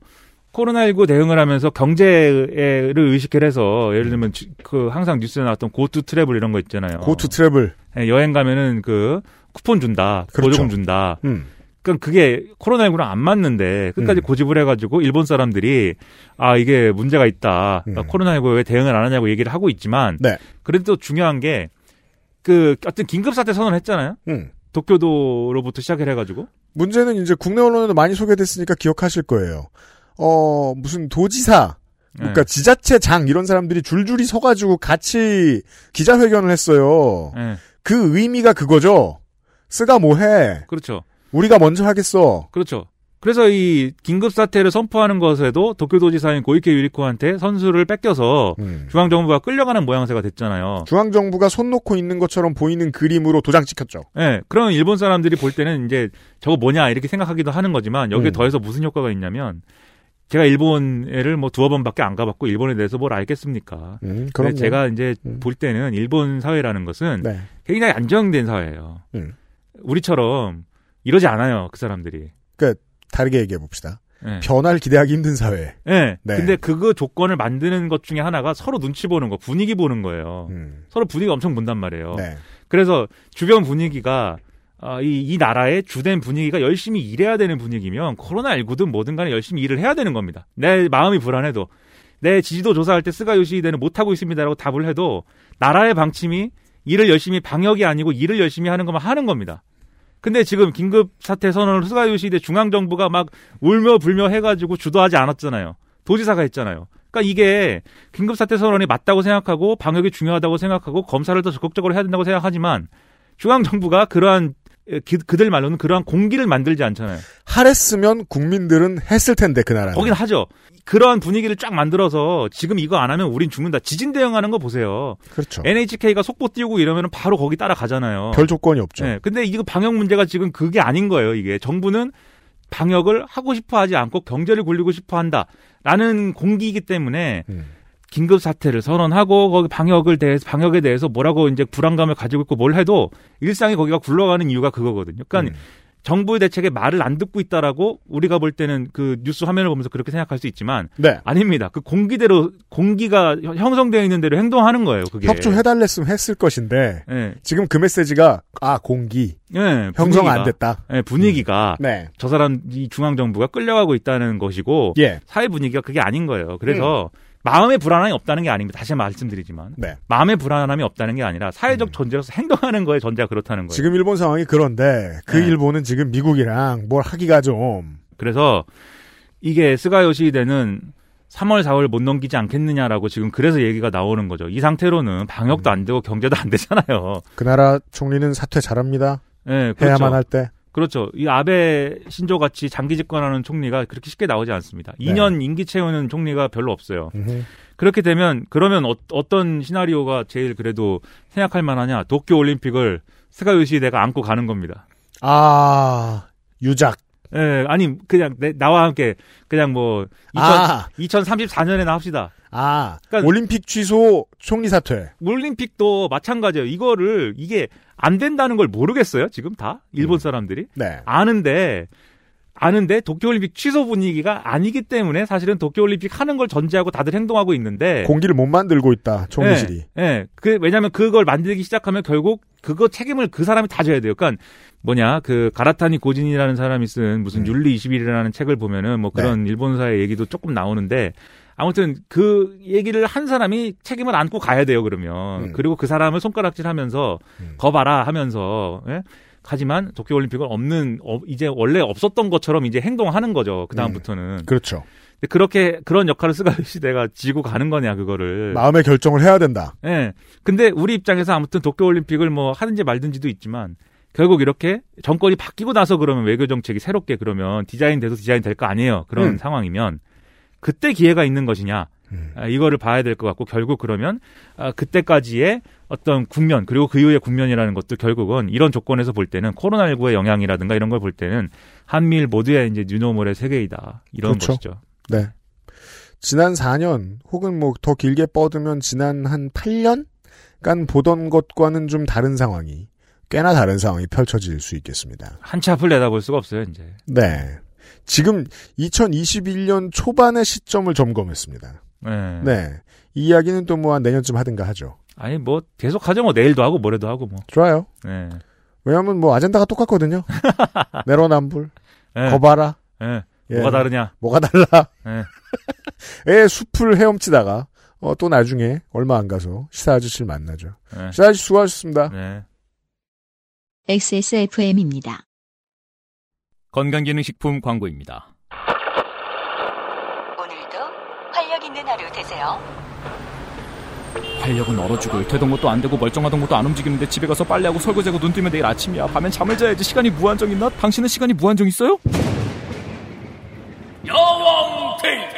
[SPEAKER 7] 코로나19 대응을 하면서 경제를 의식을 해서 예를 들면 지- 그 항상 뉴스에 나왔던 Go To Travel 이런 거 있잖아요.
[SPEAKER 2] Go To Travel.
[SPEAKER 7] 예, 여행 가면은 그 쿠폰 준다,
[SPEAKER 2] 그렇죠.
[SPEAKER 7] 보조금 준다.
[SPEAKER 2] 음.
[SPEAKER 7] 그러니까 그게 코로나19랑 안 맞는데 끝까지
[SPEAKER 2] 음.
[SPEAKER 7] 고집을 해가지고 일본 사람들이 아 이게 문제가 있다. 그러니까 코로나19에 왜 대응을 안 하냐고 얘기를 하고 있지만
[SPEAKER 2] 음. 네.
[SPEAKER 7] 그래도 또 중요한 게 그 어떤 긴급 사태 선언을 했잖아요.
[SPEAKER 2] 음.
[SPEAKER 7] 도쿄도로부터 시작을 해가지고
[SPEAKER 2] 문제는 이제 국내 언론에도 많이 소개됐으니까 기억하실 거예요. 어, 무슨 도지사, 그러니까
[SPEAKER 7] 네.
[SPEAKER 2] 지자체장 이런 사람들이 줄줄이 서가지고 같이 기자회견을 했어요.
[SPEAKER 7] 네.
[SPEAKER 2] 그 의미가 그거죠. 쓰가 뭐해?
[SPEAKER 7] 그렇죠.
[SPEAKER 2] 우리가 먼저 하겠어.
[SPEAKER 7] 그렇죠. 그래서 이 긴급 사태를 선포하는 것에도 도쿄도지사인 고이케 유리코한테 선수를 뺏겨서
[SPEAKER 2] 음.
[SPEAKER 7] 중앙 정부가 끌려가는 모양새가 됐잖아요.
[SPEAKER 2] 중앙 정부가 손 놓고 있는 것처럼 보이는 그림으로 도장 찍혔죠.
[SPEAKER 7] 예, 그럼 일본 사람들이 볼 때는 이제 저거 뭐냐 이렇게 생각하기도 하는 거지만 여기에
[SPEAKER 2] 음.
[SPEAKER 7] 더해서 무슨 효과가 있냐면 제가 일본에를 뭐 두어 번밖에 안 가봤고 일본에 대해서 뭘 알겠습니까?
[SPEAKER 2] 음, 그럼요.
[SPEAKER 7] 제가 이제 볼 때는 일본 사회라는 것은
[SPEAKER 2] 네.
[SPEAKER 7] 굉장히 안정된 사회예요.
[SPEAKER 2] 음.
[SPEAKER 7] 우리처럼 이러지 않아요, 그 사람들이.
[SPEAKER 2] 그러니까 다르게 얘기해 봅시다.
[SPEAKER 7] 네.
[SPEAKER 2] 변화를 기대하기 힘든 사회.
[SPEAKER 7] 네.
[SPEAKER 2] 네.
[SPEAKER 7] 근데 그거 조건을 만드는 것 중에 하나가 서로 눈치 보는 거, 분위기 보는 거예요. 서로 분위기 엄청 본단 말이에요.
[SPEAKER 2] 음. 네.
[SPEAKER 7] 그래서 주변 분위기가 아, 이, 이 나라의 주된 분위기가 열심히 일해야 되는 분위기면 코로나19든 뭐든 간에 열심히 일을 해야 되는 겁니다. 내 마음이 불안해도 내 지지도 조사할 때 스가 요시히데는 못하고 있습니다라고 답을 해도 나라의 방침이 일을 열심히 방역이 아니고 일을 열심히 하는 것만 하는 겁니다. 근데 지금 긴급 사태 선언을 스가 요시히데 중앙 정부가 막 울며 불며 해가지고 주도하지 않았잖아요. 도지사가 했잖아요. 그러니까 이게 긴급 사태 선언이 맞다고 생각하고 방역이 중요하다고 생각하고 검사를 더 적극적으로 해야 된다고 생각하지만 중앙 정부가 그러한 기- 그들 말로는 그러한 공기를 만들지 않잖아요.
[SPEAKER 2] 하랬으면 국민들은 했을 텐데 그 나라는.
[SPEAKER 7] 거긴 하죠. 그러한 분위기를 쫙 만들어서 지금 이거 안 하면 우린 죽는다. 지진 대응하는 거 보세요.
[SPEAKER 2] 그렇죠.
[SPEAKER 7] NHK가 속보 띄우고 이러면 바로 거기 따라가잖아요.
[SPEAKER 2] 별 조건이 없죠.
[SPEAKER 7] 네, 근데 이거 방역 문제가 지금 그게 아닌 거예요. 이게 정부는 방역을 하고 싶어 하지 않고 경제를 굴리고 싶어 한다라는 공기이기 때문에
[SPEAKER 2] 음.
[SPEAKER 7] 긴급 사태를 선언하고 거기 방역을 대해서 방역에 대해서 뭐라고 이제 불안감을 가지고 있고 뭘 해도 일상이 거기가 굴러가는 이유가 그거거든요. 그러니까 정부의 대책에 말을 안 듣고 있다라고 우리가 볼 때는 그 뉴스 화면을 보면서 그렇게 생각할 수 있지만
[SPEAKER 2] 네.
[SPEAKER 7] 아닙니다. 그 공기대로 공기가 형성되어 있는 대로 행동하는 거예요. 그게
[SPEAKER 2] 협조해달랬으면 했을 것인데
[SPEAKER 7] 네.
[SPEAKER 2] 지금 그 메시지가 아 공기
[SPEAKER 7] 네,
[SPEAKER 2] 형성
[SPEAKER 7] 분위기가.
[SPEAKER 2] 안 됐다.
[SPEAKER 7] 네, 분위기가
[SPEAKER 2] 네.
[SPEAKER 7] 저 사람 이 중앙 정부가 끌려가고 있다는 것이고
[SPEAKER 2] 예.
[SPEAKER 7] 사회 분위기가 그게 아닌 거예요. 그래서 마음의 불안함이 없다는 게 아닙니다. 다시 말씀드리지만
[SPEAKER 2] 네.
[SPEAKER 7] 마음의 불안함이 없다는 게 아니라 사회적 존재로서 행동하는 거에 전제가 그렇다는 거예요.
[SPEAKER 2] 지금 일본 상황이 그런데 그
[SPEAKER 7] 네.
[SPEAKER 2] 일본은 지금 미국이랑 뭘 하기가 좀
[SPEAKER 7] 그래서 이게 스가 요시히데는 3월, 4월 못 넘기지 않겠느냐라고 지금 그래서 얘기가 나오는 거죠. 이 상태로는 방역도 안 되고 경제도 안 되잖아요.
[SPEAKER 2] 그 나라 총리는 사퇴 잘합니다.
[SPEAKER 7] 네, 그렇죠.
[SPEAKER 2] 해야만 할 때.
[SPEAKER 7] 그렇죠. 이 아베 신조 같이 장기 집권하는 총리가 그렇게 쉽게 나오지 않습니다. 2년 임기 채우는 총리가 별로 없어요. 그렇게 되면 그러면 어, 떤 시나리오가 제일 그래도 생각할 만하냐? 도쿄 올림픽을 스가 요시히데가 안고 가는 겁니다.
[SPEAKER 2] 아 유작.
[SPEAKER 7] 예, 아니 그냥 내, 나와 함께 그냥 뭐 2000,
[SPEAKER 2] 아.
[SPEAKER 7] 2034년에나 합시다.
[SPEAKER 2] 아
[SPEAKER 7] 그러니까
[SPEAKER 2] 올림픽 취소 총리 사퇴.
[SPEAKER 7] 올림픽도 마찬가지예요. 이거를 이게 안 된다는 걸 모르겠어요. 지금 다 일본 사람들이
[SPEAKER 2] 네.
[SPEAKER 7] 아는데 아는데 도쿄올림픽 취소 분위기가 아니기 때문에 사실은 도쿄올림픽 하는 걸 전제하고 다들 행동하고 있는데
[SPEAKER 2] 공기를 못 만들고 있다 총리실이.
[SPEAKER 7] 예, 예. 그, 왜냐면 그걸 만들기 시작하면 결국 그거 책임을 그 사람이 다 져야 돼요. 그러니까 뭐냐, 그 가라타니 고진이라는 사람이 쓴 무슨 윤리 21이라는 책을 보면은 뭐 그런 일본사의 얘기도 조금 나오는데 아무튼 그 얘기를 한 사람이 책임을 안고 가야 돼요, 그러면. 그리고 그 사람을 손가락질 하면서 거 봐라 하면서, 예? 하지만 도쿄올림픽은 없는, 어, 이제 원래 없었던 것처럼 이제 행동하는 거죠. 그 다음부터는.
[SPEAKER 2] 그렇죠.
[SPEAKER 7] 근데 그렇게 그런 역할을 스가 시대가 지고 가는 거냐 그거를
[SPEAKER 2] 마음의 결정을 해야 된다.
[SPEAKER 7] 예. 근데 우리 입장에서 아무튼 도쿄 올림픽을 뭐 하든지 말든지도 있지만 결국 이렇게 정권이 바뀌고 나서 그러면 외교 정책이 새롭게 그러면 디자인 돼서 디자인 될 거 아니에요. 그런
[SPEAKER 2] 음.
[SPEAKER 7] 상황이면 그때 기회가 있는 것이냐. 아, 이거를 봐야 될 것 같고 결국 그러면 아, 그때까지의 어떤 국면 그리고 그 이후의 국면이라는 것도 결국은 이런 조건에서 볼 때는 코로나19의 영향이라든가 이런 걸 볼 때는 한미일 모두의 이제 뉴노멀의 세계이다 이런
[SPEAKER 2] 그렇죠.
[SPEAKER 7] 것이죠.
[SPEAKER 2] 네. 지난 4년 혹은 뭐 더 길게 뻗으면 지난 한 8년간 보던 것과는 좀 다른 상황이 꽤나 다른 상황이 펼쳐질 수 있겠습니다.
[SPEAKER 7] 한치 앞을 내다볼 수가 없어요 이제.
[SPEAKER 2] 네. 지금 2021년 초반의 시점을 점검했습니다.
[SPEAKER 7] 네.
[SPEAKER 2] 네. 이 이야기는 또 뭐 한 내년쯤 하든가 하죠.
[SPEAKER 7] 아니 뭐 계속 하죠 뭐 내일도 하고 모레도 하고 뭐.
[SPEAKER 2] 좋아요.
[SPEAKER 7] 네.
[SPEAKER 2] 왜냐하면 뭐 아젠다가 똑같거든요. 내로남불,
[SPEAKER 7] 네.
[SPEAKER 2] 거봐라.
[SPEAKER 7] 네.
[SPEAKER 2] 예.
[SPEAKER 7] 뭐가 다르냐?
[SPEAKER 2] 뭐가 달라?
[SPEAKER 7] 네.
[SPEAKER 2] 애 숲을 헤엄치다가 어, 또 나중에 얼마 안 가서 시사 아저씨를 만나죠.
[SPEAKER 7] 네.
[SPEAKER 2] 시사 아저씨 수고하셨습니다.
[SPEAKER 7] 네.
[SPEAKER 1] XSFM입니다.
[SPEAKER 14] 건강기능식품 광고입니다.
[SPEAKER 8] 오늘도 활력 있는 하루 되세요.
[SPEAKER 14] 활력은 얼어 죽을 되던 것도 안 되고 멀쩡하던 것도 안 움직이는데 집에 가서 빨래하고 설거지하고 눈 뜨면 내일 아침이야. 밤엔 잠을 자야지. 시간이 무한정 있나? 당신은 시간이 무한정 있어요?
[SPEAKER 10] 야왕 테이트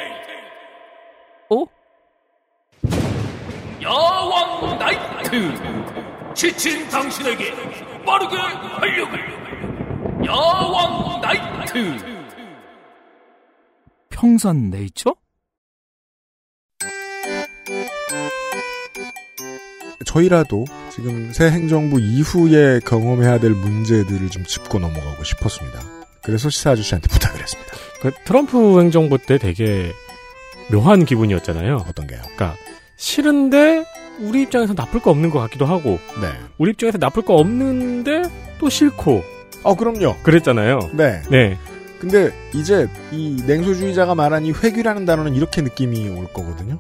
[SPEAKER 14] 어?
[SPEAKER 10] 야왕 나이트 지친 당신에게 빠르게 활력을 야왕 나이트
[SPEAKER 14] 평산 네이처?
[SPEAKER 2] 저희라도 지금 새 행정부 이후에 경험해야 될 문제들을 좀 짚고 넘어가고 싶었습니다. 그래서 시사 아저씨한테 부탁을 했습니다.
[SPEAKER 3] 그 트럼프 행정부 때 되게 묘한 기분이었잖아요.
[SPEAKER 2] 어떤 게요?
[SPEAKER 3] 그러니까 싫은데 우리 입장에서 나쁠 거 없는 것 같기도 하고
[SPEAKER 2] 네.
[SPEAKER 3] 우리 입장에서 나쁠 거 없는데 또 싫고
[SPEAKER 2] 어, 그럼요.
[SPEAKER 3] 그랬잖아요.
[SPEAKER 2] 네.
[SPEAKER 3] 네.
[SPEAKER 2] 근데 이제 이 냉소주의자가 말한 이 회귀라는 단어는 이렇게 느낌이 올 거거든요.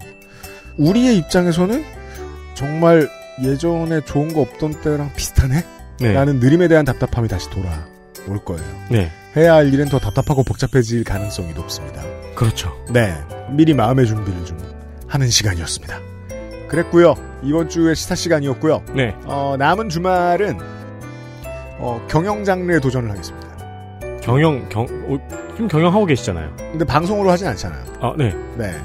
[SPEAKER 2] 우리의 입장에서는 정말 예전에 좋은 거 없던 때랑 비슷하네?
[SPEAKER 3] 네.
[SPEAKER 2] 라는 느림에 대한 답답함이 다시 돌아올 거예요.
[SPEAKER 3] 네.
[SPEAKER 2] 해야 할 일은 더 답답하고 복잡해질 가능성이 높습니다.
[SPEAKER 3] 그렇죠.
[SPEAKER 2] 네. 미리 마음의 준비를 좀 하는 시간이었습니다. 그랬고요. 이번 주의 시사 시간이었고요.
[SPEAKER 3] 네.
[SPEAKER 2] 어, 남은 주말은 어, 경영 장르에 도전을 하겠습니다.
[SPEAKER 3] 경영 경 어, 지금 경영하고 계시잖아요.
[SPEAKER 2] 근데 방송으로 하진 않잖아요.
[SPEAKER 3] 아, 네.
[SPEAKER 2] 네.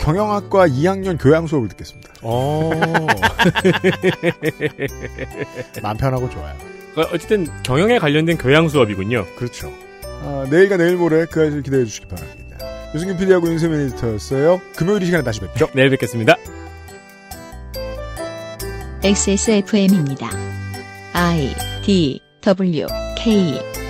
[SPEAKER 2] 경영학과 2학년 교양 수업을 듣겠습니다.
[SPEAKER 3] 어.
[SPEAKER 2] 마음 편하고 좋아요.
[SPEAKER 3] 그러니까 어쨌든 경영에 관련된 교양 수업이군요.
[SPEAKER 2] 그렇죠. 아, 내일과 내일 모레 그 아이를 기대해 주시기 바랍니다. 유승균 PD하고 윤세민 에디터였어요. 금요일 이 시간에 다시 뵙죠.
[SPEAKER 3] 내일 뵙겠습니다.
[SPEAKER 1] XSFM입니다. I D W K